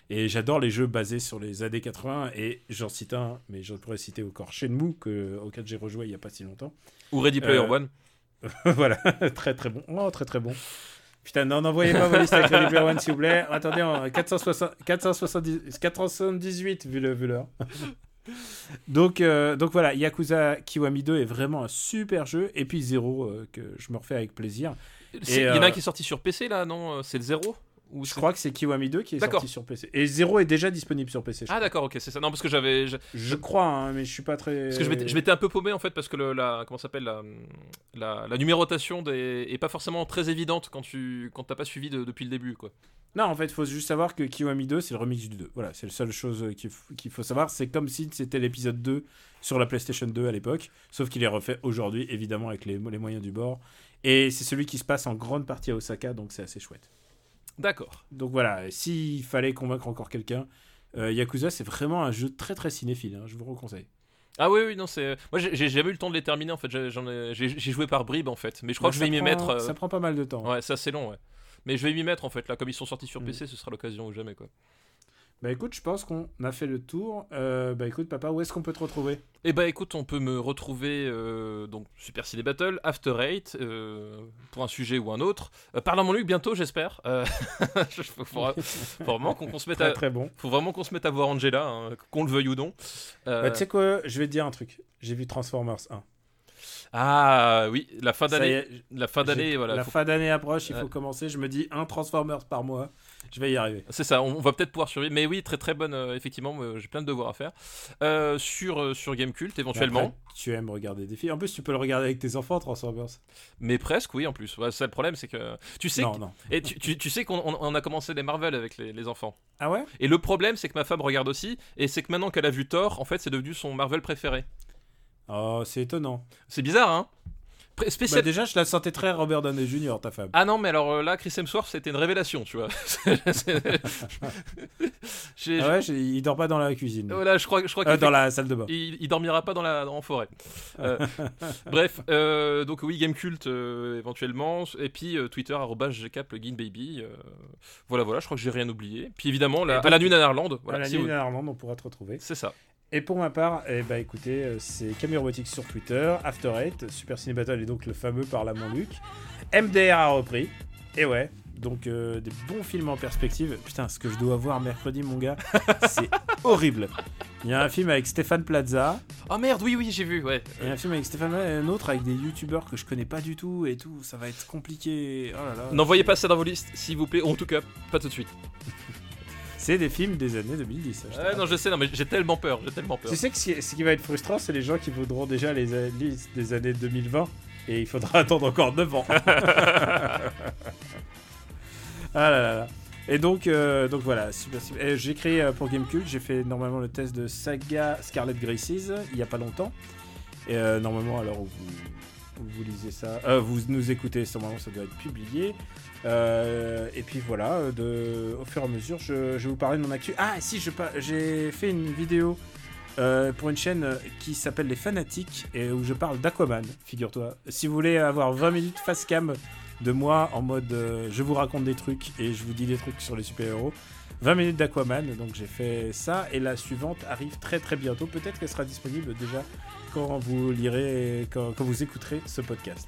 Et j'adore les jeux basés sur les années 80. Et j'en cite un, mais je pourrais citer encore Shenmue, que, auquel j'ai rejoué il n'y a pas si longtemps. Ou Ready Player Euh, One. voilà, très très bon. Oh, très très bon. Putain, non, n'envoyez pas vos listes avec Ready Player One, s'il vous plaît. Attendez, en 460, 470, 478 vu le vu l'heure. donc, euh, donc voilà, Yakuza Kiwami 2 est vraiment un super jeu. Et puis Zero, euh, que je me refais avec plaisir. Il y en euh, a un qui est sorti sur PC là, non? Euh, C'est le 0 Ou Je crois que c'est Kiwami 2 qui est sorti sur PC. Et Zero est déjà disponible sur PC. Ah d'accord, ok, c'est ça. Non, parce que j'avais. je- Je crois, hein, mais je suis pas très. Parce que je m'étais- un peu paumé en fait parce que le, la comment s'appelle la, la, la numérotation des, est pas forcément très évidente quand tu quand t'as pas suivi de- depuis le début quoi. Non, en fait, il faut juste savoir que Kiwami 2, c'est le remix du 2. Voilà, c'est la seule chose qu'il faut savoir. C'est comme si c'était l'épisode 2 sur la PlayStation 2 à l'époque, sauf qu'il est refait aujourd'hui, évidemment, avec les, les moyens du bord. Et c'est celui qui se passe en grande partie à Osaka, donc c'est assez chouette. D'accord. Donc voilà, s'il fallait convaincre encore quelqu'un, euh, Yakuza, c'est vraiment un jeu très très cinéphile, hein, je vous reconseille. Ah oui oui non c'est moi j'ai jamais eu le temps de les terminer en fait j'ai joué par bribes en fait mais je crois Donc que je vais m'y mettre. euh, Ça prend pas mal de temps. Ouais ça c'est long ouais. Mais je vais m'y mettre en fait là comme ils sont sortis sur Mm. PC ce sera l'occasion ou jamais quoi. Bah écoute, je pense qu'on a fait le tour. Euh, bah écoute, papa, où est-ce qu'on peut te retrouver? Et bah écoute, on peut me retrouver euh, donc Super Ciné Battle, After Eight, euh, pour un sujet ou un autre. Euh, Parle à mon Luc bientôt, j'espère. Je- faut, vraiment qu'on se mette Très à, très bon. faut vraiment qu'on se mette à voir Angela, hein, qu'on le veuille ou non. Bah, tu sais quoi, je vais te dire un truc. J'ai vu Transformers 1. ah oui, la fin d'année, la fin d'année, voilà. La faut- fin d'année approche, il faut Ouais. commencer. Je me dis un Transformers par mois. Je vais y arriver. C'est ça, on, va peut-être pouvoir survivre. Mais oui, très très bonne, euh, effectivement, euh, j'ai plein de devoirs à faire. Euh, sur, euh, sur Gamecult, éventuellement. Après, tu aimes regarder des films. En plus, tu peux le regarder avec tes enfants, Transformers. Mais presque, oui, en plus. Ouais, ça, le problème, c'est que. Tu sais, Non, que- non. et tu, tu- tu sais qu'on on- on a commencé les Marvel avec les, les enfants. Ah ouais? Et le problème, c'est que ma femme regarde aussi, et c'est que maintenant qu'elle a vu Thor, en fait, c'est devenu son Marvel préféré. Oh, c'est étonnant. C'est bizarre, hein? Bah, déjà, je la sentais très Robert Downey Jr., ta femme. Ah non, mais alors euh, là, Chris Hemsworth, c'était une révélation, tu vois. Ah ouais, il dort pas dans la cuisine. Voilà, je crois, je crois Euh, dans la salle de bain. il, il dormira pas dans la en forêt. Euh, bref, euh, donc oui, Gamecult euh, éventuellement, et puis Twitter. Euh, voilà, voilà, je crois que j'ai rien oublié. Puis évidemment, la, donc- à la nuit en Irlande, Voilà, voilà, la nuit en Irlande, on pourra te retrouver. c'est ça. Et pour ma part, eh ben, écoutez, euh, c'est Camille Robotics sur Twitter, After Eight, Super Ciné Battle et donc le fameux par la Luc. MDR a repris. Et ouais, donc euh, des bons films en perspective. Putain, ce que je dois voir mercredi, mon gars, c'est horrible. Il y a un film avec Stéphane Plaza, Oh merde, oui, oui, j'ai vu, ouais. il y a un film avec Stéphane Plaza et un autre avec des youtubeurs que je connais pas du tout et tout. Ça va être compliqué. Oh là là. N'envoyez pas ça dans vos listes, s'il vous plaît, ou en tout cas, pas tout de suite. C'est des films des années 2010. ça, je te Ouais, non, je sais, non, mais j'ai tellement peur, j'ai tellement peur. Tu sais que ce qui, ce qui va être frustrant, c'est les gens qui voudront déjà les a- listes des années 2020 et il faudra attendre encore 9 ans. ah là là là. Et donc, euh, donc voilà, super, super. Et J'ai créé euh, pour Gamecube, j'ai fait normalement le test de Saga Scarlet Graces il y a pas longtemps. Et euh, normalement, alors vous, vous lisez ça, euh, vous nous écoutez, normalement ça doit être publié. Euh, et puis voilà, euh, au fur et à mesure, je, vais vous parler de mon actu. Ah, si, j'ai fait une vidéo euh, pour une chaîne qui s'appelle Les Fanatiques et où je parle d'Aquaman, figure-toi. Si vous voulez avoir 20 minutes face cam de moi en mode je vous raconte des trucs et je vous dis des trucs sur les super-héros, 20 minutes d'Aquaman, donc j'ai fait ça et la suivante arrive très très bientôt. Peut-être qu'elle sera disponible déjà quand vous lirez, quand vous écouterez ce podcast.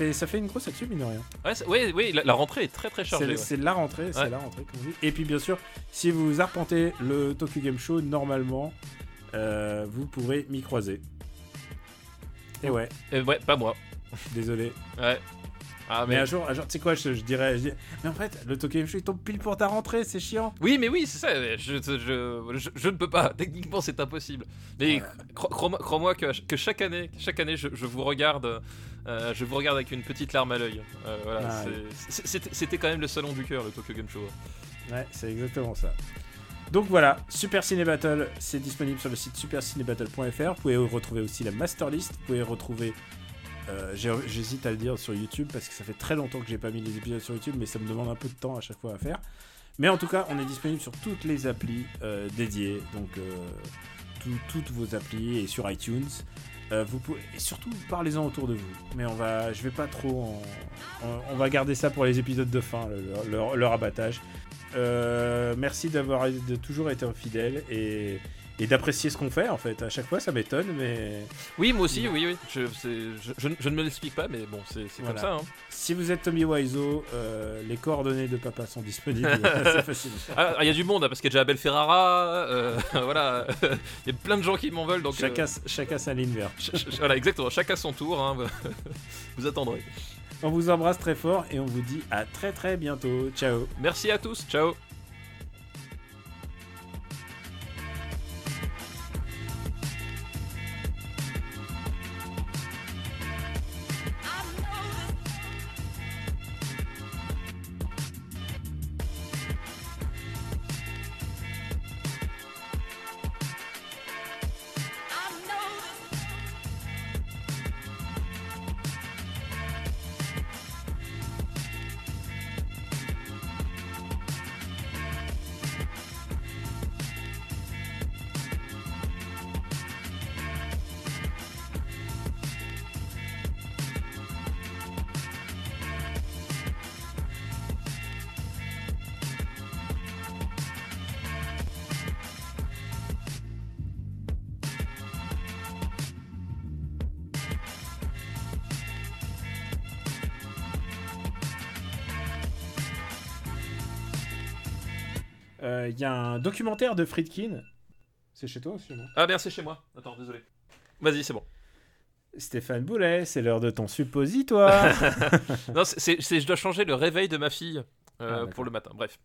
Ça fait, ça fait une grosse actu, mine de rien. Ouais, ouais, ouais, la, la rentrée est très très C'est chargée. ouais. c'est la rentrée, c'est la rentrée, comme on dit. Et puis bien sûr, si vous arpentez le Tokyo Game Show, normalement, euh, vous pourrez m'y croiser. Et ouais, Euh, ouais, pas moi. désolé. Ouais. Ah, Mais mais... un jour, un jour tu sais quoi, je, je dirais, je mais en fait, le Tokyo Game Show il tombe pile pour ta rentrée, c'est chiant. Oui, mais oui, c'est ça. Je, je, ne peux pas. Techniquement, c'est impossible. Mais cro- crois-moi que, que chaque année, chaque année, je vous regarde, euh, je vous regarde avec une petite larme à l'œil. Euh, voilà, Ah, c'était- quand même le salon du cœur, le Tokyo Game Show. Ouais, c'est exactement ça. Donc voilà, Super Ciné Battle, c'est disponible sur le site supercinébattle.fr. Vous pouvez retrouver aussi la master list. Vous pouvez retrouver. euh, J'hésite à le dire sur YouTube parce que ça fait très longtemps que j'ai pas mis les épisodes sur YouTube, mais ça me demande un peu de temps à chaque fois à faire. Mais en tout cas, on est disponible sur toutes les applis dédiées, donc tout- toutes vos applis et sur iTunes. Euh, et surtout, parlez-en autour de vous. Mais on va, je vais pas trop. on, va garder ça pour les épisodes de fin, le, le-. Euh, merci d'avoir toujours été fidèle et, et d'apprécier ce qu'on fait en fait. À chaque fois, ça m'étonne, mais Oui, moi aussi, oui, oui. Je, je, je ne- je ne me l'explique pas, mais bon, c'est comme ça. hein. si vous êtes Tommy Wiseau, euh, les coordonnées de papa sont disponibles. c'est facile. Ah, il y a du monde, hein, parce qu'il y a déjà Abel Ferrara, euh, voilà. Il y a plein de gens qui m'en veulent, donc. euh, Chacun, chacun sa ligne verte. voilà, exactement. Chacun son tour. hein. Vous attendrez. On vous embrasse très fort et on vous dit à très très bientôt. Ciao. Merci à tous. Ciao. Y a un documentaire de Friedkin. C'est chez toi moi Ah merde, c'est chez moi. Attends, désolé. Vas-y, c'est bon. Stéphane Boulet, c'est l'heure de ton suppositoire. Non, c'est- je dois changer le réveil de ma fille euh, Ah, pour le matin. Bref.